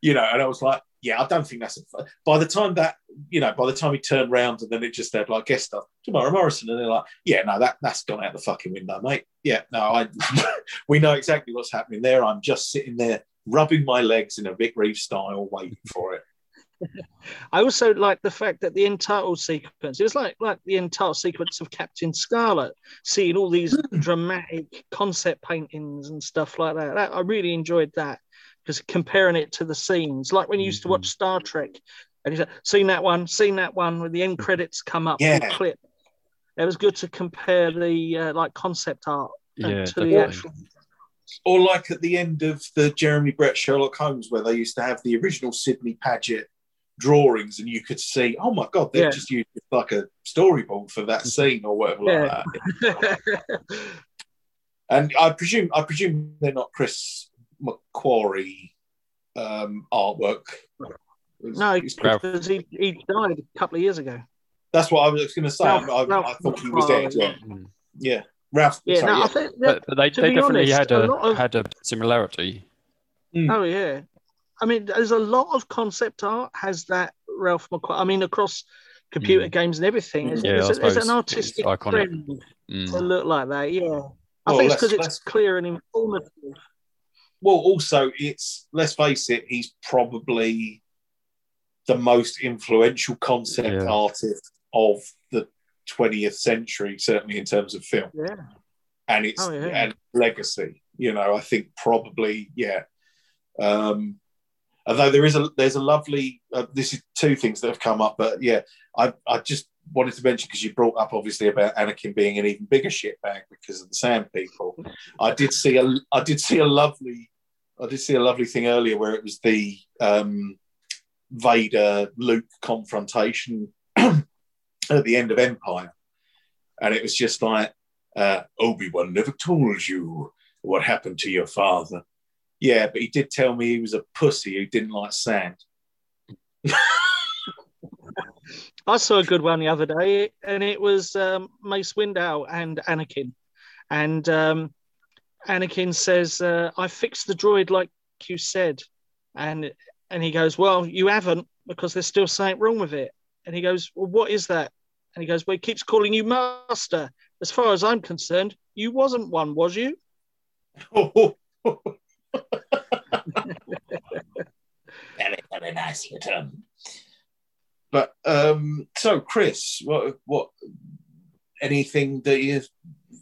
[SPEAKER 1] you know, and I was like, yeah, I don't think that's. A, by the time that you know, by the time he turned round and then it just had like guest stuff, Temuera Morrison, and they're like, yeah, no, that that's gone out the fucking window, mate. Yeah, no, I we know exactly what's happening there. I'm just sitting there rubbing my legs in a Vic Reeves style, waiting for it.
[SPEAKER 3] I also like the fact that the entire sequence, it was like like the entire sequence of Captain Scarlet, seeing all these dramatic concept paintings and stuff like that. that I really enjoyed that because comparing it to the scenes, like when you used to watch Star Trek, and you said, seen that one, seen that one, when the end credits come up,
[SPEAKER 1] Yeah.
[SPEAKER 3] the clip. It was good to compare the uh, like concept art uh,
[SPEAKER 2] Yeah,
[SPEAKER 3] to the actual.
[SPEAKER 1] Or like at the end of the Jeremy Brett Sherlock Holmes, where they used to have the original Sidney Paget drawings, and you could see, oh my god, they
[SPEAKER 3] Yeah.
[SPEAKER 1] just used like a storyboard for that scene or whatever like that. And I presume, I presume they're not Chris McQuarrie um, artwork.
[SPEAKER 3] no,
[SPEAKER 1] It's
[SPEAKER 3] because he, he died a couple of years ago.
[SPEAKER 1] that's what I was going to say. I,
[SPEAKER 3] Ralph-
[SPEAKER 1] I, I
[SPEAKER 3] Ralph
[SPEAKER 1] thought he was dead. Yeah,
[SPEAKER 2] Mm.
[SPEAKER 1] yeah. Ralph.
[SPEAKER 3] Yeah,
[SPEAKER 1] sorry,
[SPEAKER 3] no,
[SPEAKER 1] yeah.
[SPEAKER 3] I think that,
[SPEAKER 2] But, but they, they definitely
[SPEAKER 3] honest,
[SPEAKER 2] had
[SPEAKER 3] a
[SPEAKER 2] a,
[SPEAKER 3] of-
[SPEAKER 2] had a similarity.
[SPEAKER 3] Oh yeah, I mean, there's a lot of concept art has that Ralph McQuarrie. I mean, across computer
[SPEAKER 2] Mm.
[SPEAKER 3] games and everything, there's,
[SPEAKER 2] Yeah,
[SPEAKER 3] there's,
[SPEAKER 2] I
[SPEAKER 3] a- there's
[SPEAKER 2] suppose
[SPEAKER 3] an artistic
[SPEAKER 2] iconic.
[SPEAKER 3] trend to
[SPEAKER 2] Mm.
[SPEAKER 3] look like that. Yeah, I
[SPEAKER 1] Well,
[SPEAKER 3] think it's because it's clear and informative.
[SPEAKER 1] Well, also, it's let's face it, he's probably the most influential concept
[SPEAKER 2] Yeah.
[SPEAKER 1] artist of the 20th century, certainly in terms of film
[SPEAKER 3] Yeah,
[SPEAKER 1] and its
[SPEAKER 3] Oh, yeah.
[SPEAKER 1] and legacy. You know, I think probably, yeah. Um, although there is a there's a lovely uh, this is two things that have come up, but yeah, I I just wanted to mention because you brought up obviously about Anakin being an even bigger shitbag because of the Sand People. I did see a I did see a lovely I did see a lovely thing earlier where it was the um, Vader Luke confrontation at the end of Empire, and it was just like uh, Obi Wan never told you what happened to your father. Yeah, but he did tell me he was a pussy who didn't like sand.
[SPEAKER 3] I saw a good one the other day, and it was um, Mace Windu and Anakin, and um, Anakin says, uh, "I fixed the droid like you said," and and he goes, "Well, you haven't because there's still something wrong with it." And he goes, "Well, what is that?" And he goes, "Well, he keeps calling you master. As far as I'm concerned, you wasn't one, was you?"
[SPEAKER 1] very, very nice return. But um, so, Chris, what what anything that you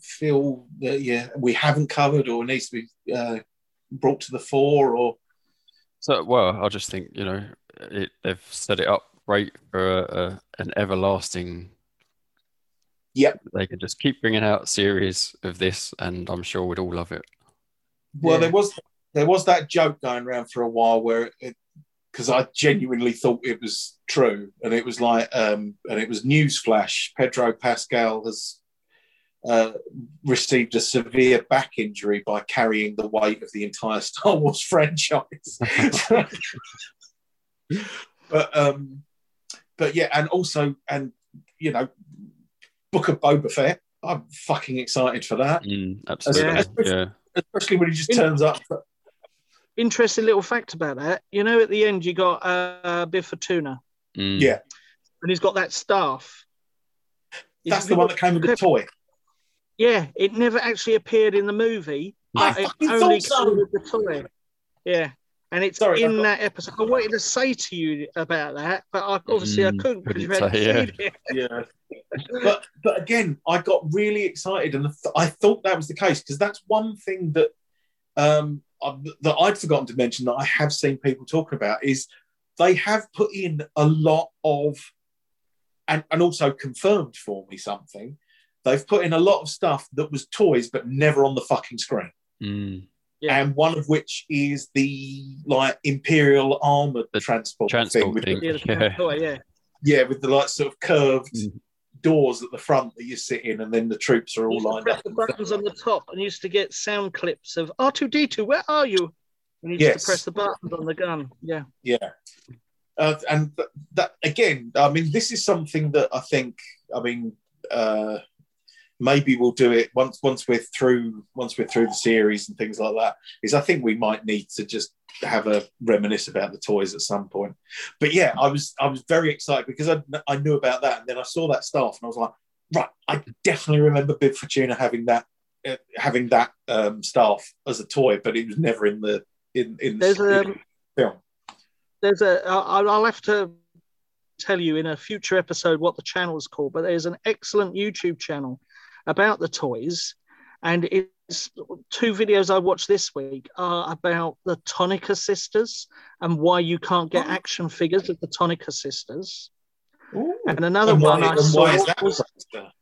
[SPEAKER 1] feel that yeah we haven't covered or needs to be uh, brought to the fore or
[SPEAKER 2] So, well, I just think, you know, it, they've set it up right for a, a, an everlasting.
[SPEAKER 1] Yep.
[SPEAKER 2] They could just keep bringing out series of this, and I'm sure we'd all love it.
[SPEAKER 1] Well,
[SPEAKER 3] Yeah.
[SPEAKER 1] there was there was that joke going around for a while where because I genuinely thought it was true, and it was like, um, and it was newsflash: Pedro Pascal has uh, received a severe back injury by carrying the weight of the entire Star Wars franchise. but um, but yeah, and also, and you know, Book of Boba Fett. I'm fucking excited for that,
[SPEAKER 2] Mm, absolutely.
[SPEAKER 1] Yeah.
[SPEAKER 2] Yeah.
[SPEAKER 1] especially when he just turns up.
[SPEAKER 3] Interesting little fact about that. You know, at the end, you got uh, Bib Fortuna,
[SPEAKER 2] Mm.
[SPEAKER 1] Yeah.
[SPEAKER 3] and he's got that staff.
[SPEAKER 1] That's the one that came with the toy.
[SPEAKER 3] Yeah, it never actually appeared in the movie.
[SPEAKER 1] I
[SPEAKER 3] but it
[SPEAKER 1] fucking
[SPEAKER 3] only
[SPEAKER 1] thought so.
[SPEAKER 3] came with the toy. Yeah, and it's
[SPEAKER 1] Sorry,
[SPEAKER 3] in that episode. I wanted to say to you about that, but I, obviously I
[SPEAKER 2] Mm,
[SPEAKER 3] couldn't because you hadn't
[SPEAKER 2] say,
[SPEAKER 3] seen it.
[SPEAKER 1] Yeah. but but again, I got really excited, and th- I thought that was the case because that's one thing that um I- that I'd forgotten to mention that I have seen people talking about is they have put in a lot of and and also confirmed for me something. They've put in a lot of stuff that was toys but never on the fucking screen.
[SPEAKER 2] Mm.
[SPEAKER 3] Yeah.
[SPEAKER 1] And one of which is the like Imperial armored
[SPEAKER 2] The
[SPEAKER 1] transport,
[SPEAKER 2] transport
[SPEAKER 1] thing with
[SPEAKER 2] thing.
[SPEAKER 1] the,
[SPEAKER 3] Yeah, the
[SPEAKER 2] Yeah.
[SPEAKER 3] toy, yeah.
[SPEAKER 1] yeah, with the like sort of curved
[SPEAKER 2] Mm.
[SPEAKER 1] Doors at the front that you sit in, and then the troops are all lined
[SPEAKER 3] press
[SPEAKER 1] up.
[SPEAKER 3] the buttons on the top and used to get sound clips of R2D2, where are you? And you used
[SPEAKER 1] Yes.
[SPEAKER 3] to press the buttons on the gun. Yeah.
[SPEAKER 1] Yeah. Uh, and th- that again, I mean, this is something that I think, I mean, uh, maybe we'll do it once once we're through once we're through the series and things like that. Is I think we might need to just have a reminisce about the toys at some point. But yeah, I was I was very excited because I, I knew about that, and then I saw that stuff, and I was like, right, I definitely remember Bib Fortuna having that uh, having that um, staff as a toy, but it was never in the in in
[SPEAKER 3] There's
[SPEAKER 1] the
[SPEAKER 3] um,
[SPEAKER 1] film.
[SPEAKER 3] there's a I'll, I'll have to tell you in a future episode what the channel is called, but there's an excellent YouTube channel about the toys, and it's two videos I watched this week are about the Tonnika sisters and why you can't get
[SPEAKER 1] Oh.
[SPEAKER 3] action figures of the Tonnika sisters.
[SPEAKER 1] Ooh.
[SPEAKER 3] And another
[SPEAKER 1] And why-
[SPEAKER 3] one I saw
[SPEAKER 1] why is that?
[SPEAKER 3] was
[SPEAKER 1] Is it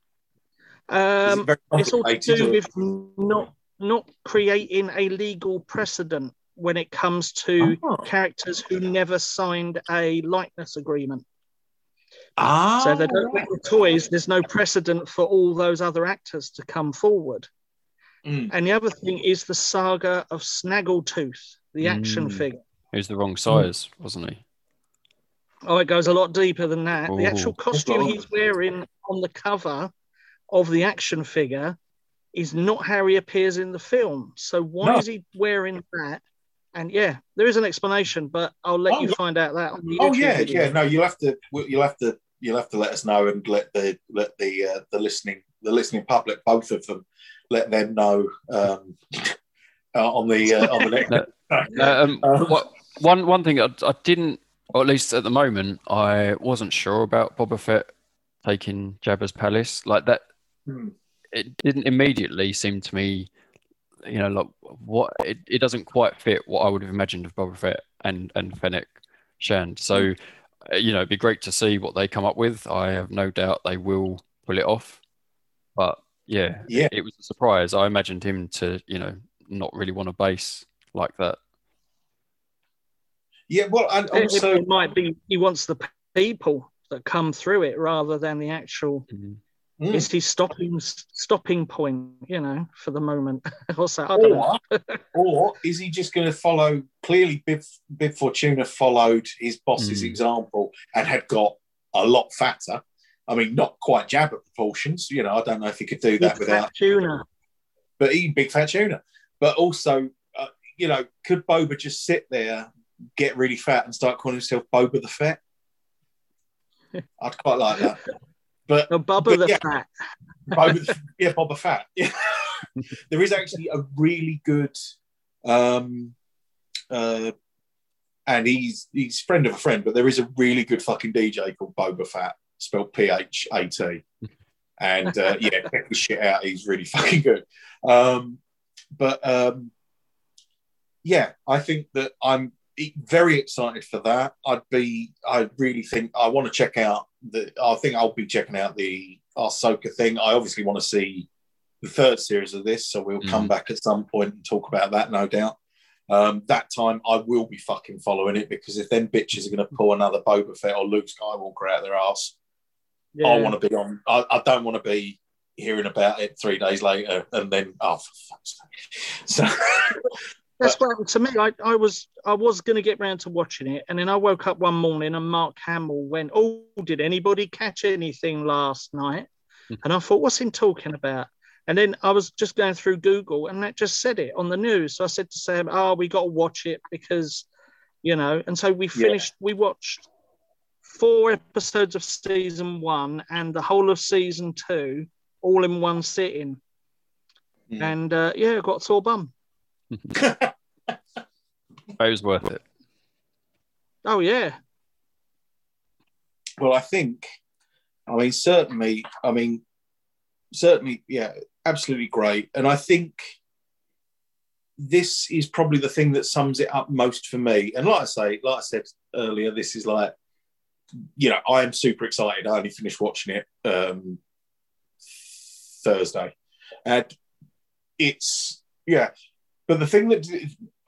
[SPEAKER 3] um, it's all to do with not not creating a legal precedent when it comes to
[SPEAKER 1] Oh.
[SPEAKER 3] characters who never signed a likeness agreement.
[SPEAKER 1] Ah,
[SPEAKER 3] So they don't make the toys, there's no precedent for all those other actors to come forward.
[SPEAKER 1] Mm.
[SPEAKER 3] And the other thing is the saga of Snaggletooth, the action
[SPEAKER 2] Mm.
[SPEAKER 3] figure.
[SPEAKER 2] He was the wrong size, wasn't he?
[SPEAKER 3] Oh, it goes a lot deeper than that. The actual costume
[SPEAKER 1] Wow.
[SPEAKER 3] he's wearing on the cover of the action figure is not how he appears in the film. So why
[SPEAKER 1] No.
[SPEAKER 3] is he wearing that? And yeah, there is an explanation, but I'll let
[SPEAKER 1] Oh,
[SPEAKER 3] you
[SPEAKER 1] yeah.
[SPEAKER 3] find out that on the
[SPEAKER 1] Oh yeah,
[SPEAKER 3] video.
[SPEAKER 1] yeah. No, you'll have to. You'll have to. You'll have to let us know and let the let the uh, the listening the listening public, both of them, let them know um, uh, on the uh, on the next.
[SPEAKER 2] No. Um,
[SPEAKER 1] Um,
[SPEAKER 2] what, one one thing I, I didn't, or at least at the moment, I wasn't sure about Boba Fett taking Jabba's palace. Like that,
[SPEAKER 1] Hmm.
[SPEAKER 2] it didn't immediately seem to me, you know, like what it, it doesn't quite fit what I would have imagined of Boba Fett and and Fennec Shand. So, uh, Uh, you know, it'd be great to see what they come up with. I have no doubt they will pull it off. But yeah,
[SPEAKER 1] Yeah.
[SPEAKER 2] it was a surprise. I imagined him to, you know, not really want a base like that.
[SPEAKER 1] Yeah, well, and also
[SPEAKER 3] it might be he wants the people that come through it rather than the actual. Mm-hmm.
[SPEAKER 1] Mm.
[SPEAKER 3] Is he stopping stopping point? You know, for the moment, or so I don't know.
[SPEAKER 1] or, or is he just going to follow? Clearly, Bib, Bib Fortuna followed his boss's
[SPEAKER 2] Mm.
[SPEAKER 1] example and had got a lot fatter. I mean, not quite Jabba proportions. You know, I don't know if he could do that without
[SPEAKER 3] tuna.
[SPEAKER 1] but eating big fat tuna. But also, uh, you know, could Boba just sit there, get really fat, and start calling himself Boba the Fat? I'd quite like that. But
[SPEAKER 3] No,
[SPEAKER 1] But
[SPEAKER 3] the
[SPEAKER 1] yeah.
[SPEAKER 3] fat.
[SPEAKER 1] Boba, the- yeah, Boba Fat. Yeah. there is actually a really good, um, uh, and he's he's friend of a friend, but there is a really good fucking DJ called Boba Fat, spelled P H A T, and uh, yeah, check the shit out. He's really fucking good. Um, but um, yeah, I think that I'm very excited for that. I'd be, I really think I want to check out the. I think I'll be checking out the Ahsoka thing. I obviously want to see the third series of this, so we'll come
[SPEAKER 2] Mhm.
[SPEAKER 1] back at some point and talk about that, no doubt. Um, that time I will be fucking following it because if them bitches are going to pull another Boba Fett or Luke Skywalker out their ass,
[SPEAKER 3] Yeah.
[SPEAKER 1] I want to be on. I, I don't want to be hearing about it three days later and then oh for fuck's sake. So
[SPEAKER 3] That's what happened to me. I, I was I was going to get round to watching it, and then I woke up one morning and Mark Hamill went, "Oh, did anybody catch anything last night?"
[SPEAKER 2] Hmm.
[SPEAKER 3] And I thought, "What's he talking about?" And then I was just going through Google, and that just said it on the news. So I said to Sam, "Oh, we got to watch it because, you know." And so we finished. We watched four episodes of season one and the whole of season two, all in one sitting.
[SPEAKER 1] Mm.
[SPEAKER 3] And uh, yeah, I got a sore bum.
[SPEAKER 2] It was worth it.
[SPEAKER 3] Oh yeah.
[SPEAKER 1] well, I think, I mean, certainly, I mean, certainly, yeah, absolutely great. And I think this is probably the thing that sums it up most for me. And like I say, like I said earlier, this is like, you know, I am super excited. I only finished watching it um, Thursday, and it's yeah. But the thing that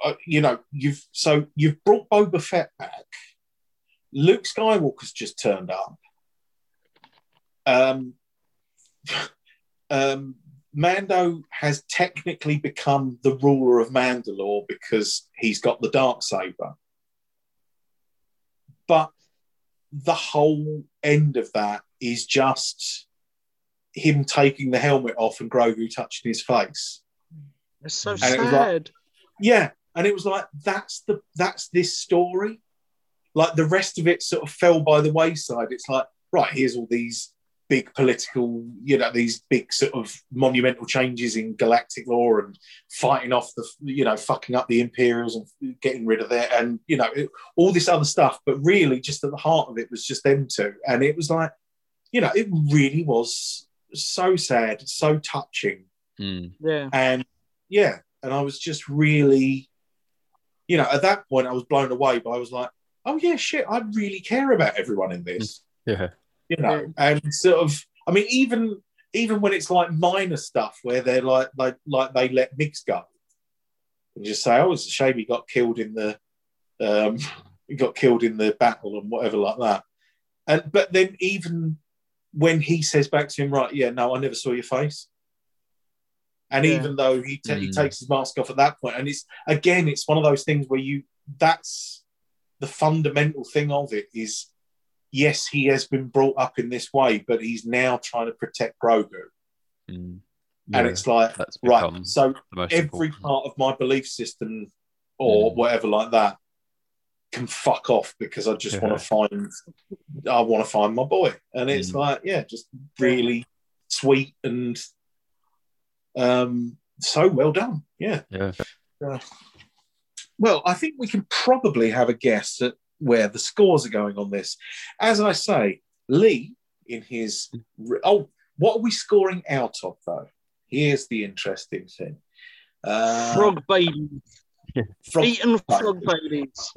[SPEAKER 1] uh, you know, you've so you've brought Boba Fett back. Luke Skywalker's just turned up. Um, um, Mando has technically become the ruler of Mandalore because he's got the dark saber. But the whole end of that is just him taking the helmet off and Grogu touching his face.
[SPEAKER 3] It's so
[SPEAKER 1] And it like-
[SPEAKER 3] sad.
[SPEAKER 1] Yeah, and it was like that's the that's this story. Like the rest of it sort of fell by the wayside. It's like right here's all these big political, you know, these big sort of monumental changes in galactic law and fighting off the, you know, fucking up the Imperials and getting rid of that and, you know, it, all this other stuff. But really, just at the heart of it was just them two. And it was like, you know, it really was so sad, so touching.
[SPEAKER 2] Mm.
[SPEAKER 3] Yeah.
[SPEAKER 1] And yeah, and I was just really, you know, at that point, I was blown away. But I was like, oh yeah, shit, I really care about everyone in this
[SPEAKER 2] Yeah.
[SPEAKER 1] you know, and sort of, I mean, even even when it's like minor stuff where they're like like like they let Migs go, and just say, "Oh, it's a shame he got killed in the, um, he got killed in the battle and whatever like that," and but then even when he says back to him, "Right, yeah, no, I never saw your face," and
[SPEAKER 3] Yeah.
[SPEAKER 1] even though he ta- he
[SPEAKER 2] Mm.
[SPEAKER 1] takes his mask off at that point, and it's again, it's one of those things where you that's the fundamental thing of it is yes, he has been brought up in this way, but he's now trying to protect Grogu.
[SPEAKER 2] Mm.
[SPEAKER 1] And it's like,
[SPEAKER 2] that's
[SPEAKER 1] right, so every
[SPEAKER 2] important.
[SPEAKER 1] part of my belief system or
[SPEAKER 2] Mm.
[SPEAKER 1] whatever like that can fuck off because I just
[SPEAKER 2] Yeah.
[SPEAKER 1] want to find I want to find my boy. And it's
[SPEAKER 2] Mm.
[SPEAKER 1] like, yeah, just really sweet and um so well done. Yeah.
[SPEAKER 2] Yeah.
[SPEAKER 1] Well, I think we can probably have a guess at where the scores are going on this. As I say, Lee in his oh, what are we scoring out of though? Here's the interesting thing. Uh,
[SPEAKER 3] Frog babies.
[SPEAKER 1] frog,
[SPEAKER 3] Eaten frog babies.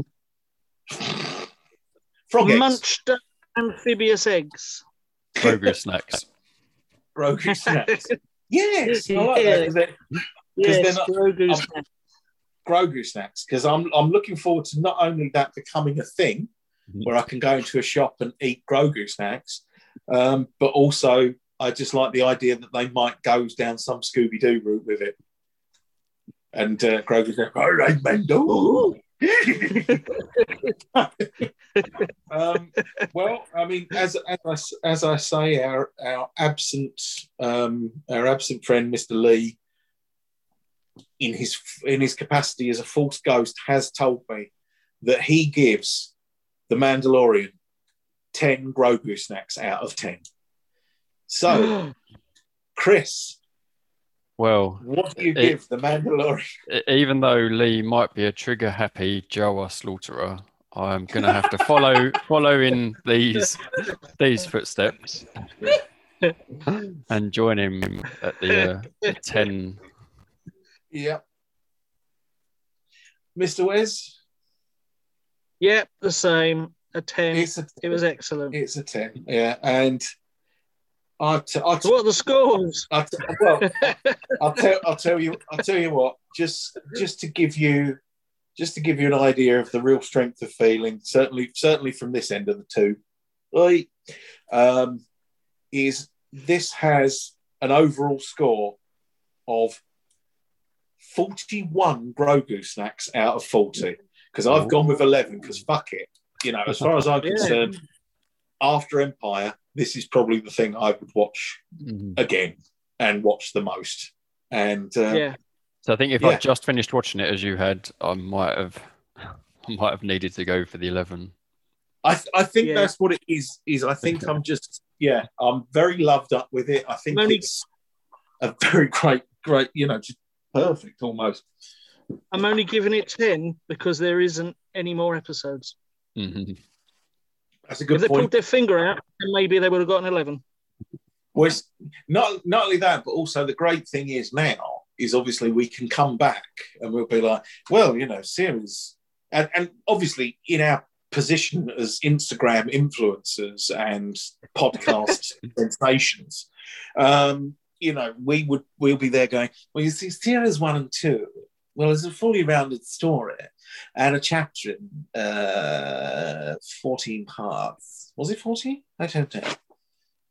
[SPEAKER 1] frog eggs.
[SPEAKER 3] Munched amphibious eggs.
[SPEAKER 2] Grogu snacks.
[SPEAKER 1] Grogu snacks. Yes, I like that, 'cause they're
[SPEAKER 3] Yes,
[SPEAKER 1] not-
[SPEAKER 3] Grogu snacks.
[SPEAKER 1] Grogu snacks because I'm I'm looking forward to not only that becoming a thing
[SPEAKER 2] Mhm.
[SPEAKER 1] where I can go into a shop and eat Grogu snacks, um, but also I just like the idea that they might go down some Scooby Doo route with it. And uh, Grogu's like, all right, Mando. um, well, I mean, as as I, as I say, our our absent um, our absent friend, Mister Lee, in his in his capacity as a false ghost, has told me that he gives the Mandalorian ten Grogu snacks out of ten. So, Chris,
[SPEAKER 2] Well,
[SPEAKER 1] what do you
[SPEAKER 2] It-
[SPEAKER 1] give the Mandalorian?
[SPEAKER 2] even though Lee might be a trigger happy Jawa slaughterer, I'm gonna have to follow follow in these these footsteps and join him at the, uh, the ten.
[SPEAKER 1] Yeah, Mister Wes,
[SPEAKER 3] Yep, the same. A 10.
[SPEAKER 1] it's a
[SPEAKER 3] it was excellent.
[SPEAKER 1] it's a ten. Yeah, and I t- I t-
[SPEAKER 3] what are the scores?
[SPEAKER 1] I t- well, I'll tell I'll tell you I'll tell you what just just to give you just to give you an idea of the real strength of feeling certainly certainly from this end of the two right, um, is this has an overall score of 41 Grogu snacks out of 40 because I've gone with 11 because fuck it you know as far as I'm
[SPEAKER 3] Yeah.
[SPEAKER 1] concerned after Empire this is probably the thing I would watch
[SPEAKER 2] Mhm.
[SPEAKER 1] again and watch the most. And uh,
[SPEAKER 3] yeah.
[SPEAKER 2] So I think if
[SPEAKER 1] Yeah.
[SPEAKER 2] I just finished watching it as you had, I might have I might have needed to go for the eleven.
[SPEAKER 1] I, th- I think
[SPEAKER 3] Yeah.
[SPEAKER 1] that's what it is. Is I think I'm just yeah, I'm very loved up with it. I think
[SPEAKER 3] Only-
[SPEAKER 1] it's a very great, great, you know, just perfect almost.
[SPEAKER 3] I'm only giving it 10 because there isn't any more episodes.
[SPEAKER 2] Mhm.
[SPEAKER 1] That's a
[SPEAKER 3] if
[SPEAKER 1] good
[SPEAKER 3] they
[SPEAKER 1] point.
[SPEAKER 3] pulled their finger out, then maybe they would have got an 11.
[SPEAKER 1] Well, it's not not only that, but also the great thing is now is obviously we can come back and we'll be like, well, you know, series, and and obviously in our position as Instagram influencers and podcast sensations, um, you know, we would we'll be there going, well, you see, series one and two. Well, it's a fully rounded story and a chapter in uh, 14 parts. Was it 14? I don't know.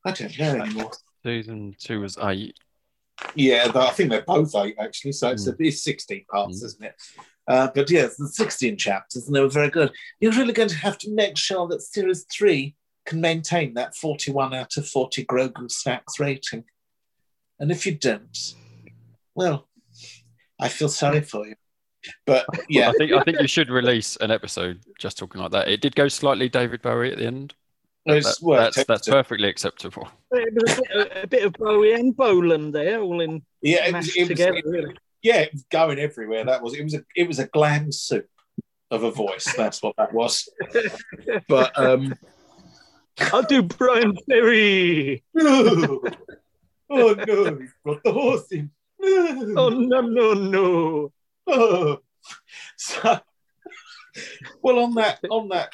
[SPEAKER 1] I don't know anymore.
[SPEAKER 2] Season two was eight.
[SPEAKER 1] Yeah, I think they're both eight actually. So it's,
[SPEAKER 2] Mm.
[SPEAKER 1] it's 16 parts,
[SPEAKER 2] Mm.
[SPEAKER 1] isn't it? Uh, but yes, the 16 chapters, and they were very good. You're really going to have to make sure that series three can maintain that 41 out of 40 Grogu snacks rating. And if you don't, well, I feel sorry for you. But yeah,
[SPEAKER 2] I think I think you should release an episode just talking like that. It did go slightly David Bowie at the end. That-
[SPEAKER 1] worth
[SPEAKER 2] that's that's perfectly acceptable.
[SPEAKER 3] It was a bit, of, a bit of Bowie and Bolan there, all in
[SPEAKER 1] yeah, it was, it was,
[SPEAKER 3] together.
[SPEAKER 1] it-
[SPEAKER 3] really.
[SPEAKER 1] yeah, it was going everywhere. That was it was a it was a glam soup of a voice. That's what that was. But um,
[SPEAKER 3] I'll do Bryan Ferry.
[SPEAKER 1] no. oh no, he's brought the horse in.
[SPEAKER 3] Oh no no no!
[SPEAKER 1] Oh. So, well, on that on that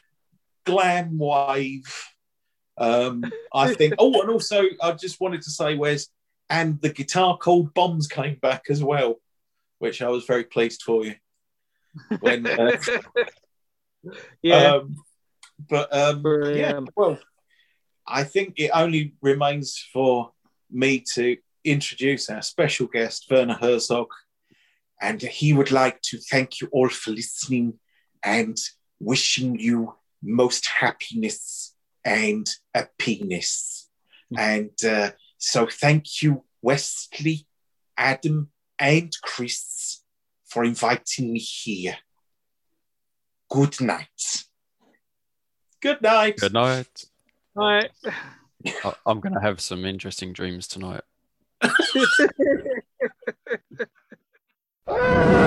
[SPEAKER 1] glam wave, um, I think. Oh, and also, I just wanted to say, Wes, and the guitar called Bombs came back as well, which I was very pleased for you. When, uh,
[SPEAKER 3] yeah,
[SPEAKER 1] um, but um, yeah, well, I think it only remains for me to introduce our special guest, Werner Herzog, and he would like to thank you all for listening and wishing you most happiness and a penis. And uh, so, thank you, Wesley, Adam, and Chris, for inviting me here. Good night. Good night.
[SPEAKER 2] Good night.
[SPEAKER 3] Right.
[SPEAKER 2] I- I'm going to have some interesting dreams tonight.
[SPEAKER 3] Ah!